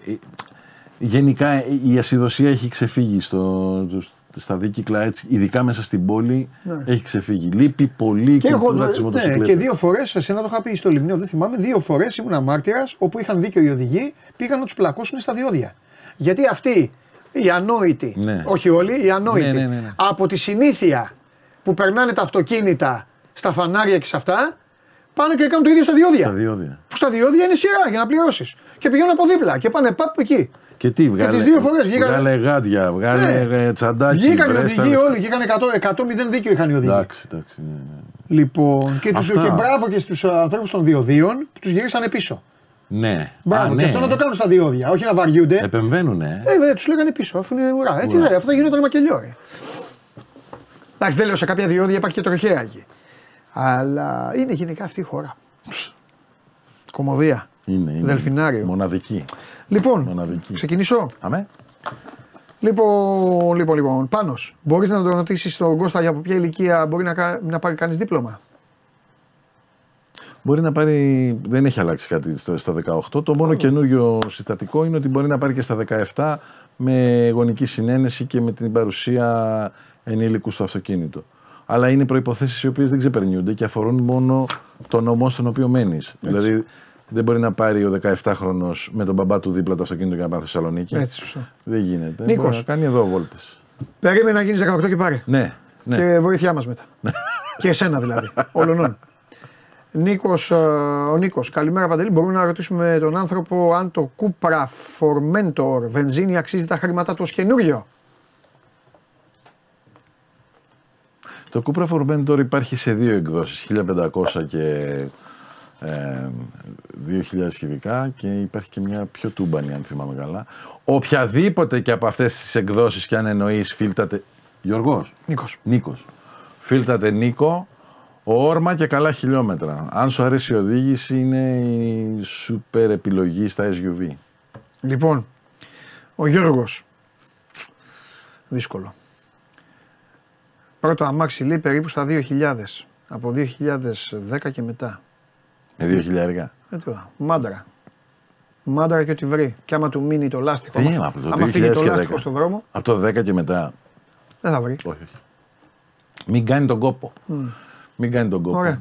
γενικά η ασυδοσία έχει ξεφύγει στο, στα δίκυκλα έτσι, ειδικά μέσα στην πόλη, ναι. έχει ξεφύγει. Λείπει πολύ και κουλτούρα τη Ναι, και δύο φορές, εσένα το είχα πει στο Λιμνίο, δεν θυμάμαι, δύο φορές ήμουν μάρτυρας όπου είχαν δίκιο οι οδηγοί, πήγαν να τους πλακώσουν στα διόδια. Γιατί αυτοί οι ανόητοι, ναι. όχι όλοι, οι ανόητοι, ναι, ναι, από τη συνήθεια που περνάνε τα αυτοκίνητα στα φανάρια και σε αυτά, πάνε και κάνουν το ίδιο στα διόδια. Στα διόδια. Που στα διόδια είναι σειρά για να πληρώσεις. Και πηγαίνουν από δίπλα και πάνε πάπ εκεί. Και τι, βγάλε, και τις δύο φορές βγήκαν... βγάλε γάντια, βγάλε ναι. τσαντάκι. Βγήκαν οι οδηγοί όλοι, βγήκαν 100, 100 δίκιο είχαν οι οδηγοί. Εντάξει, εντάξει. Ναι, ναι. Λοιπόν, και, τους, και μπράβο και στους ανθρώπους των διοδίων που τους γυρίσανε πίσω. Ναι. Μπράβο, Α, ναι. και αυτό να το κάνουν στα διόδια, όχι να βαριούνται. Επεμβαίνουν, ε. ε τους λέγανε πίσω, αφού είναι ουρά. Ε, τι δε, αυτό θα γινόταν μακελιό. Εντάξει, δεν λέω σε κάποια διόδια υπάρχει και τροχέα εκεί. Αλλά είναι γενικά αυτή η χώρα. Κομμωδία. Είναι, είναι. Δελφινάριο. Μοναδική. Λοιπόν, Μοναδική. ξεκινήσω. Αμέ. Λοιπόν, λοιπόν, λοιπόν. Πάνω. Μπορείς να τον ρωτήσεις τον Κώστα για από ποια ηλικία μπορεί να, να πάρει κανείς δίπλωμα; Μπορεί να πάρει. Δεν έχει αλλάξει κάτι στα 18. Το μόνο καινούριο συστατικό είναι ότι μπορεί να πάρει και στα 17 με γονική συνένεση και με την παρουσία ενήλικου στο αυτοκίνητο αλλά είναι προποθέσει οι οποίες δεν ξεπερνιούνται και αφορούν μόνο τον νομό στον οποίο μένεις. Δηλαδή δεν μπορεί να πάρει ο 17χρονο με τον μπαμπά του δίπλα το αυτοκίνητο για να πάει Θεσσαλονίκη. Έτσι, σωστό. Δεν γίνεται. Νίκος. Μπορεί να κάνει εδώ βόλτε. Περίμενε να γίνεις 18 και πάρει. Ναι. ναι. Και βοήθειά μας μετά. Ναι. και εσένα δηλαδή. Όλων. Νίκος, ε, ο Νίκος, καλημέρα Παντελή. Μπορούμε να ρωτήσουμε τον άνθρωπο αν το Cupra Formentor βενζίνη αξίζει τα χρήματά του ως καινούριο; Το Cupra Formentor υπάρχει σε δύο εκδόσεις, 1500 και ε, 2000 κυβικά και υπάρχει και μια πιο τούμπανη αν θυμάμαι καλά. Οποιαδήποτε και από αυτές τις εκδόσεις και αν εννοείς φίλτατε... Γιώργος. Νίκος. Νίκος. Φίλτατε Νίκο, όρμα και καλά χιλιόμετρα. Αν σου αρέσει η οδήγηση είναι η σούπερ επιλογή στα SUV. Λοιπόν, ο Γιώργος. Δύσκολο. Πρώτο αμάξι λέει περίπου στα 2.000. Από 2010 και μετά. Με 2.000 έργα. Ε, τώρα. Μάντρα. Μάντρα και ό,τι βρει. Και άμα του μείνει το λάστιχο. Τι άμα, το άμα φύγει το λάστιχο στον δρόμο. Από το 10 και μετά. Δεν θα βρει. Όχι, όχι. Μην κάνει τον κόπο. Mm. Μην κάνει τον κόπο. Ωραία.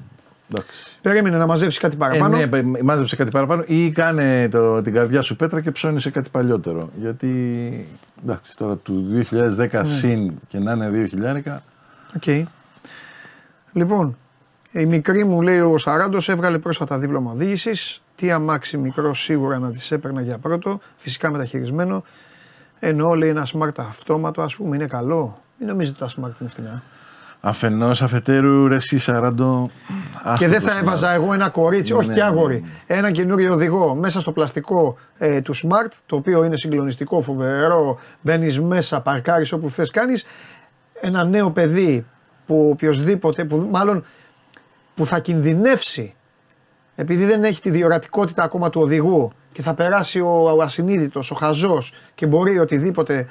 Εντάξει. Περίμενε να μαζέψει κάτι παραπάνω. Ε, ναι, μάζεψε κάτι παραπάνω ή κάνε το, την καρδιά σου πέτρα και ψώνει σε κάτι παλιότερο. Γιατί εντάξει, τώρα του 2010 mm. συν και να είναι 2000 Okay. Λοιπόν, η μικρή μου λέει ο Σαράντος έβγαλε πρόσφατα δίπλωμα οδήγησης. Τι αμάξι μικρό σίγουρα να τη έπαιρνα για πρώτο, φυσικά μεταχειρισμένο. Ενώ λέει ένα smart αυτόματο, ας πούμε, είναι καλό. Μην νομίζετε τα smart είναι φτηνά. Αφενός, αφετέρου, ρε εσύ Σαράντο. Και δεν θα έβαζα εγώ ένα κορίτσι, όχι ναι, και αγόρι. Ναι. Ένα καινούριο οδηγό μέσα στο πλαστικό ε, του smart, το οποίο είναι συγκλονιστικό, φοβερό. Μπαίνεις μέσα, παρκάρεις όπου θες κάνεις ένα νέο παιδί που οποιοδήποτε, που μάλλον που θα κινδυνεύσει επειδή δεν έχει τη διορατικότητα ακόμα του οδηγού και θα περάσει ο ασυνείδητος, ο χαζός και μπορεί οτιδήποτε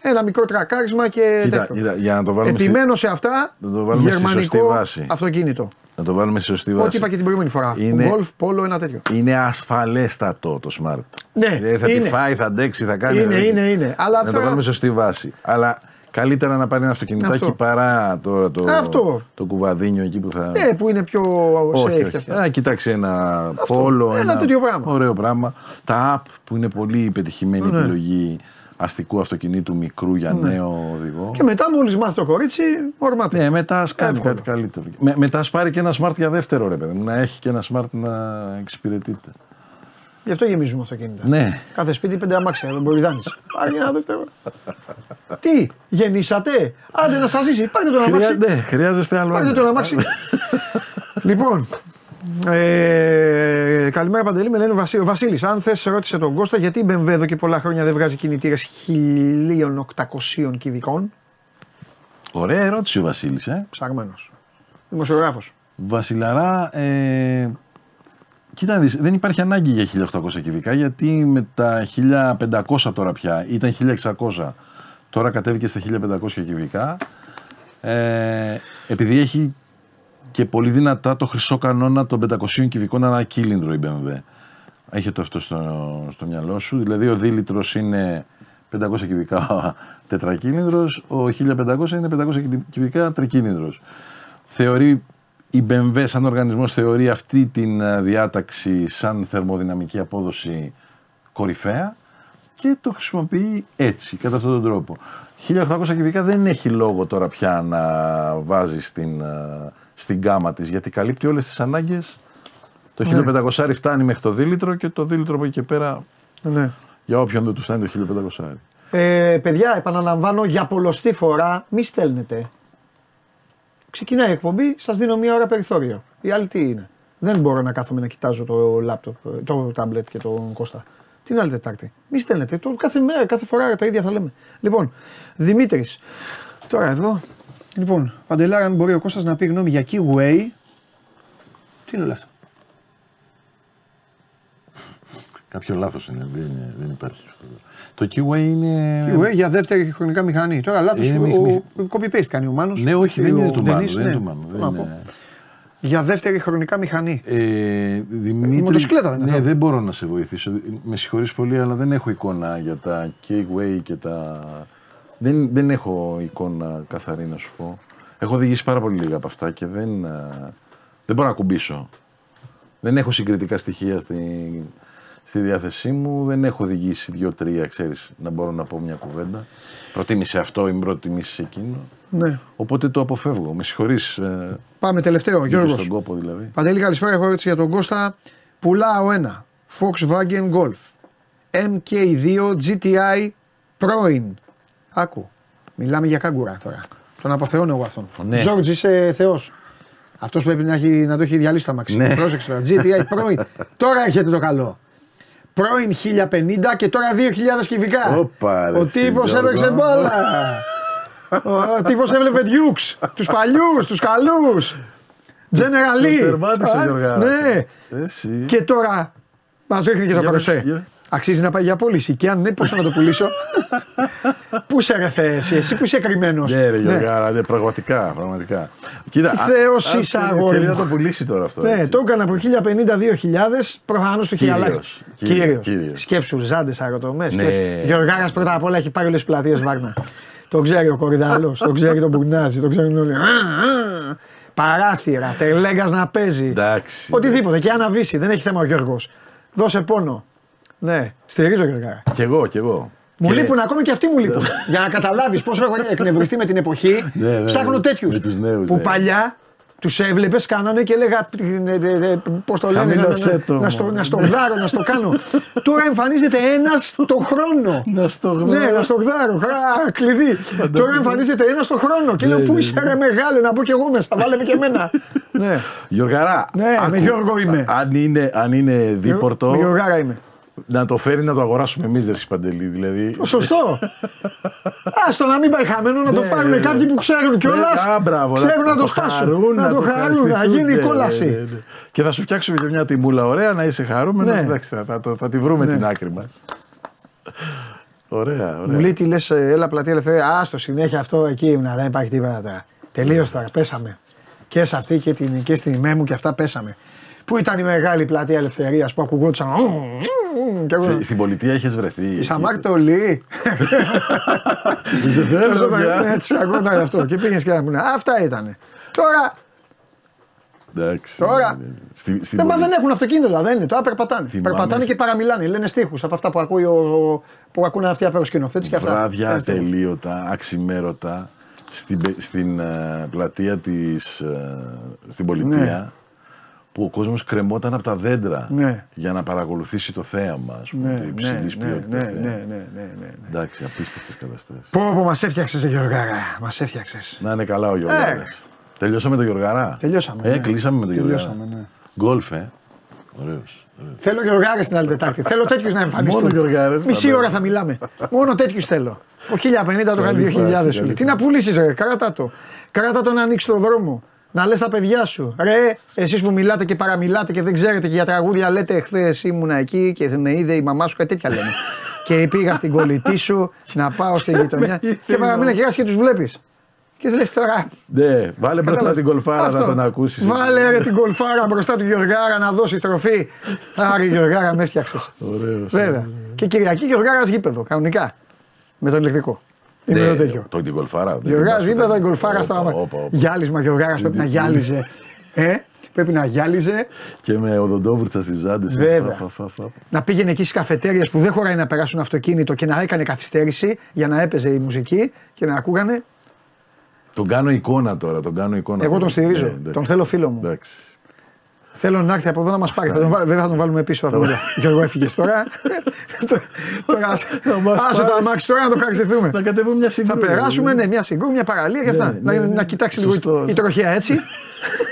Ένα μικρό τρακάρισμα και. Κοίτα, κοίτα, για να το βάλουμε Επιμένω σε αυτά. Να το βάλουμε γερμανικό βάση. αυτοκίνητο. Να το βάλουμε στη σωστή βάση. Ό,τι είπα και την προηγούμενη φορά. Είναι... Golf, πόλο, ένα τέτοιο. Είναι ασφαλέστατο το smart. Ναι, δηλαδή θα είναι. τη φάει, θα αντέξει, θα κάνει. Είναι, είναι, είναι. Αλλά να το βάλουμε στη σωστή βάση. Αλλά Καλύτερα να πάρει ένα αυτοκινητάκι Αυτό. παρά τώρα το, Αυτό. το κουβαδίνιο εκεί που θα. Ναι, που είναι πιο όχι, safe. Όχι. Α, κοιτάξτε ένα Αυτό. πόλο. Ένα, ένα τέτοιο πράγμα. Ωραίο πράγμα. Τα app που είναι πολύ πετυχημένη ναι. επιλογή αστικού αυτοκινήτου μικρού για ναι. νέο οδηγό. Και μετά, μόλις μάθει το κορίτσι, ορμάται. Ναι, μετά ας κάνει κάτι καλύτερο. Με, μετά ας πάρει και ένα smart για δεύτερο ρε παιδί Να έχει και ένα smart να εξυπηρετείται. Γι' αυτό γεμίζουμε αυτοκίνητα. Ναι. Κάθε σπίτι πέντε αμάξια, δεν μπορεί να δάνει. Πάρει ένα δεύτερο. Τι, γεννήσατε. Άντε να σας ζήσει. Πάρτε τον αμάξι. Ναι, χρειάζεστε άλλο. Πάρτε τον αμάξι. λοιπόν, ε, καλημέρα Παντελή, με λένε Βασίλη. Βασίλης, αν θες, ρώτησε τον Κώστα γιατί η BMW εδώ και πολλά χρόνια δεν βγάζει κινητήρες 1800 κυβικών. Ωραία ερώτηση ο Βασίλης. Ε. Ψαγμένος. Δημοσιογράφος. Βασιλαρά, ε, Κοίτα, δεν υπάρχει ανάγκη για 1800 κυβικά γιατί με τα 1500 τώρα πια ήταν 1600 τώρα κατέβηκε στα 1500 κυβικά ε, επειδή έχει και πολύ δυνατά το χρυσό κανόνα των 500 κυβικών ανά κύλινδρο η BMW. Έχει το αυτό στο, στο μυαλό σου. Δηλαδή ο δίλητρος είναι 500 κυβικά τετρακύλινδρος, ο 1500 είναι 500 κυβικά τρικύλινδρος. Θεωρεί η BMW σαν οργανισμός θεωρεί αυτή την ε, διάταξη σαν θερμοδυναμική απόδοση κορυφαία και το χρησιμοποιεί έτσι, κατά αυτόν τον τρόπο. 1800 κυβικά δεν έχει λόγο τώρα πια να βάζει στην, ε, στην γκάμα της γιατί καλύπτει όλες τις ανάγκες. Το ναι. 1500 φτάνει μέχρι το δίλητρο και το δίλητρο από εκεί και πέρα ναι. για όποιον δεν του φτάνει το 1500. Ε, παιδιά, επαναλαμβάνω για πολλωστή φορά, μη στέλνετε. Ξεκινάει η εκπομπή, σας δίνω μία ώρα περιθώριο. Η άλλη τι είναι; Δεν μπορώ να κάθομαι να κοιτάζω το λάπτοπ, το τάμπλετ και τον Κώστα. Την άλλη Τετάρτη. Μη στέλνετε. Το κάθε μέρα, κάθε φορά τα ίδια θα λέμε. Λοιπόν, Δημήτρης. Τώρα εδώ. Λοιπόν, Παντελάρα, αν μπορεί ο Κώστας να πει γνώμη για Keyway. Τι είναι όλα αυτά. Κάποιο λάθος είναι. Δεν, δεν υπάρχει αυτό. Το Keyway είναι. Keyway για δεύτερη χρονικά μηχανή. Τώρα λάθος. Copy paste κάνει ο Μάνος. Ναι, όχι, δεν είναι του Μάνου. Δεν είναι του Μάνου. Για δεύτερη χρονικά μηχανή. Ε, Δημήτρη, μοτοσυκλέτα δεν Ναι, δεν μπορώ να σε βοηθήσω. Με συγχωρείς πολύ, αλλά δεν έχω εικόνα για τα Keyway και τα. Δεν, δεν έχω εικόνα καθαρή να σου πω. Έχω οδηγήσει πάρα πολύ λίγα από αυτά και δεν, ε, δεν μπορώ να κουμπίσω. Δεν έχω συγκριτικά στοιχεία στην, στη διάθεσή μου. Δεν έχω οδηγήσει δύο-τρία, ξέρεις, να μπορώ να πω μια κουβέντα. Προτίμησε αυτό ή προτιμήσει εκείνο. Ναι. Οπότε το αποφεύγω. Με συγχωρείς. Ε, Πάμε τελευταίο, Γιώργος. Στον κόπο δηλαδή. Παντελή, καλησπέρα. Έχω ερώτηση για τον Κώστα. Πουλάω ένα Volkswagen Golf MK2 GTI πρώην. Άκου. Μιλάμε για κάγκουρα τώρα. Τον αποθεώνω εγώ αυτόν. Ναι. Τζόρτζ, είσαι θεός. Αυτός πρέπει να, έχει, να το έχει διαλύσει το αμαξί. Ναι. Πρόσεξε τώρα. GTI πρώην. τώρα έρχεται το καλό πρώην 1050 και τώρα 2000 κυβικά. Οπα, ο τύπος έπαιξε μπάλα. ο τύπος έβλεπε Dukes, τους παλιούς, τους καλούς. General Lee. Τερμάτισε, Ναι. Και τώρα μας ρίχνει και το κροσέ. Αξίζει να πάει για πώληση. Και αν ναι, πώς να το πουλήσω; πού σε ρε εσύ, εσύ που είσαι κρυμμένο. Ναι, ρε Γιώργα, ναι. πραγματικά. πραγματικά. Κοίτα, Τι θεός είσαι αγόρι. Θέλει να το πουλήσει τώρα αυτό. Ναι, το έκανα από 1050-2000. Προφανώς το είχε αλλάξει. Κύριος. Σκέψου, ζάντες αεροτομέ. Ναι. Γεωργάρας πρώτα απ' όλα έχει πάρει όλες τις πλατείες Βάγνα. το ξέρει ο Κορυδαλός, το ξέρει τον Μπουρνάζη, το ξέρει όλοι. Παράθυρα, τελέγκα να παίζει. Εντάξει. Οτιδήποτε. Και αναβήσει, δεν έχει θέμα ο Γιώργος. Δώσε πόνο. Ναι, στηρίζω Γιώργα. Κι εγώ, κι εγώ. Μου και... λείπουν ακόμη και αυτοί μου λείπουν. Για να καταλάβεις πόσο έχω εκνευριστεί με την εποχή, ναι, ναι, ψάχνω τέτοιους. Που ναι. παλιά τους έβλεπες, κάνανε και έλεγα. Πώς το λένε, να, να, στο, να στο γδάρω, να στο κάνω. Τώρα εμφανίζεται ένας το χρόνο. Να στο γδάρω. Ναι, να στο γδάρω. κλειδί. Τώρα εμφανίζεται ένας το χρόνο. Και λέω Πού είσαι ρε μεγάλο, να μπω κι εγώ μέσα. Βάλε και εμένα. ναι. Γιωργαρά. Ναι, με Γιώργο είμαι. Αν είναι, αν είναι δίπορτο. Με Γιωργάρα είμαι να το φέρει να το αγοράσουμε εμείς, δεν Παντελή. Δηλαδή... Σωστό. Άστο να μην πάει χαμένο, να το ναι, πάρουν ναι, κάποιοι ναι. που ξέρουν κιόλας. Ξέρουν να το σπάσουν. Να το χαρούν, να γίνει κόλαση. Και θα σου φτιάξουμε και μια τιμούλα ωραία, να είσαι χαρούμενος. Εντάξει, θα τη βρούμε την άκρη μας. Ωραία, ωραία. Μου λέει τι λες, έλα πλατεία ελευθερία. Α, στο συνέχεια αυτό εκεί ήμουν, δεν υπάρχει τίποτα τώρα. Τελείω τώρα, πέσαμε. Και σε αυτή και, την, και στην ημέ μου και αυτά πέσαμε. Πού ήταν η μεγάλη πλατεία ελευθερίας που ακουγόντουσαν. Στη, στην πολιτεία είχες βρεθεί. Η Σαμάρτολη. Είσαι τέλο. Έτσι, ακούγονταν αυτό. Και πήγες και να πούνε. Αυτά ήταν. Τώρα Εντάξει. Τώρα. Ναι, ναι, ναι. Στη, στη δεν, δεν έχουν αυτοκίνητο, δεν είναι. Τώρα περπατάνε. Θυμάμαι περπατάνε και παραμιλάνε. Λένε στίχους από αυτά που, ακούει ο, που ακούνε αυτοί από σκηνοθέτη και αυτά. Βράδια ατελείωτα, αξιμέρωτα στην, στην uh, πλατεία της. Uh, στην πολιτεία. Ναι. Που ο κόσμος κρεμόταν από τα δέντρα ναι. για να παρακολουθήσει το θέαμα, ας πούμε, ναι, υψηλής ναι, ποιότητας. Ναι, ναι, ναι, ναι, ναι, ναι. Εντάξει, απίστευτες καταστάσεις. Πω, πω, μας έφτιαξες, Γιώργαρα. Μας έφτιαξες. Να είναι καλά ο Γιώργαρα. Ε, Τελειώσαμε το Γιωργάρα; Τελειώσαμε. Ε, ναι. κλείσαμε με το Γιωργάρα. Ναι. Γκολφ, ε. Ωραίος. Θέλω Γιωργάρε την άλλη Τετάρτη. θέλω τέτοιους να εμφανιστούν. Μόνο Γιωργάρες. Μισή ώρα θα μιλάμε. Μόνο τέτοιους θέλω. Ο 1050 το κάνει 2000 σου Τι να πουλήσεις, ρε. Κράτα το. Κράτα το να ανοίξει το δρόμο. Να λες τα παιδιά σου. Ρε, εσείς που μιλάτε και παραμιλάτε και δεν ξέρετε και για τραγούδια λέτε εχθέ ήμουνα εκεί και με είδε η μαμά σου κάτι τέτοια λένε. και πήγα στην κολλητή σου να πάω στη γειτονιά. και παραμίλα και και τους βλέπεις. Και λες τώρα. Ναι, βάλε μπροστά την κολφάρα να τον ακούσεις. Βάλε ρε, την κολφάρα μπροστά του Γεωργάρα να δώσει στροφή. Άρη Γεωργάρα, με έφτιαξες. Ωραίος. Βέβαια. Και Κυριακή Γεωργάρας γήπεδο, κανονικά. Με τον ηλεκτρικό. Είναι ναι, τέτοιο. Το την κολφάρα. Γεωργάρα γήπεδο, η κολφάρα στα Γυάλισμα Γεωργάρα πρέπει να γυάλιζε. Ε, πρέπει να γυάλιζε. Και με οδοντόβουρτσα στις ζάντες. Βέβαια. Να πήγαινε εκεί στις καφετέρειε που δεν χωράει να περάσουν αυτοκίνητο και να έκανε καθυστέρηση για να έπαιζε η μουσική και να ακούγανε. Τον κάνω εικόνα τώρα. Τον κάνω εικόνα Εγώ τον στηρίζω. Ναι, τον θέλω φίλο μου. Εντάξει. Θέλω να έρθει από εδώ να μας πάρει. Βέβαια θα τον βάλουμε πίσω από εδώ. Γιώργο, έφυγες τώρα. τώρα άσε το αμάξι τώρα να το χαριστηθούμε. Να κατεβούμε μια συγκρού. Θα περάσουμε, ναι, μια συγκρού, μια παραλία και αυτά. Ναι, ναι, να κοιτάξεις λίγο η τροχιά έτσι.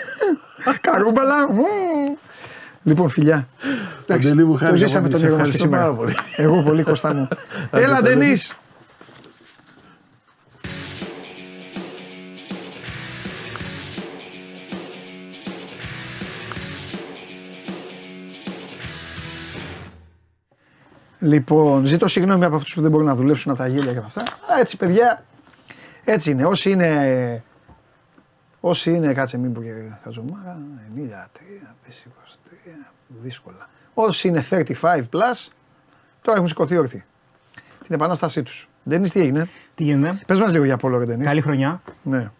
Καρούμπαλα. Λοιπόν, φιλιά. το ζήσαμε τον έργο μας και σήμερα. Εγώ πολύ κοστά μου. Έλα, Ντενή. Λοιπόν, ζητώ συγγνώμη από αυτούς που δεν μπορούν να δουλέψουν από τα γέλια και αυτά. έτσι, παιδιά, έτσι είναι. Όσοι είναι. Όσοι είναι, κάτσε μην πω και χαζομάρα, 93, 23, δύσκολα. Όσοι είναι 35 plus, τώρα έχουν σηκωθεί όρθιοι. Την επανάστασή τους. Δεν τι έγινε; Τι γίνεται; Πες μας λίγο για Πόλο Ρεντενή. Καλή χρονιά. Ναι.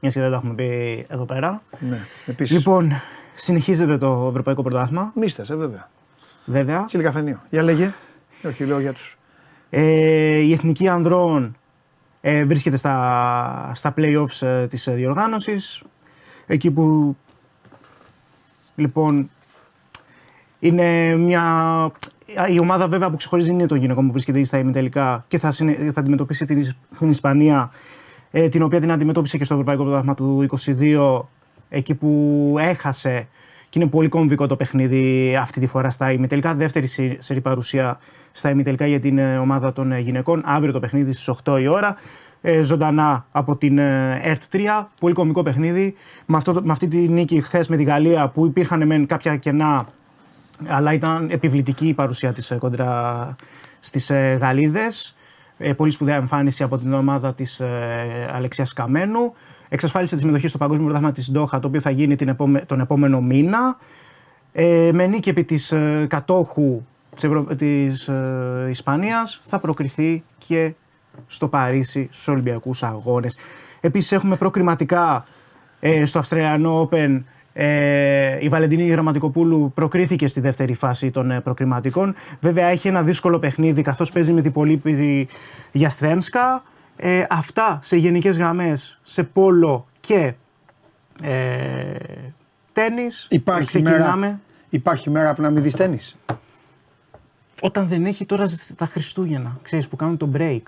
Μια και δεν τα έχουμε πει εδώ πέρα. Ναι, επίσης. Λοιπόν, συνεχίζεται το Ευρωπαϊκό Πρωτάθλημα. Μίστες, ε, βέβαια. Βέβαια. Τσιλικαφενείο. Για λέγε. Όχι, λέω για τους. Ε, η Εθνική Ανδρών ε, βρίσκεται στα, στα play-offs ε, της ε, διοργάνωσης. Εκεί που λοιπόν είναι μια... Η ομάδα βέβαια που ξεχωρίζει είναι το γυναικό που βρίσκεται στα ημιτελικά και θα, θα αντιμετωπίσει την, την Ισπανία ε, την οποία την αντιμετώπισε και στο Ευρωπαϊκό Πρωτάθλημα του 2022 εκεί που έχασε και είναι πολύ κομβικό το παιχνίδι αυτή τη φορά στα ημιτελικά. Δεύτερη σερή παρουσία στα ημιτελικά για την ε, ομάδα των ε, γυναικών. Αύριο το παιχνίδι στις 8 η ώρα. Ε, ζωντανά από την ΕΡΤ 3. Πολύ κομβικό παιχνίδι. Με, αυτό, με αυτή τη νίκη χθες με τη Γαλλία που υπήρχαν μεν κάποια κενά, αλλά ήταν επιβλητική η παρουσία της κόντρα στις Γαλλίδες. πολύ σπουδαία εμφάνιση από την ομάδα της Αλεξίας Καμένου εξασφάλισε τη συμμετοχή στο Παγκόσμιο Πρωτάθλημα της Ντόχα, το οποίο θα γίνει την τον επόμενο μήνα. Ε, με νίκη επί της ε, κατόχου της, Ευρω... της ε, Ισπανίας θα προκριθεί και στο Παρίσι στους Ολυμπιακούς Αγώνες. Επίσης έχουμε προκριματικά ε, στο Αυστραλιανό Open ε, η Βαλεντινή Γραμματικοπούλου προκρίθηκε στη δεύτερη φάση των ε, προκριματικών. Βέβαια έχει ένα δύσκολο παιχνίδι καθώς παίζει με την Πολύπηδη Γιαστρέμσκα. Ε, αυτά σε γενικές γραμμές, σε πόλο και ε, τένις. Υπάρχει μέρα, υπάρχει μέρα που να μην δεις τένις; Όταν δεν έχει τώρα τα Χριστούγεννα, ξέρεις που κάνουν το break.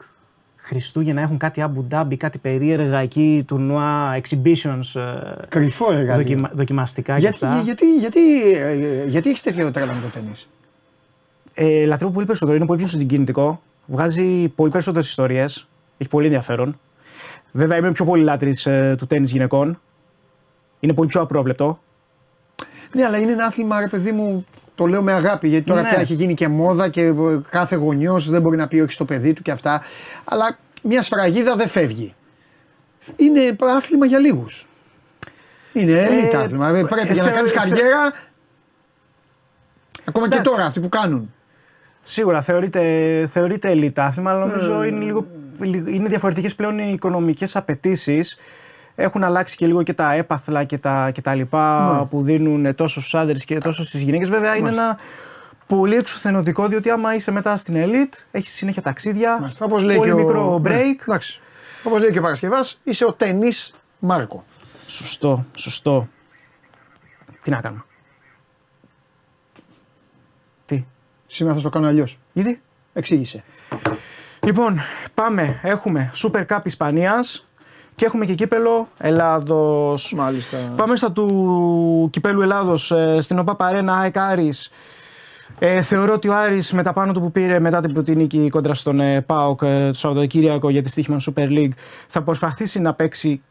Χριστούγεννα έχουν κάτι Abu Dhabi, κάτι περίεργα εκεί, τουρνουά, exhibitions. Ε, Κρυφό εργαλείο. Δοκιμα, δοκιμαστικά γιατί, και αυτά. Γιατί, γιατί, γιατί, γιατί έχεις τέτοιο τρέλα με το τένις; Ε, λατρεύω πολύ περισσότερο, είναι πολύ πιο συγκινητικό. Βγάζει πολύ περισσότερες ιστορίες έχει πολύ ενδιαφέρον. Βέβαια είμαι πιο πολύ λάτρης ε, του τέννη γυναικών. Είναι πολύ πιο απρόβλεπτο. Ναι, αλλά είναι ένα άθλημα, ρε παιδί μου, το λέω με αγάπη, γιατί τώρα ναι. πια έχει γίνει και μόδα και κάθε γονιός δεν μπορεί να πει όχι στο παιδί του και αυτά. Αλλά μια σφραγίδα δεν φεύγει. Είναι άθλημα για λίγους. Είναι ε, άθλημα. Ε, Πρέπει για να κάνεις καριέρα. Ακόμα και τώρα αυτοί που κάνουν. Σίγουρα θεωρείται, θεωρείται elite άθλημα, αλλά νομίζω ε. είναι, λίγο, είναι διαφορετικές πλέον οι οικονομικές απαιτήσεις. Έχουν αλλάξει και λίγο και τα έπαθλα και τα, και τα λοιπά ναι. που δίνουν τόσο στου άντρες και τόσο στις γυναίκες. Βέβαια είναι ένα πολύ εξουθενωτικό διότι άμα είσαι μετά στην elite, έχεις συνέχεια ταξίδια. πολύ μικρό ναι, break. Όπως λέει και ο Παρασκευάς, είσαι ο ταινής Μάρκο. Σωστό, σωστό. Τι να κάνουμε. Τι; Σήμερα θα το κάνω αλλιώς. Γιατί. Εξήγησε. Λοιπόν, πάμε. Έχουμε Super Cup Ισπανίας και έχουμε και κύπελο Ελλάδος. Μάλιστα. Πάμε στα του κυπέλου Ελλάδος ε, στην ΟΠΑ Παρένα ΑΕΚ Άρης. Ε, θεωρώ ότι ο Άρης με τα πάνω του που πήρε μετά την νίκη κόντρα στον ε, ΠΑΟΚ ε, το Σαββατοκύριακο για τη στοίχημα Super League θα προσπαθήσει να παίξει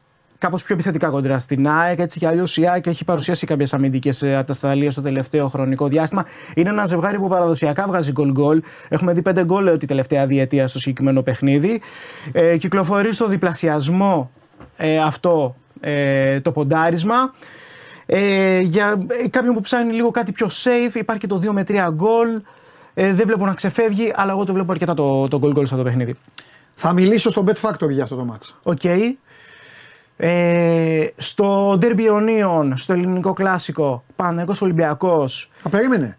κάπως πιο επιθετικά κοντρά στην ΑΕΚ. Έτσι κι αλλιώς η ΑΕΚ έχει παρουσιάσει κάποιες αμυντικές ατασταλίες στο τελευταίο χρονικό διάστημα. Είναι ένα ζευγάρι που παραδοσιακά βγάζει γκολ γκολ. Έχουμε δει πέντε γκολ τη τελευταία διετία στο συγκεκριμένο παιχνίδι. Ε, κυκλοφορεί στο διπλασιασμό ε, αυτό ε, το ποντάρισμα. Ε, για κάποιον που ψάχνει λίγο κάτι πιο safe, υπάρχει και το 2 με 3 γκολ. Ε, δεν βλέπω να ξεφεύγει, αλλά εγώ το βλέπω αρκετά το, το goal goal στο παιχνίδι. Θα μιλήσω στο Bet Factory για αυτό το μάτς. OK. Okay. Ε, στο ντέρμπι αιωνίων, στο ελληνικό κλάσικο, Παναθηναϊκός Ολυμπιακός. Α, περίμενε.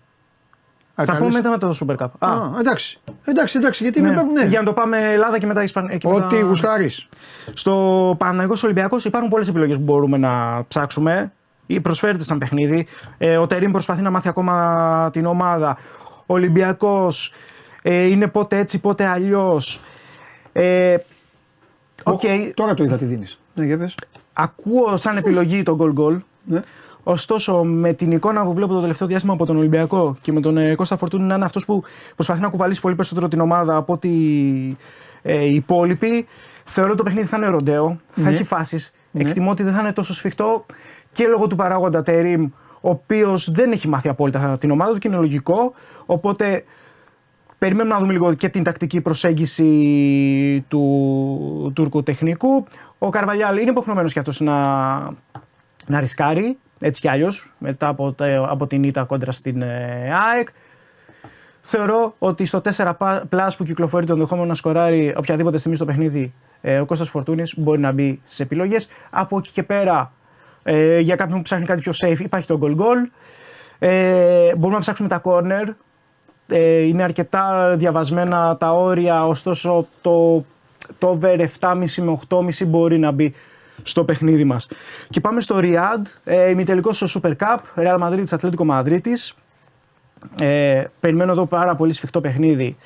Θα πούμε μετά με το Super Cup. Α, εντάξει. εντάξει, εντάξει, γιατί ναι. με ναι. Για να το πάμε Ελλάδα και μετά Ισπανία. Ό,τι μετά... γουστάρεις. Στο Παναθηναϊκό Ολυμπιακός υπάρχουν πολλές επιλογές που μπορούμε να ψάξουμε. Προσφέρεται σαν παιχνίδι. Ε, ο Τερίμ προσπαθεί να μάθει ακόμα την ομάδα. Ο Ολυμπιακός ε, είναι πότε έτσι, πότε αλλιώς. Ε, okay. Τώρα το είδα τι δίνεις. Ναι, για πες. Ακούω σαν επιλογή το goal goal. Ναι. Ωστόσο, με την εικόνα που βλέπω το τελευταίο διάστημα από τον Ολυμπιακό και με τον ε, Κώστα Φορτούνη να είναι αυτός που προσπαθεί να κουβαλήσει πολύ περισσότερο την ομάδα από ότι ε, οι υπόλοιποι, θεωρώ ότι το παιχνίδι θα είναι ροντέο, θα ναι. έχει φάσεις. Ναι. Εκτιμώ ότι δεν θα είναι τόσο σφιχτό και λόγω του παράγοντα Τερήμ, ο οποίος δεν έχει μάθει απόλυτα την ομάδα του και είναι λογικό. Οπότε περιμένουμε να δούμε λίγο και την τακτική προσέγγιση του Τούρκου τεχνικού. Ο Καρβαλιάλ είναι υποχρεωμένος και αυτός να, να ρισκάρει έτσι κι αλλιώς μετά από, από την ήττα κόντρα στην ε, ΑΕΚ. Θεωρώ ότι στο 4 plus που κυκλοφορεί το ενδεχόμενο να σκοράρει οποιαδήποτε στιγμή στο παιχνίδι ε, ο Κώστας Φορτούνης μπορεί να μπει στι επιλογές. Από εκεί και πέρα ε, για κάποιον που ψάχνει κάτι πιο safe υπάρχει το goal goal. Ε, μπορούμε να ψάξουμε τα corner. Ε, είναι αρκετά διαβασμένα τα όρια, ωστόσο το, το over 7,5 με 8,5 μπορεί να μπει στο παιχνίδι μας. Και πάμε στο Riyadh, ε, ημιτελικός στο Super Cup, Real Madrid Ατλέτικο Μαδρίτης. Ε, περιμένω εδώ πάρα πολύ σφιχτό παιχνίδι,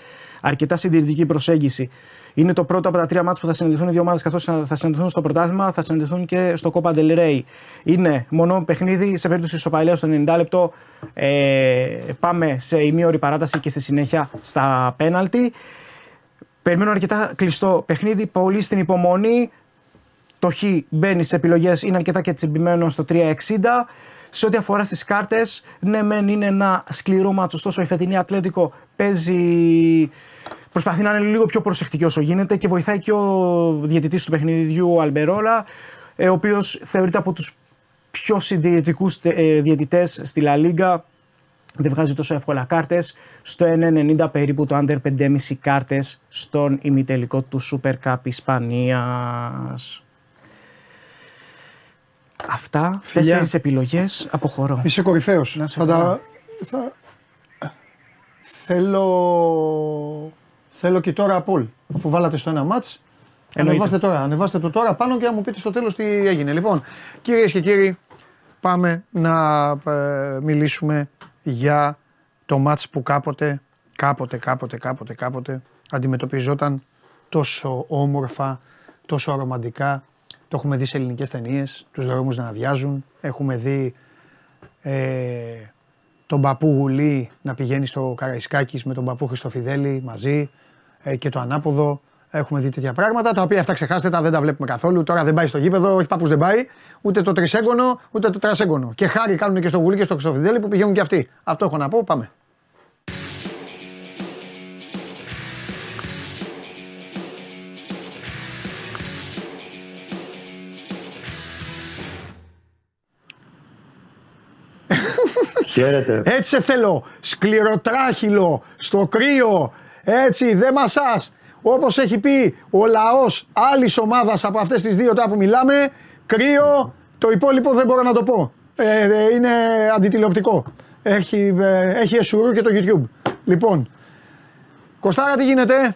αρκετά συντηρητική προσέγγιση. Είναι το πρώτο από τα τρία μάτια που θα συναντηθούν οι δύο ομάδες καθώς θα συναντηθούν στο πρωτάθλημα, θα συναντηθούν και στο Copa del Rey. Είναι μονό παιχνίδι σε περίπτωση ισοπαλία στο 90 λεπτό. Ε, πάμε σε ημίωρη παράταση και στη συνέχεια στα πέναλτι. Περιμένω αρκετά κλειστό παιχνίδι, πολύ στην υπομονή. Το Χ μπαίνει σε επιλογές, είναι αρκετά και τσιμπημένο στο 360. Σε ό,τι αφορά στις κάρτες, ναι, μεν είναι ένα σκληρό μάτσο, ωστόσο η φετινή Ατλέτικο παίζει. Προσπαθεί να είναι λίγο πιο προσεκτική όσο γίνεται και βοηθάει και ο διαιτητής του παιχνιδιού, ο Αλμπερόλα, ε, ο οποίος θεωρείται από τους πιο συντηρητικούς ε, διαιτητές στη Λα Λίγκα. Δεν βγάζει τόσο εύκολα κάρτες. Στο 1,90 περίπου το under 5,5 κάρτες στον ημιτελικό του Super Cup Ισπανίας. Αυτά. Τέσσερις επιλογές. Αποχωρώ. Είσαι κορυφαίος. Θα τα. Θα... Θέλω. Θέλω και τώρα από όλ. Αφού βάλατε στο ένα μάτς. Ανεβάστε τώρα. Ανεβάστε το τώρα πάνω και να μου πείτε στο τέλος τι έγινε. Λοιπόν, κυρίες και κύριοι, πάμε να ε, μιλήσουμε για το μάτς που κάποτε, κάποτε, κάποτε, κάποτε, κάποτε αντιμετωπιζόταν τόσο όμορφα, τόσο ρομαντικά το έχουμε δει σε ελληνικές ταινίες, τους δρόμους να αδειάζουν. Έχουμε δει ε, τον παππού Γουλή να πηγαίνει στο Καραϊσκάκης με τον παππού Χριστοφιδέλη μαζί ε, και το ανάποδο. Έχουμε δει τέτοια πράγματα τα οποία αυτά ξεχάστε τα, δεν τα βλέπουμε καθόλου. Τώρα δεν πάει στο γήπεδο, όχι πάπους δεν πάει, ούτε το τρισέγγωνο, ούτε το τρασέγγωνο. Και χάρη κάνουν και στο Γουλή και στο Χρυστοφιδέλη που πηγαίνουν και αυτοί. Αυτό έχω να πω, πάμε. Χαίρετε. Έτσι σε θέλω. Σκληροτράχυλο, στο κρύο. Έτσι, δεν μασάς. Όπως έχει πει ο λαός άλλης ομάδας από αυτές τις δύο τώρα που μιλάμε, κρύο, το υπόλοιπο δεν μπορώ να το πω. Ε, ε είναι αντιτηλεοπτικό. Έχει, ε, έχει εσουρού και το YouTube. Λοιπόν, Κωστάρα τι γίνεται;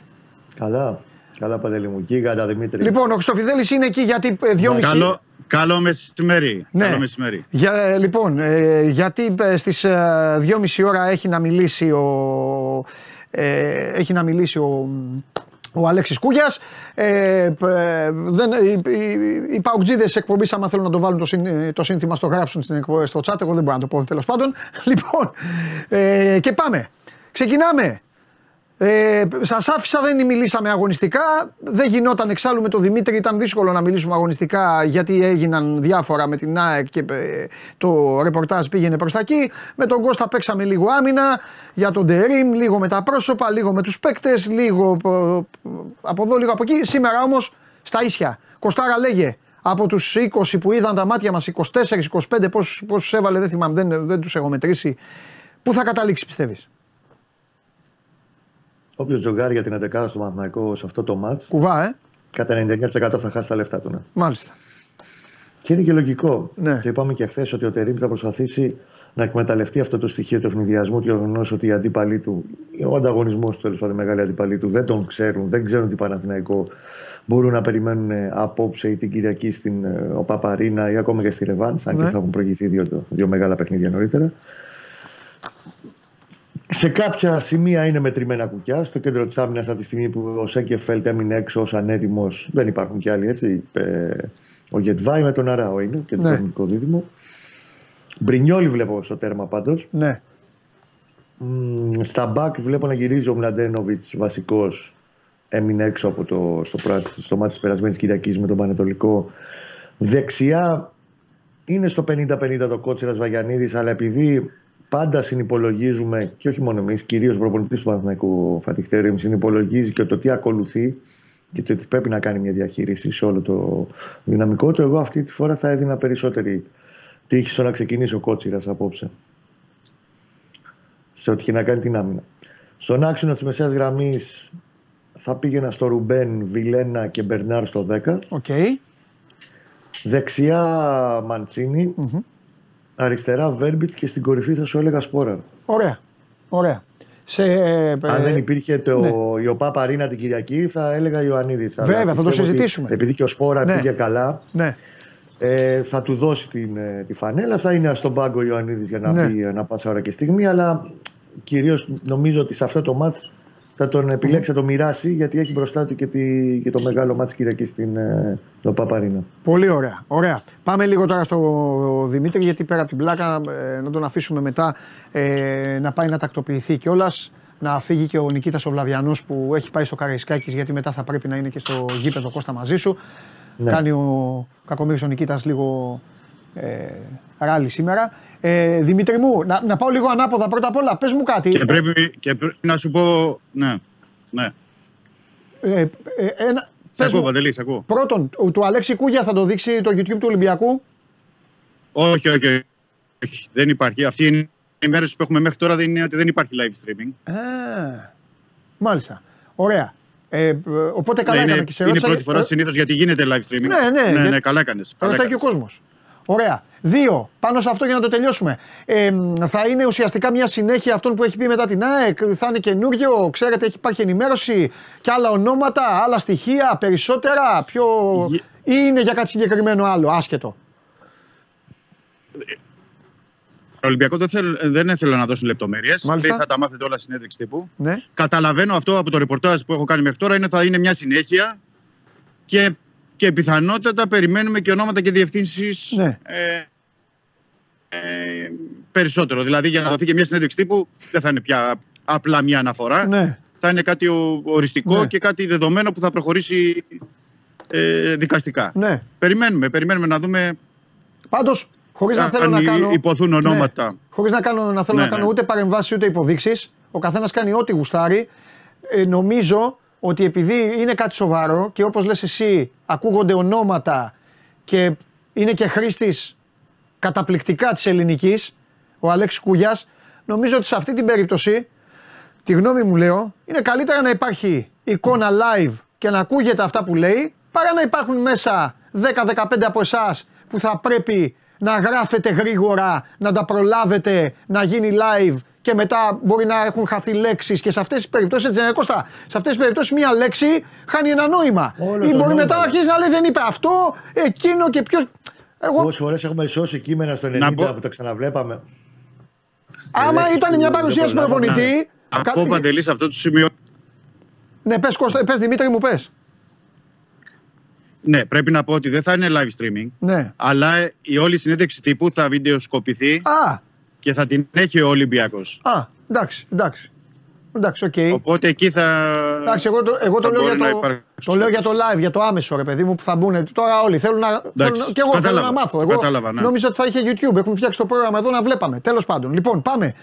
Καλά. Καλά Παντελή μου. Κίγαντα Δημήτρη. Λοιπόν, ο Χρυστοφιδέλης είναι εκεί γιατί ε, δυόμιση... Καλό, Καλό μεσημέρι. Ναι. Καλό μεσημέρι. Για, ε, λοιπόν, ε, γιατί ε, στις ε, 2.30 ώρα έχει να μιλήσει ο, ε, έχει να μιλήσει ο, ο Αλέξης Κούγιας. Ε, δεν, οι, οι, οι παουτζίδες εκπομπής άμα θέλουν να το βάλουν το, συν, το σύνθημα στο γράψουν στην, στο chat, εγώ δεν μπορώ να το πω τέλος πάντων. Λοιπόν, ε, και πάμε. Ξεκινάμε. Ε, Σας άφησα, δεν μιλήσαμε αγωνιστικά. Δεν γινόταν εξάλλου με τον Δημήτρη. Ήταν δύσκολο να μιλήσουμε αγωνιστικά γιατί έγιναν διάφορα με την ΑΕΚ και ε, το ρεπορτάζ πήγαινε προς τα εκεί. Με τον Κώστα παίξαμε λίγο άμυνα για τον Τερήμ, λίγο με τα πρόσωπα, λίγο με τους παίκτες, λίγο από εδώ, λίγο από εκεί. Σήμερα όμως στα ίσια. Κωστάρα λέγε από τους 20 που είδαν τα μάτια μας, 24-25, πόσους έβαλε, δεν θυμάμαι, δεν, δεν τους έχω μετρήσει. Πού θα καταλήξεις, πιστεύεις; Όποιο τζογκάρει για την 11 στο Μαθηναϊκό σε αυτό το μάτς. Κουβά, ε. Κατά 99% θα χάσει τα λεφτά του. Ναι. Μάλιστα. Και είναι και λογικό. Ναι. Και είπαμε και χθες ότι ο Τερήμ θα προσπαθήσει να εκμεταλλευτεί αυτό το στοιχείο του ευνηδιασμού και γεγονός ότι οι αντίπαλοι του, ο ανταγωνισμός του τέλος πάντων, μεγάλοι αντίπαλοι του, δεν τον ξέρουν, δεν ξέρουν τι Παναθηναϊκό μπορούν να περιμένουν απόψε ή την Κυριακή στην ε, Παπαρίνα ή ακόμα και στη Ρεβάνς, αν ναι. και θα έχουν προηγηθεί δύο, δύο μεγάλα παιχνίδια νωρίτερα. Σε κάποια σημεία είναι μετρημένα κουκιά. Στο κέντρο της άμυνας, από τη στιγμή που ο Σέκεφελτ έμεινε έξω ως ανέτοιμος, δεν υπάρχουν κι άλλοι έτσι. Ε, ο Γετβάη με τον Αράο είναι και το ναι. ελληνικό δίδυμο. Μπρινιόλι βλέπω στο τέρμα πάντως. Ναι. Στα μπακ βλέπω να γυρίζει ο Μλαντένοβιτς βασικός. Έμεινε έξω από το, στο, στο μάτι της περασμένης Κυριακής με τον Πανετολικό. Δεξιά είναι στο 50-50 το κότσιρας Βαγιανίδης, αλλά επειδή πάντα συνυπολογίζουμε και όχι μόνο εμείς, κυρίως ο προπονητής του Παναθηναϊκού Φατιχτέριου συνυπολογίζει και το τι ακολουθεί και το ότι πρέπει να κάνει μια διαχείριση σε όλο το δυναμικό του. Εγώ αυτή τη φορά θα έδινα περισσότερη τύχη στο να ξεκινήσει ο Κότσιρας απόψε. Σε ό,τι και να κάνει την άμυνα. Στον άξονα της μεσαίας γραμμής θα πήγαινα στο Ρουμπέν, Βιλένα και Μπερνάρ στο 10. Okay. Δεξιά Μαντσίνη. Αριστερά Βέρμπιτς και στην κορυφή θα σου έλεγα Σπόρα. Ωραία. Ωραία. Σε, ε, Αν δεν υπήρχε το, ναι. η ΟΠΑ Παρίνα την Κυριακή, θα έλεγα Ιωαννίδης. Βέβαια, θα το συζητήσουμε. επειδή και ο Σπόρα ναι. πήγε καλά, ναι. ε, θα του δώσει την, ε, τη φανέλα. Θα είναι στον πάγκο ο Ιωαννίδης για να ναι. πει να πάσα ώρα και στιγμή. Αλλά κυρίως νομίζω ότι σε αυτό το μάτς θα τον επιλέξει, θα τον μοιράσει γιατί έχει μπροστά του και, τη, και το μεγάλο μάτς Κυριακής στην ε, το Παπαρίνα. Πολύ ωραία, ωραία. Πάμε λίγο τώρα στο Δημήτρη γιατί πέρα από την πλάκα ε, να τον αφήσουμε μετά ε, να πάει να τακτοποιηθεί κιόλας. Να φύγει και ο Νικήτας ο Βλαβιανός που έχει πάει στο Καραϊσκάκης γιατί μετά θα πρέπει να είναι και στο γήπεδο Κώστα μαζί σου. Ναι. Κάνει ο Κακομύρης ο Νικήτας λίγο ε, ράλι σήμερα. Ε, Δημήτρη μου, να, να πάω λίγο ανάποδα πρώτα απ' όλα. Πες μου κάτι. Και πρέπει, και πρέπει να σου πω. Ναι. ναι. Ε, ε, ένα, σε ακούω, Παντελή, σε ακούω. Πρώτον, του Αλέξη Κούγια θα το δείξει το YouTube του Ολυμπιακού; Όχι, όχι, όχι. Δεν υπάρχει. Αυτή είναι η μέρα που έχουμε μέχρι τώρα δεν είναι ότι δεν υπάρχει live streaming. Α, μάλιστα. Ωραία. Ε, οπότε καλά ναι, έκανες και σε Είναι πρώτη φορά συνήθως γιατί γίνεται live streaming. Ναι, ναι, ναι, ναι καλά έκανες. Ρωτάει και ο κόσμος. Ωραία. Δύο. Πάνω σε αυτό για να το τελειώσουμε. Ε, θα είναι ουσιαστικά μια συνέχεια αυτών που έχει πει μετά την ΑΕΚ. Θα είναι καινούριο. Ξέρετε, έχει υπάρχει ενημέρωση και άλλα ονόματα, άλλα στοιχεία, περισσότερα. Πιο... Ή είναι για κάτι συγκεκριμένο άλλο, άσχετο; Ολυμπιακό δεν, θέλ, δεν θέλω να δώσω λεπτομέρειες. Θα τα μάθετε όλα συνέντευξη τύπου. Ναι. Καταλαβαίνω αυτό από το ρεπορτάζ που έχω κάνει μέχρι τώρα είναι θα είναι μια συνέχεια και και πιθανότατα περιμένουμε και ονόματα και διευθύνσεις ναι. ε, ε, περισσότερο. Δηλαδή για να δοθεί και μια συνέντευξη τύπου δεν θα είναι πια απλά μια αναφορά. Ναι. θα είναι κάτι οριστικό ναι. και κάτι δεδομένο που θα προχωρήσει ε, δικαστικά. Ναι. Περιμένουμε, περιμένουμε να δούμε. Πάντως, χωρίς να θέλω να κάνω. υποθούν ονόματα. Ναι. Χωρίς να, κάνω, να θέλω ναι, να κάνω ναι. ούτε παρεμβάσεις ούτε υποδείξεις. Ο καθένας κάνει ό,τι γουστάρει. Ε, νομίζω ότι επειδή είναι κάτι σοβαρό και όπως λες εσύ ακούγονται ονόματα και είναι και χρήστης καταπληκτικά της ελληνικής, ο Αλέξης Κούγιας, νομίζω ότι σε αυτή την περίπτωση, τη γνώμη μου λέω, είναι καλύτερα να υπάρχει εικόνα live και να ακούγεται αυτά που λέει, παρά να υπάρχουν μέσα 10-15 από εσάς που θα πρέπει να γράφετε γρήγορα, να τα προλάβετε, να γίνει live και μετά μπορεί να έχουν χαθεί λέξεις και σε αυτές τις περιπτώσεις, έτσι δεν Κώστα, σε αυτές τις περιπτώσεις μία λέξη χάνει ένα νόημα. Όλο Ή μπορεί μετά να αρχίσει να λέει δεν είπε αυτό, εκείνο και ποιος. Εγώ... Πόσες φορές έχουμε σώσει κείμενα στο 90 που τα ξαναβλέπαμε. Άμα ήταν μια παρουσίαση του προπονητή. Από παντελής αυτό το σημείο. Ναι, πες Κώστα, πες Δημήτρη μου, πες. Ναι, πρέπει να πω ότι δεν θα είναι live streaming. Ναι. Αλλά η όλη συνέντευξη τύπου θα βιντεοσκοπηθεί. Α, και θα την έχει ο Ολυμπιακός. Α, εντάξει, εντάξει. Εντάξει, okay. Οπότε εκεί θα. Εντάξει, εγώ το, εγώ το, λέω, για το, το λέω για το live, για το άμεσο ρε παιδί μου που θα μπουν. Τώρα όλοι θέλουν να. θέλουν, και εγώ κατάλαβα, θέλω να μάθω. Εγώ κατάλαβα, ναι. νόμιζα ότι θα είχε YouTube. Έχουμε φτιάξει το πρόγραμμα εδώ να βλέπαμε. Τέλος πάντων. Λοιπόν, πάμε.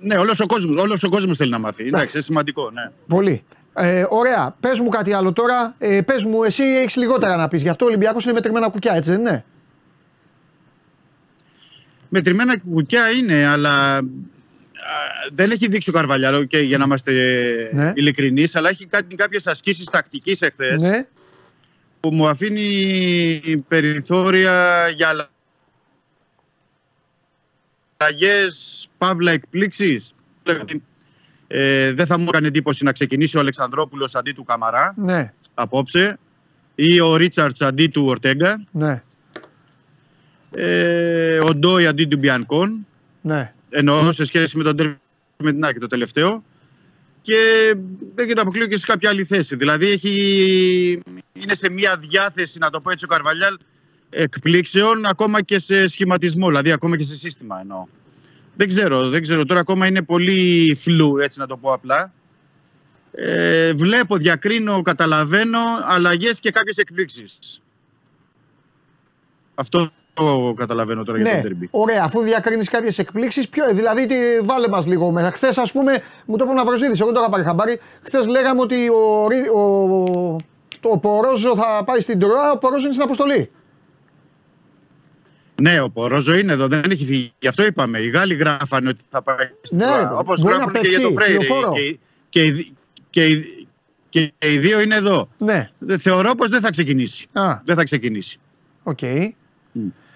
Ναι, όλος ο κόσμο όλος ο κόσμος θέλει να μάθει. Εντάξει, είναι σημαντικό. Ναι. Πολύ. Ε, ωραία. Πες μου κάτι άλλο τώρα. Ε, Πες μου, εσύ έχεις λιγότερα να πεις. Γι' αυτό ο Ολυμπιακός είναι μετρημένα κουκιά, έτσι δεν είναι; Μετρημένα κουκιά είναι, αλλά δεν έχει δείξει ο Καρβαλιάλο και για να είμαστε ναι. ειλικρινείς, αλλά έχει κάνει κάποιες ασκήσεις τακτικής εχθές ναι. που μου αφήνει περιθώρια για αλλαγές, παύλα εκπλήξεις. Ε, δεν θα μου έκανε εντύπωση να ξεκινήσει ο Αλεξανδρόπουλος αντί του Καμαρά ναι. απόψε ή ο Ρίτσαρτς αντί του Ορτέγκα. Ναι ε, ο Ντόι αντί του Μπιανκόν. Ναι. Εννοώ σε σχέση με τον με την Άκη το τελευταίο. Και δεν γίνεται να αποκλείω και σε κάποια άλλη θέση. Δηλαδή έχει, είναι σε μια διάθεση, να το πω έτσι, ο Καρβαλιάλ εκπλήξεων ακόμα και σε σχηματισμό, δηλαδή ακόμα και σε σύστημα εννοώ. Δεν ξέρω, δεν ξέρω. Τώρα ακόμα είναι πολύ φλου, έτσι να το πω απλά. Ε, βλέπω, διακρίνω, καταλαβαίνω αλλαγές και κάποιες εκπλήξεις. Αυτό το καταλαβαίνω τώρα ναι, για το τέρμπι. Ωραία, αφού διακρίνεις κάποιες εκπλήξεις, ποιο, δηλαδή τι, βάλε μας λίγο μέσα. Χθες, ας πούμε, μου το είπε ο Ναυροζίδης, εγώ τώρα πάρει χαμπάρι. Χθες λέγαμε ότι ο, ο, το Πορόζο θα πάει στην Τροά, ο Πορόζο είναι στην αποστολή. Ναι, ο Πορόζο είναι εδώ, δεν έχει φύγει. Γι' αυτό είπαμε. Οι Γάλλοι γράφανε ότι θα πάει στην ναι, Τροά. Όπως γράφουν και για το Φρέιρι. Και, και, και, και, οι δύο είναι εδώ. Ναι. Θεωρώ πως δεν θα ξεκινήσει. Α. Δεν θα ξεκινήσει. OK. Okay.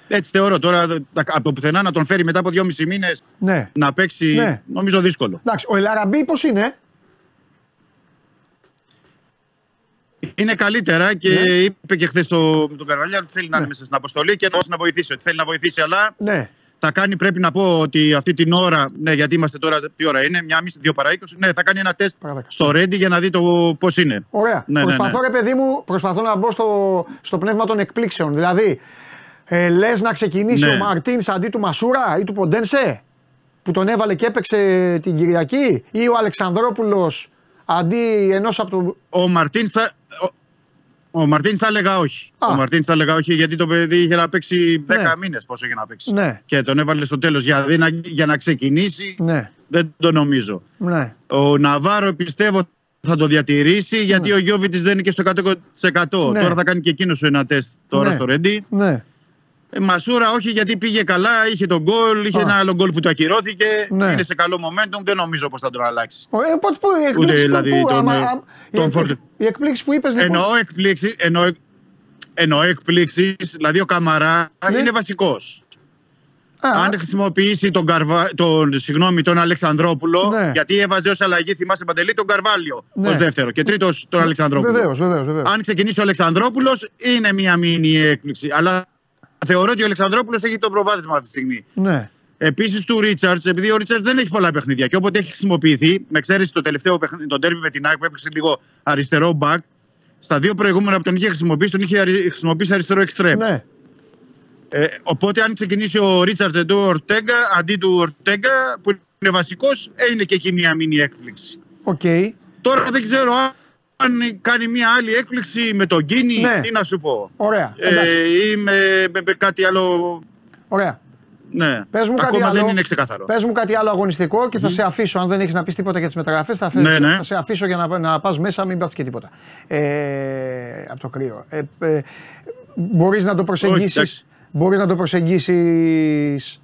Έτσι θεωρώ. Τώρα από πουθενά να τον φέρει μετά από δυόμισι μήνες ναι. να παίξει, ναι. νομίζω δύσκολο. Εντάξει, ο Ελαραμπή πώς είναι; Είναι καλύτερα και ναι. είπε και χθες το, τον Καρβαλιά ότι θέλει να είναι ναι. μέσα στην αποστολή και να βοηθήσει. Ότι θέλει να βοηθήσει, αλλά ναι. θα κάνει, πρέπει να πω ότι αυτή την ώρα, ναι, γιατί είμαστε τώρα, τι ώρα είναι, μια μισή, δύο παρά είκοσι, ναι, θα κάνει ένα τεστ στο Ρέντι για να δει το πώς είναι. Ωραία. Ναι, προσπαθώ, ναι, ρε παιδί μου, προσπαθώ να μπω στο, στο πνεύμα των εκπλήξεων. Δηλαδή, ε, Λες να ξεκινήσει ναι. ο Μαρτίνς αντί του Μασούρα ή του Ποντένσε που τον έβαλε και έπαιξε την Κυριακή ή ο Αλεξανδρόπουλος αντί ενός από τον. Ο Μαρτίνς θα. Ο, ο Μαρτίνς θα έλεγα όχι. Α. Ο Μαρτίνς θα έλεγα όχι γιατί το παιδί είχε να παίξει 10 Ναι. μήνες. Πόσο είχε να παίξει. Ναι. Και τον έβαλε στο τέλος για, να- για να ξεκινήσει. Ναι, Δεν το νομίζω. ναι. Ο Ναβάρο πιστεύω θα το διατηρήσει γιατί ο Γιώβιτς δεν είναι και στο 100%. Ναι. Τώρα θα κάνει και εκείνος ένα τεστ τώρα Ναι. στο Ρέντι. ναι. Ε, Μασούρα όχι γιατί πήγε καλά, είχε τον γκολ, είχε Α. ένα άλλο γκολ που το ακυρώθηκε. Ναι. Είναι σε καλό momentum, δεν νομίζω πως θα τον αλλάξει. Ο, ε, πότε, πού, η εκπλήξη Ούτε, που, δηλαδή, που, τον, άμα, ε, άμα- η, τον εκ- φορτε- η εκπλήξη που είπες λοιπόν. Εννοώ εκπλήξει, εννοώ, εννοώ εκπλήξεις, δηλαδή ο Καμαρά Ναι. είναι βασικός. Α, Αν χρησιμοποιήσει τον, Καρβα... τον, συγγνώμη, τον Αλεξανδρόπουλο, Ναι. γιατί έβαζε ως αλλαγή, θυμάσαι Παντελή, τον Καρβάλιο Ναι. ως δεύτερο και τρίτος τον Αλεξανδρόπουλο. Βεβαίως, βεβαίως. Βεβαίως. Αν ξεκινήσει ο Αλεξανδρόπουλος, είναι μια μήνυ έκπληξη. Αλλά θεωρώ ότι ο Αλεξανδρόπουλος έχει το προβάδισμα αυτή τη στιγμή. Ναι. Επίσης του Ρίτσαρτς, επειδή ο Ρίτσαρτς δεν έχει πολλά παιχνίδια και όποτε έχει χρησιμοποιηθεί, με εξαίρεση το τελευταίο παιχνίδι, τον τέρμι με την ΑΕΚ που έπαιξε λίγο αριστερό μπακ, στα δύο προηγούμενα που τον είχε χρησιμοποιήσει, τον είχε αρι- χρησιμοποιήσει αριστερό εξτρέμ. ναι. Ε, οπότε, αν ξεκινήσει ο Ρίτσαρτς αντί του Ορτέγκα, αντί του Ορτέγκα, που είναι βασικός, είναι και εκεί μια μίνι έκπληξη. Οκ. Τώρα δεν ξέρω αν κάνει μια άλλη έκπληξη με τον Κίνη, ναι. τι να σου πω. Ωραία. Ε, ή με, με, κάτι άλλο. Ωραία. Ναι. Πες μου Ακόμα κάτι άλλο, δεν είναι ξεκάθαρο. Πες μου κάτι άλλο αγωνιστικό και θα σε αφήσω. Αν δεν έχεις να πεις τίποτα για τις μεταγραφές, θα, ναι, ναι. θα σε αφήσω για να, να πας μέσα, μην πάθεις και τίποτα. Ε, από το κρύο. Ε, ε, Μπορείς να το προσεγγίσει. Μπορείς να το προσεγγίσεις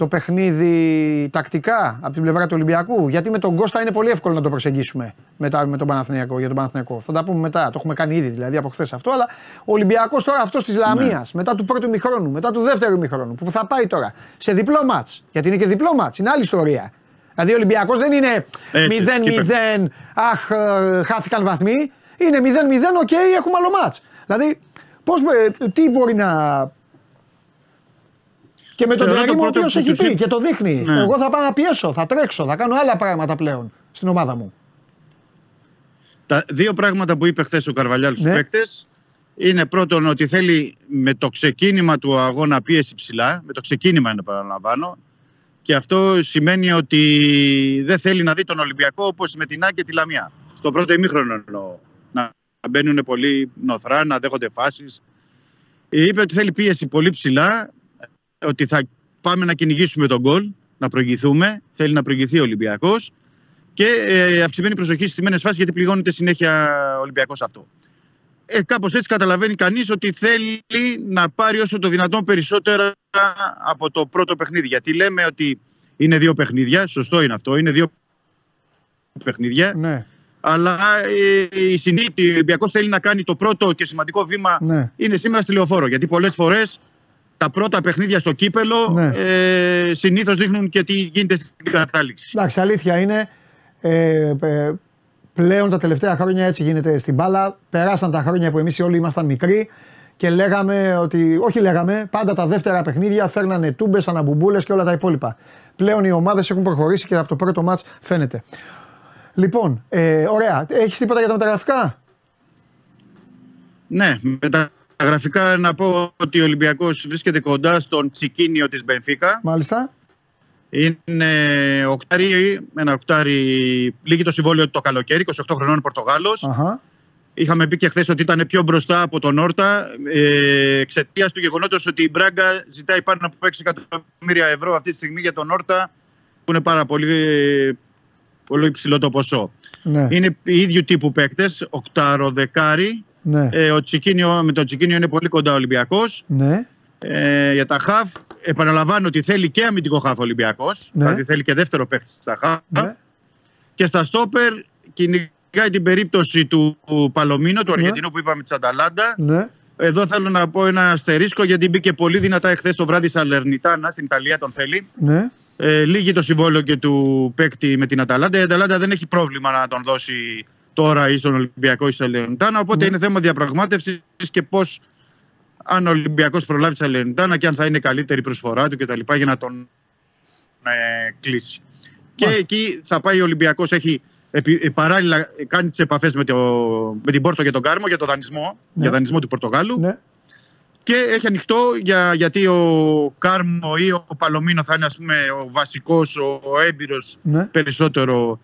το παιχνίδι τακτικά από την πλευρά του Ολυμπιακού; Γιατί με τον Κώστα είναι πολύ εύκολο να το προσεγγίσουμε μετά με τον Παναθηναϊκό, για τον Παναθηναϊκό. Θα τα πούμε μετά. Το έχουμε κάνει ήδη δηλαδή από χθες αυτό. Αλλά ο Ολυμπιακός τώρα αυτός της Λαμίας, ναι. μετά του πρώτου ημιχρόνου, μετά του δεύτερου ημιχρόνου, που θα πάει τώρα σε διπλό ματς. Γιατί είναι και διπλό ματς, είναι άλλη ιστορία. Δηλαδή ο Ολυμπιακός δεν είναι 0-0, αχ, ε, χάθηκαν βαθμοί. Είναι 0-0, οκ, έχουμε άλλο ματς. Δηλαδή, πώς, ε, τι μπορεί να και με τον Τερίμ ο οποίος έχει πει και το δείχνει. Ναι. Εγώ θα πάω να πιέσω, θα τρέξω, θα κάνω άλλα πράγματα πλέον στην ομάδα μου. Τα δύο πράγματα που είπε χθες ο Καρβαλιάλ στους ναι. παίκτες είναι πρώτον ότι θέλει με το ξεκίνημα του αγώνα πίεση ψηλά. Με το ξεκίνημα είναι παραλαμβάνω. Και αυτό σημαίνει ότι δεν θέλει να δει τον Ολυμπιακό όπως με την Άκη και τη Λαμία. Στο πρώτο ημίχρονο εννοώ. Να μπαίνουν πολύ νοθρά, να δέχονται φάσεις. Είπε ότι θέλει πίεση πολύ ψηλά ότι θα πάμε να κυνηγήσουμε τον γκολ, να προηγηθούμε. Θέλει να προηγηθεί ο Ολυμπιακός. Και ε, αυξημένη προσοχή στις τιμένε φάσεις γιατί πληγώνεται συνέχεια ο Ολυμπιακός αυτό. Ε, Κάπως έτσι καταλαβαίνει κανείς ότι θέλει να πάρει όσο το δυνατόν περισσότερα από το πρώτο παιχνίδι. Γιατί λέμε ότι είναι δύο παιχνίδια, σωστό είναι αυτό, είναι δύο παιχνίδια. Ναι. Αλλά ε, η συνήθεια, ο Ολυμπιακός θέλει να κάνει το πρώτο και σημαντικό βήμα ναι. είναι σήμερα στη λεωφόρο. Γιατί πολλές φορές τα πρώτα παιχνίδια στο κύπελο ναι. ε, συνήθως δείχνουν και τι γίνεται στην κατάληξη. Εντάξει, αλήθεια είναι. Ε, ε, πλέον τα τελευταία χρόνια έτσι γίνεται στην μπάλα. Περάσαν τα χρόνια που εμείς όλοι ήμασταν μικροί και λέγαμε ότι, όχι λέγαμε, πάντα τα δεύτερα παιχνίδια φέρνανε τούμπες, αναμπουμπούλες και όλα τα υπόλοιπα. Πλέον οι ομάδες έχουν προχωρήσει και από το πρώτο μάτς φαίνεται. Λοιπόν, ε, ωραία. Έχεις τίποτα για τα μεταγραφικά; Ναι, μετα γραφικά να πω ότι ο Ολυμπιακός βρίσκεται κοντά στον Τσικίνιο της Μπενφίκα. Μάλιστα. Είναι οκτάρι, ένα οκτάρι, λύγει το συμβόλαιο το καλοκαίρι, 28 χρονών Πορτογάλος. Αχα. Είχαμε πει και χθες ότι ήταν πιο μπροστά από τον Όρτα ε, εξαιτίας του γεγονότος ότι η Μπράγκα ζητάει πάνω από 6 εκατομμύρια ευρώ αυτή τη στιγμή για τον Όρτα, που είναι πάρα πολύ, πολύ υψηλό το ποσό. Ναι. Είναι ίδιου τύπου παίκτες, οκτάρο δεκάρι, ναι. Ε, ο Τσικίνιο, με τον Τσικίνιο είναι πολύ κοντά ο Ολυμπιακός. Ναι. Ε, για τα χαφ, επαναλαμβάνω ότι θέλει και αμυντικό χαφ ο Ολυμπιακός. Ναι. Δηλαδή θέλει και δεύτερο παίχτη στα χαφ. Ναι. Και στα στόπερ κυνηγάει την περίπτωση του Παλωμίνο, του ναι. Αργεντινού που είπαμε της Αταλάντα. Ναι. Εδώ θέλω να πω ένα αστερίσκο γιατί μπήκε πολύ δυνατά εχθές το βράδυ Σαλερνιτάνα στην Ιταλία, τον θέλει. Ναι. Ε, λύγει το συμβόλαιο και του παίκτη με την Αταλάντα. Η Αταλάντα δεν έχει πρόβλημα να τον δώσει τώρα ή στον Ολυμπιακό ή στο Σαλερνιτάνα. Οπότε ναι. είναι θέμα διαπραγμάτευσης και πώς, αν ο Ολυμπιακός προλάβει τη Σαλερνιτάνα και αν θα είναι καλύτερη προσφορά του κτλ. για να τον ε, κλείσει. Και εκεί θα πάει ο Ολυμπιακός, έχει επί, παράλληλα κάνει τις επαφές με, με την Πόρτο για τον Κάρμο για το δανεισμό, ναι. για δανεισμό του Πορτογάλου. Ναι. Και έχει ανοιχτό για, γιατί ο Κάρμο ή ο Παλωμίνο θα είναι ας πούμε, ο βασικός, ο, ο έμπειρος ναι. περισσότερο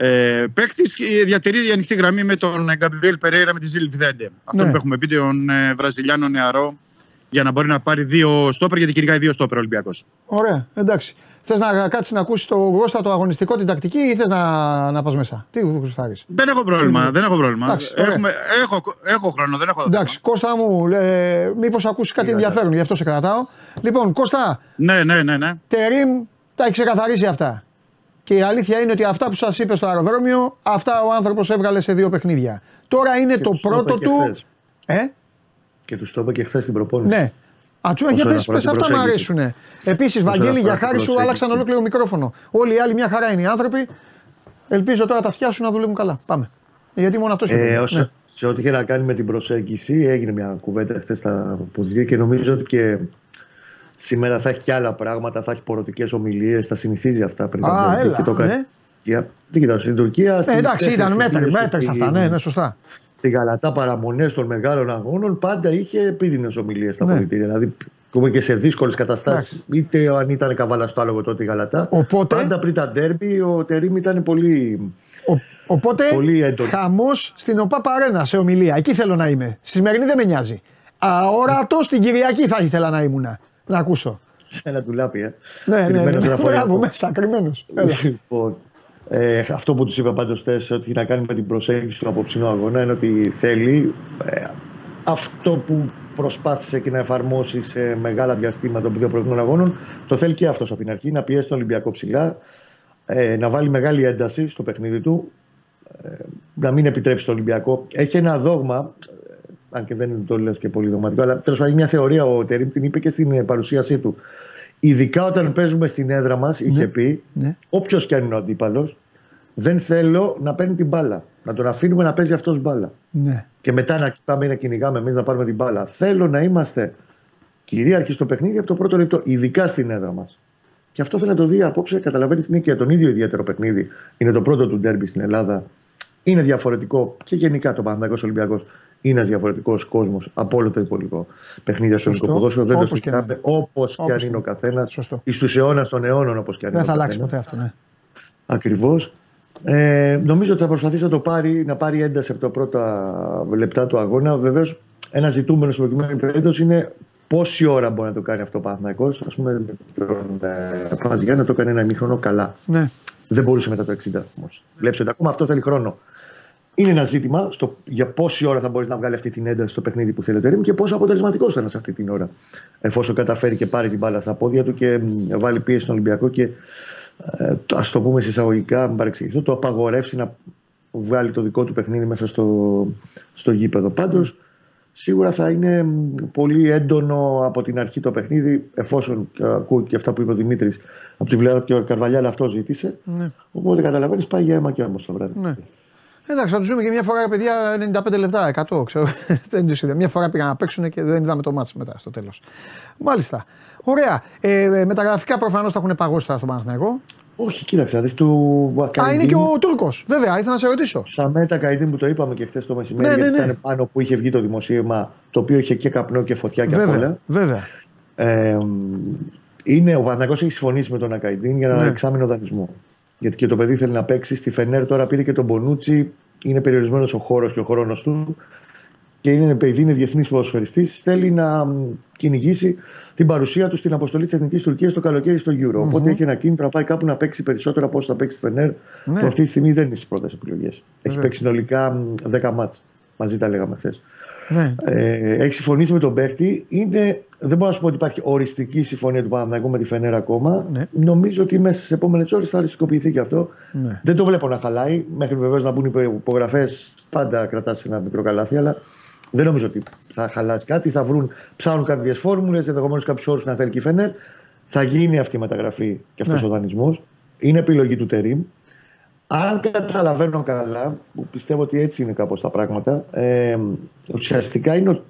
ε, παίκτης διατηρεί η ανοιχτή γραμμή με τον Γκαμπριέλ Περέιρα με τη Ζήλ Βιθέντε. Αυτό ναι. που έχουμε πει, τον ε, Βραζιλιάνο νεαρό, για να μπορεί να πάρει δύο στόπερ, γιατί κυνηγάει δύο στόπερ Ολυμπιακός. Ωραία, εντάξει. Θες να κάτσεις να ακούσεις το γόστα το αγωνιστικό, την τακτική ή θες να, να πας μέσα; Τι γουστάρεις; Δεν έχω πρόβλημα. Δεν έχω, πρόβλημα. Εντάξει, Έχουμε, έχω, έχω χρόνο, δεν έχω. Εντάξει, Κώστα μου, ε, μήπως ακούσεις κάτι ενδιαφέρον, γι' αυτό σε κρατάω. Λοιπόν, Κώστα. Ναι, ναι, ναι. ναι. Τερίμ, τα έχει ξεκαθαρίσει αυτά. Και η αλήθεια είναι ότι αυτά που σας είπε στο αεροδρόμιο, αυτά ο άνθρωπος έβγαλε σε δύο παιχνίδια. Τώρα είναι το πρώτο του. Ε; Και τους το είπα και χθες στην προπόνηση. Ναι. Ατσούα, για πες, πες αυτά μου αρέσουν. Επίσης, Βαγγέλη, για χάρη σου άλλαξαν ολόκληρο μικρόφωνο. Όλοι οι άλλοι μια χαρά είναι οι άνθρωποι. Ελπίζω τώρα τα φτιάσουν να δουλεύουν καλά. Πάμε. Γιατί μόνο αυτός ε, ναι. Σε ό,τι είχε να κάνει με την προσέγγιση, έγινε μια κουβέντα χθες στα ποδητήρια και νομίζω ότι και Σήμερα θα έχει και άλλα πράγματα, θα έχει πορωτικές ομιλίες, θα συνηθίζει αυτά πριν Α, έλα, και το ναι. Τι κοιτάξτε, στην Τουρκία. Ναι, εντάξει, ήταν μέτρη, μέτρη αυτά, ναι, ναι, σωστά. Στη Γαλατά παραμονές των μεγάλων αγώνων πάντα είχε επίδεινε ομιλίες στα ναι. πολιτήρια. Δηλαδή, ακόμα και σε δύσκολες καταστάσεις, είτε αν ήταν καβάλα στο άλογο τότε η Γαλατά. Οπότε, πάντα πριν τα ντέρμπι, ο Τερήμ ήταν πολύ. Ο, Οπότε χαμός στην ΟΠΑ Παρένα σε ομιλία. Εκεί θέλω να είμαι. Στη σημερινή δεν με νοιάζει. Αόρατο στην Κυριακή θα ήθελα να ήμουν. Να ακούσω. Σε ένα τουλάπι, ε. Ναι, ναι, ναι. Μπράβο, μέσα, κρυμμένος. Λοιπόν, ε, αυτό που τους είπα πάντως χθες, ότι να κάνει με την προσέγγιση του απόψινού αγώνα είναι ότι θέλει ε, αυτό που προσπάθησε και να εφαρμόσει σε μεγάλα διαστήματα των δύο προηγούμενων αγώνων, το θέλει και αυτός από την αρχή, να πιέσει τον Ολυμπιακό ψηλά, ε, να βάλει μεγάλη ένταση στο παιχνίδι του, ε, να μην επιτρέψει τον Ολυμπιακό. Έχει ένα δόγμα, ε, αν και δεν το λες και πολύ δογματικό, αλλά τέλος πάντων μια θεωρία ο Τερήμ την είπε και στην παρουσίασή του. Ειδικά όταν παίζουμε στην έδρα μας, είχε ναι, πει, ναι. όποιος και αν είναι ο αντίπαλος, δεν θέλω να παίρνει την μπάλα. Να τον αφήνουμε να παίζει αυτός μπάλα. Ναι. Και μετά να κοιτάμε ή να κυνηγάμε εμείς να πάρουμε την μπάλα. Θέλω να είμαστε κυρίαρχοι στο παιχνίδι από το πρώτο λεπτό, ειδικά στην έδρα μας. Και αυτό θέλει να το δει απόψε. Καταλαβαίνεις την και τον ίδιο ιδιαίτερο παιχνίδι. Είναι το πρώτο του ντέρμπι στην Ελλάδα. Είναι διαφορετικό και γενικά το Παναγιώ Ολυμπιακός είναι ένας διαφορετικός κόσμος από όλο το υπόλοιπο παιχνίδι στο ελληνικό ποδόσφαιρο. Δεν το συζητάμε όπως και αν είναι ο καθένας. Εις τους αιώνας των αιώνων όπως και αν είναι. Δεν θα αλλάξει ποτέ αυτό, ναι. Ακριβώς. Ε, νομίζω ότι θα προσπαθήσει να το πάρει, να πάρει ένταση από τα πρώτα λεπτά του αγώνα. Βεβαίως, ένας ζητούμενος στην προκειμένη περίπτωση είναι πόση ώρα μπορεί να το κάνει αυτό ο Παναθυναϊκό. Α πούμε, τον ε, να το κάνει ένα ημίχρονο καλά. Ναι. Δεν μπορούσε μετά το 60 όμως. Βλέπεις ότι ακόμα αυτό θέλει χρόνο. Είναι ένα ζήτημα στο, για πόση ώρα θα μπορείς να βγάλει αυτή την ένταση στο παιχνίδι που θέλει ο και πόσο αποτελεσματικός θα είναι σε αυτή την ώρα. Εφόσον καταφέρει και πάρει την μπάλα στα πόδια του και βάλει πίεση στον Ολυμπιακό και ε, ας το πούμε συσσαγωγικά, μην παρεξηγηθώ, το απαγορεύσει να βγάλει το δικό του παιχνίδι μέσα στο, στο γήπεδο. Πάντως, σίγουρα θα είναι πολύ έντονο από την αρχή το παιχνίδι, εφόσον ακούω και αυτά που είπε ο Δημήτρης από την πλευρά και ο Καρβαλιάλ αυτό ζήτησε. Ναι. Οπότε καταλαβαίνεις, πάει για αίμα και άμμο το βράδυ. Ναι. Εντάξει, θα τους ζούμε και μια φορά, παιδιά, 95 λεπτά, 100. Ξέρω. δεν τους είδα. Μια φορά πήγαν να παίξουν και δεν είδαμε το μάτσο μετά στο τέλος. Μάλιστα. Ωραία. Ε, ε μεταγραφικά προφανώς θα έχουν παγώσει τώρα στον Παναθηναϊκό. Όχι, κοίταξε, δεις του Α, είναι και ο Τούρκος. Βέβαια, ήθελα να σε ρωτήσω. Σαμέτα Καϊντίν που το είπαμε και χθες το μεσημέρι, ναι, ναι, ναι. γιατί ήταν πάνω που είχε βγει το δημοσίευμα, το οποίο είχε και καπνό και φωτιά και βέβαια, όλα. Βέβαια. Ε, είναι, ο Παναθηναϊκός έχει συμφωνήσει με τον Ακαϊντίν για ένα ναι. εξάμεινο δανεισμό. Γιατί και το παιδί θέλει να παίξει. Στη Φενέρ τώρα πήρε και τον Μπονούτσι. Είναι περιορισμένος ο χώρος και ο χρόνος του και είναι παιδί, είναι διεθνής ποδοσφαιριστής, θέλει να κυνηγήσει την παρουσία του στην αποστολή της Εθνικής Τουρκίας το καλοκαίρι στο Euro. Mm-hmm. Οπότε έχει ένα κίνητρο να πάει κάπου να παίξει περισσότερο από όσο θα παίξει τη Φενέρ. Ναι. Που αυτή τη στιγμή δεν είναι στις πρώτες επιλογές. Έχει παίξει συνολικά 10 μάτς. Μαζί τα λέγαμε χθες. Ναι. Ε, έχει συμφωνήσει με τον παίκτη. Είναι, δεν μπορώ να σου πω ότι υπάρχει οριστική συμφωνία του Παναναναϊκού με τη Φενέρ ακόμα. Ναι. Νομίζω ότι μέσα στις επόμενες ώρες θα οριστικοποιηθεί και αυτό. Ναι. Δεν το βλέπω να χαλάει. Μέχρι βεβαίως να μπουν υπογραφές, πάντα κρατάς ένα μικρό καλάθι. Αλλά δεν νομίζω ότι θα χαλάσει κάτι. Θα βρουν, ψάχνουν κάποιες φόρμουλες, ενδεχομένως κάποιους όρους να θέλει και η Φενέρ. Θα γίνει αυτή η μεταγραφή και αυτός ναι. ο δανεισμός. Είναι επιλογή του Τερήμ. Αν καταλαβαίνω καλά, που πιστεύω ότι έτσι είναι κάπως τα πράγματα, ε, ουσιαστικά είναι ο,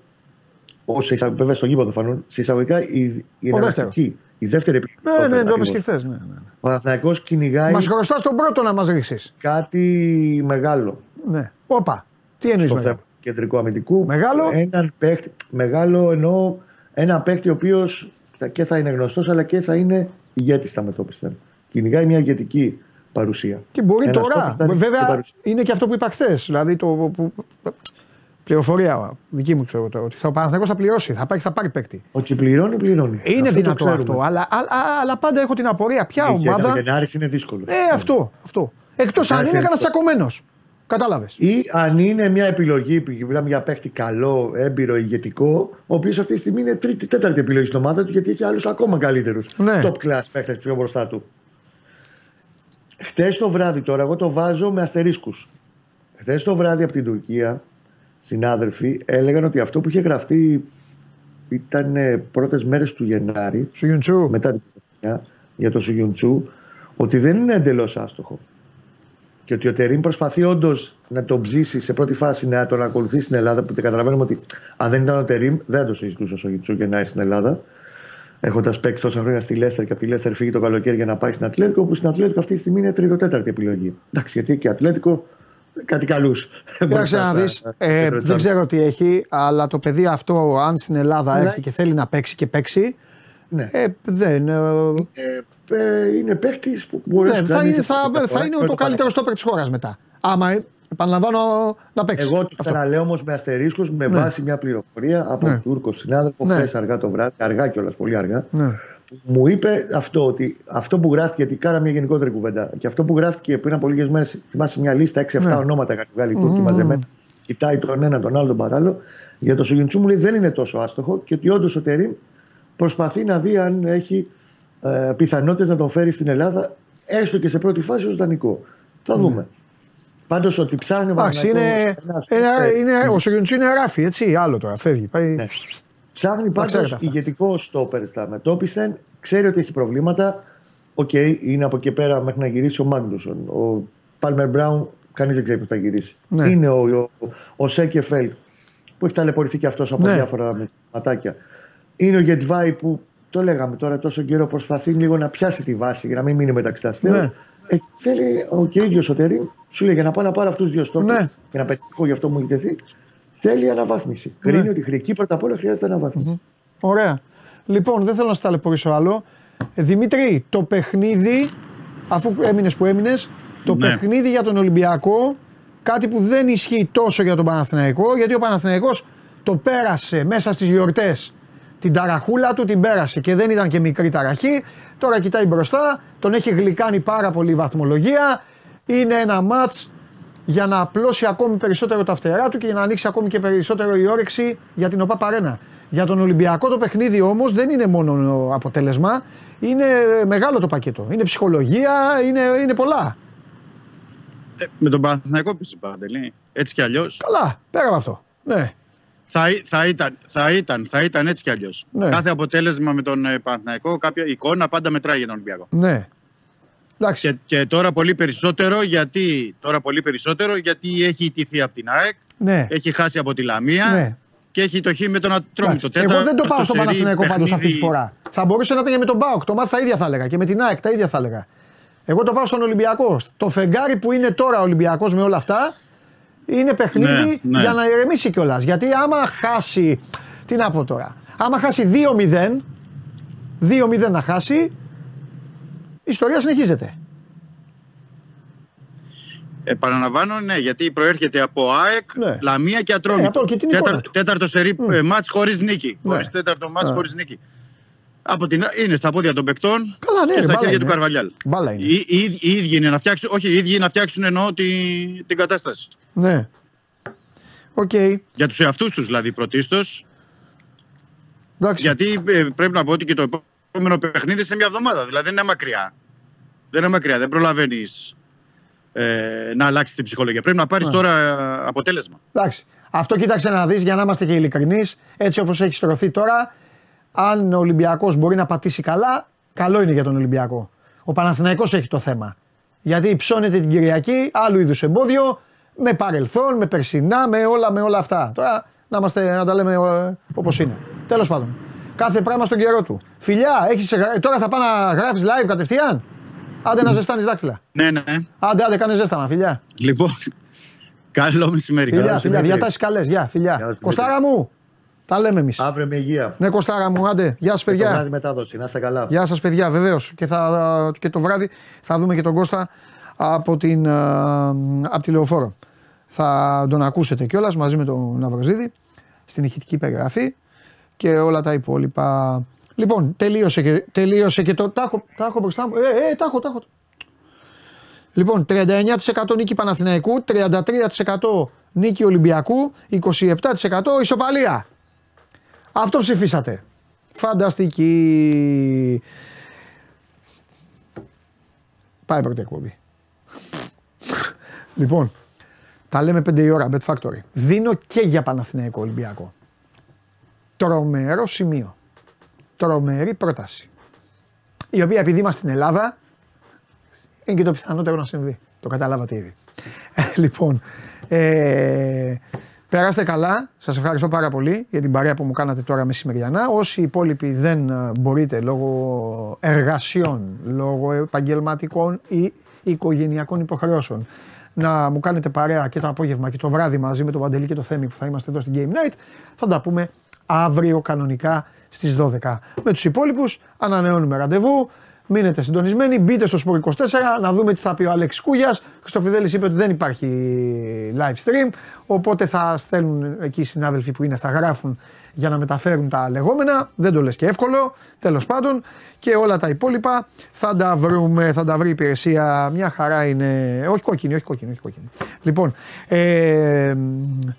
ο, βέβαια στο γήπεδο φανούν, σε εισαγωγικά η, η εναλλακτική. Η δεύτερη επιλογή. Ναι, ναι, το είπε και χθε. Ναι, ναι. Ο Αθηναϊκό κυνηγάει. Μας χρωστάς τον πρώτο να μας ρίξει. Κάτι μεγάλο. Ναι. Όπα. Τι εννοείς μεγάλο; κεντρικού αμυντικού. Μεγάλο; Έναν παίκτη, μεγάλο εννοώ ένα παίκτη ο οποίος και θα είναι γνωστός αλλά και θα είναι ηγέτης στα μετώπιστα. Κυνηγάει μια ηγετική παρουσία. Και μπορεί ένας τώρα. Βέβαια είναι και αυτό που είπα χθες. Δηλαδή το. Που, πληροφορία δική μου ξέρω τώρα. Ότι θα, ο Παναθηναϊκός θα πληρώσει, θα πάρει, θα πάρει παίκτη. Ότι πληρώνει, πληρώνει. Είναι αυτό δυνατό αυτό. Αλλά, αλλά, αλλά, πάντα έχω την απορία. Ποια ομάδα. Ο είναι δύσκολο. Ε, αυτό. αυτό. Εκτός αν είναι κανένας τσακωμένος. Κατάλαβες. Ή αν είναι μια επιλογή που μιλάμε για παίχτη καλό, έμπειρο, ηγετικό, ο οποίος αυτή τη στιγμή είναι τρίτη, τέταρτη επιλογή στην ομάδα του γιατί έχει άλλους ακόμα καλύτερους. Ναι. Top class παίχτε πιο μπροστά του. Χτες το βράδυ τώρα, εγώ το βάζω με αστερίσκους. Χθε το βράδυ από την Τουρκία, συνάδελφοι έλεγαν ότι αυτό που είχε γραφτεί ήταν πρώτες μέρες του Γενάρη. Σουγιουντσού. Μετά την για το Σουγιουντσού, ότι δεν είναι εντελώς άστοχο και ότι ο Τερήμ προσπαθεί όντως να τον ψήσει σε πρώτη φάση να τον ακολουθεί στην Ελλάδα. Που καταλαβαίνουμε ότι αν δεν ήταν ο Τερήμ, δεν το συζητούσε ο Γιτσού να έρθει στην Ελλάδα. Έχοντας παίξει τόσα χρόνια στη Λέστερ και από τη Λέστερ φύγει το καλοκαίρι για να πάει στην Ατλέτικο, όπου στην Ατλέτικο αυτή τη στιγμή είναι τρίτο-τέταρτη επιλογή. Εντάξει, γιατί και Ατλέτικο κάτι καλούς. Κοίταξε να δει. Ε, δεν ξέρω τι έχει, αλλά το παιδί αυτό, αν στην Ελλάδα ναι. έρθει και θέλει να παίξει και παίξει. Ναι. Ε, δεν. Ε, ε, ε, είναι παίχτη που μπορείς ναι, να θα, είναι, θα, θα είναι το καλύτερο στόπερ της χώρας μετά. Άμα επαναλαμβάνω να παίξεις. Εγώ το ξαναλέω όμως με αστερίσκου με ναι. βάση μια πληροφορία από ναι. Τούρκο συνάδελφο ναι. χθες αργά το βράδυ, αργά κιόλας, πολύ αργά. Ναι. Μου είπε αυτό, ότι αυτό που γράφτηκε, γιατί κάνα μια γενικότερη κουβέντα, και αυτό που γράφτηκε πριν από λίγες μέρες, θυμάσαι μια λίστα 6-7 ναι. ονόματα είχαν βγάλει οι Τούρκοι μαζεμένα. Κοιτάει τον ένα, τον άλλο, τον παράλληλο. Για το Σουγιντσού μου λέει δεν είναι τόσο άστοχο και ότι όντως ο Τερήμ προσπαθεί να δει αν έχει ε, πιθανότητες να τον φέρει στην Ελλάδα, έστω και σε πρώτη φάση ως δανεικό. Θα ναι. δούμε. Πάντως ότι ψάχνει ο είναι, είναι, είναι, Ο Σογιοντσού είναι ράφι, έτσι. Άλλο τώρα, φεύγει. Πάει... Ναι. Ψάχνει πάντως ηγετικό στόπερ στα μετόπισθεν. Ξέρει ότι έχει προβλήματα. OK, okay, είναι από εκεί πέρα μέχρι να γυρίσει ο Μάγνουσον. Ο Πάλμερ Μπράουν, κανείς δεν ξέρει πού θα γυρίσει. Ναι. Είναι ο, ο, ο Σέκεφελ που έχει ταλαιπωρηθεί και αυτός από ναι. διάφορα θεματάκια. Είναι ο Γετβάη που το λέγαμε τώρα τόσο καιρό προσπαθεί λίγο να πιάσει τη βάση για να μην μείνει μετεξεταστέων. Ναι. Ε, θέλει ο και ίδιος ο Τερίμ, σου λέει για να πάω να πάρω αυτούς τους δύο στόχους ναι. και να πετύχω γι' αυτό μου έχει τεθεί. Θέλει αναβάθμιση. Ναι. Κρίνει ότι χρική πρώτα απ' όλα χρειάζεται αναβάθμιση. Mm-hmm. Ωραία. Λοιπόν, δεν θέλω να σα ταλαιπωρήσω άλλο. Ε, Δημήτρη, το παιχνίδι, αφού έμεινες που έμεινες, το ναι. παιχνίδι για τον Ολυμπιακό, κάτι που δεν ισχύει τόσο για τον Παναθηναϊκό, γιατί ο Παναθηναϊκός το πέρασε μέσα στις γιορτές την ταραχούλα του την πέρασε και δεν ήταν και μικρή ταραχή. Τώρα κοιτάει μπροστά, τον έχει γλυκάνει πάρα πολύ η βαθμολογία. Είναι ένα ματ για να απλώσει ακόμη περισσότερο τα φτερά του και για να ανοίξει ακόμη και περισσότερο η όρεξη για την ΟΠΑ Παρένα. Για τον Ολυμπιακό το παιχνίδι όμως δεν είναι μόνο αποτέλεσμα, είναι μεγάλο το πακέτο. Είναι ψυχολογία, είναι, είναι πολλά. Ε, με τον Παναθηναϊκό πίσω Έτσι κι αλλιώς. Καλά, πέρα από αυτό. Ναι θα, θα, ήταν, θα, ήταν, θα ήταν έτσι κι αλλιώς. Ναι. Κάθε αποτέλεσμα με τον ε, Παναθηναϊκό, κάποια εικόνα πάντα μετράει για τον Ολυμπιακό. Ναι. Και, και, τώρα πολύ περισσότερο γιατί, τώρα πολύ περισσότερο γιατί έχει ιτηθεί από την ΑΕΚ, ναι. έχει χάσει από τη Λαμία ναι. και έχει το χ με τον Ατρόμητο. Εγώ δεν το πάω στο Παναθηναϊκό πάντως αυτή τη φορά. Θα μπορούσε να ήταν και με τον Μπάουκ. Το Μάτς τα ίδια θα έλεγα και με την ΑΕΚ τα ίδια θα έλεγα. Εγώ το πάω στον Ολυμπιακό. Το φεγγάρι που είναι τώρα ο Ολυμπιακός με όλα αυτά είναι παιχνίδι ναι, ναι. για να ηρεμήσει κιόλας. Γιατί άμα χάσει. Τι να πω τώρα. Άμα χάσει 2-0, 2-0 να χάσει, η ιστορία συνεχίζεται. Επαναλαμβάνω, ναι, γιατί προέρχεται από ΑΕΚ, ναι. Λαμία και Ατρόμητο. Ναι, Τέταρτο, τέταρτο σερί mm. μάτς χωρίς νίκη. Ναι. Χωρίς τέταρτο μάτς ναι. χωρίς νίκη. Από την, είναι στα πόδια των παικτών Καλά, ναι, και στα χέρια του Καρβαλιάλ. Μπάλα είναι. Οι, οι, οι, ίδιοι είναι να φτιάξουν, όχι, οι ίδιοι να φτιάξουν εννοώ την, την κατάσταση. Ναι. Okay. Για τους εαυτούς τους δηλαδή πρωτίστως. Γιατί ε, πρέπει να πω ότι και το επόμενο παιχνίδι σε μια εβδομάδα. Δηλαδή δεν είναι μακριά. Δεν είναι μακριά. Δεν προλαβαίνεις ε, να αλλάξεις την ψυχολογία. Πρέπει να πάρεις ναι. τώρα αποτέλεσμα. Εντάξει. Αυτό κοίταξε να δεις για να είμαστε και ειλικρινείς. Έτσι όπως έχει στρωθεί τώρα, αν ο Ολυμπιακός μπορεί να πατήσει καλά, καλό είναι για τον Ολυμπιακό. Ο Παναθηναϊκός έχει το θέμα. Γιατί ψώνεται την Κυριακή, άλλου είδους εμπόδιο, με παρελθόν, με περσινά, με όλα, με όλα αυτά. Τώρα να, είμαστε, να τα λέμε ε, όπως είναι. Τέλος πάντων. Κάθε πράγμα στον καιρό του. Φιλιά, έχεις, τώρα θα πάω να γράφεις live κατευθείαν; Άντε να ζεστάνεις δάχτυλα. Ναι, ναι. Άντε, άντε, κάνε ζέσταμα, φιλιά. Λοιπόν, καλό μεσημέρι. Φιλιά, φιλιά, διατάσεις καλές. Γεια, φιλιά. Κοστάρα μου, τα λέμε εμείς. Αύριο με υγεία. Ναι, Κοστάρα μου, άντε. Γεια σας, παιδιά. Και το βράδυ μετάδοση, να είστε καλά. Γεια σας, παιδιά, βεβαίως. Και, και το βράδυ θα δούμε και τον Κώστα από, την, από τη λεωφόρο. Θα τον ακούσετε κιόλας μαζί με τον Ναυροζίδη στην ηχητική περιγραφή και όλα τα υπόλοιπα. Λοιπόν, τελείωσε και, τελείωσε και το. Τα έχω, τα έχω μπροστά μου. Ε, ε, τα έχω, τα έχω. Λοιπόν, 39% νίκη Παναθηναϊκού, 33% νίκη Ολυμπιακού, 27% ισοπαλία. Αυτό ψηφίσατε. Φανταστική. Πάει πρώτη εκπομπή. λοιπόν, τα λέμε 5 η ώρα, Bet Factory. Δίνω και για Παναθηναϊκό Ολυμπιακό. Τρομερό σημείο. Τρομερή πρόταση. Η οποία επειδή είμαστε στην Ελλάδα, είναι και το πιθανότερο να συμβεί. Το καταλάβατε ήδη. λοιπόν, ε, περάστε καλά. Σας ευχαριστώ πάρα πολύ για την παρέα που μου κάνατε τώρα μεσημεριανά. Όσοι υπόλοιποι δεν ε, μπορείτε λόγω εργασιών, λόγω επαγγελματικών ή οικογενειακών υποχρεώσεων να μου κάνετε παρέα και το απόγευμα και το βράδυ μαζί με τον Παντελή και το Θέμη που θα είμαστε εδώ στην Game Night. Θα τα πούμε αύριο κανονικά στις 12. Με τους υπόλοιπους ανανεώνουμε ραντεβού Μείνετε συντονισμένοι, μπείτε στο Σπορ 24 να δούμε τι θα πει ο Αλέξη Κούγιας. Χριστοφιδέλης είπε ότι δεν υπάρχει live stream. Οπότε θα στέλνουν εκεί οι συνάδελφοι που είναι, θα γράφουν για να μεταφέρουν τα λεγόμενα. Δεν το λες και εύκολο. Τέλος πάντων. Και όλα τα υπόλοιπα θα τα βρούμε, θα τα βρει η υπηρεσία. Μια χαρά είναι. Όχι κόκκινη, όχι κόκκινη, όχι κόκκινη. Λοιπόν, ε,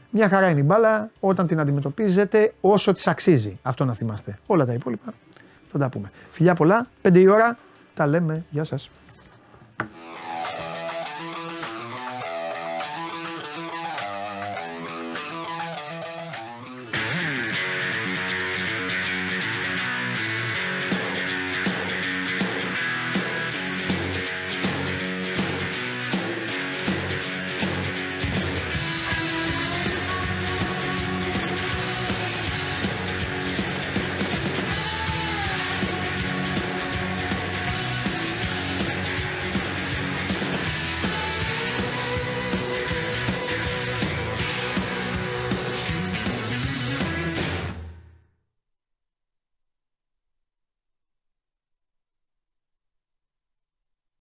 μια χαρά είναι η μπάλα όταν την αντιμετωπίζετε όσο της αξίζει. Αυτό να θυμάστε. Όλα τα υπόλοιπα θα τα πούμε. Φιλιά πολλά, 5 η ώρα, τα λέμε. Γεια σας.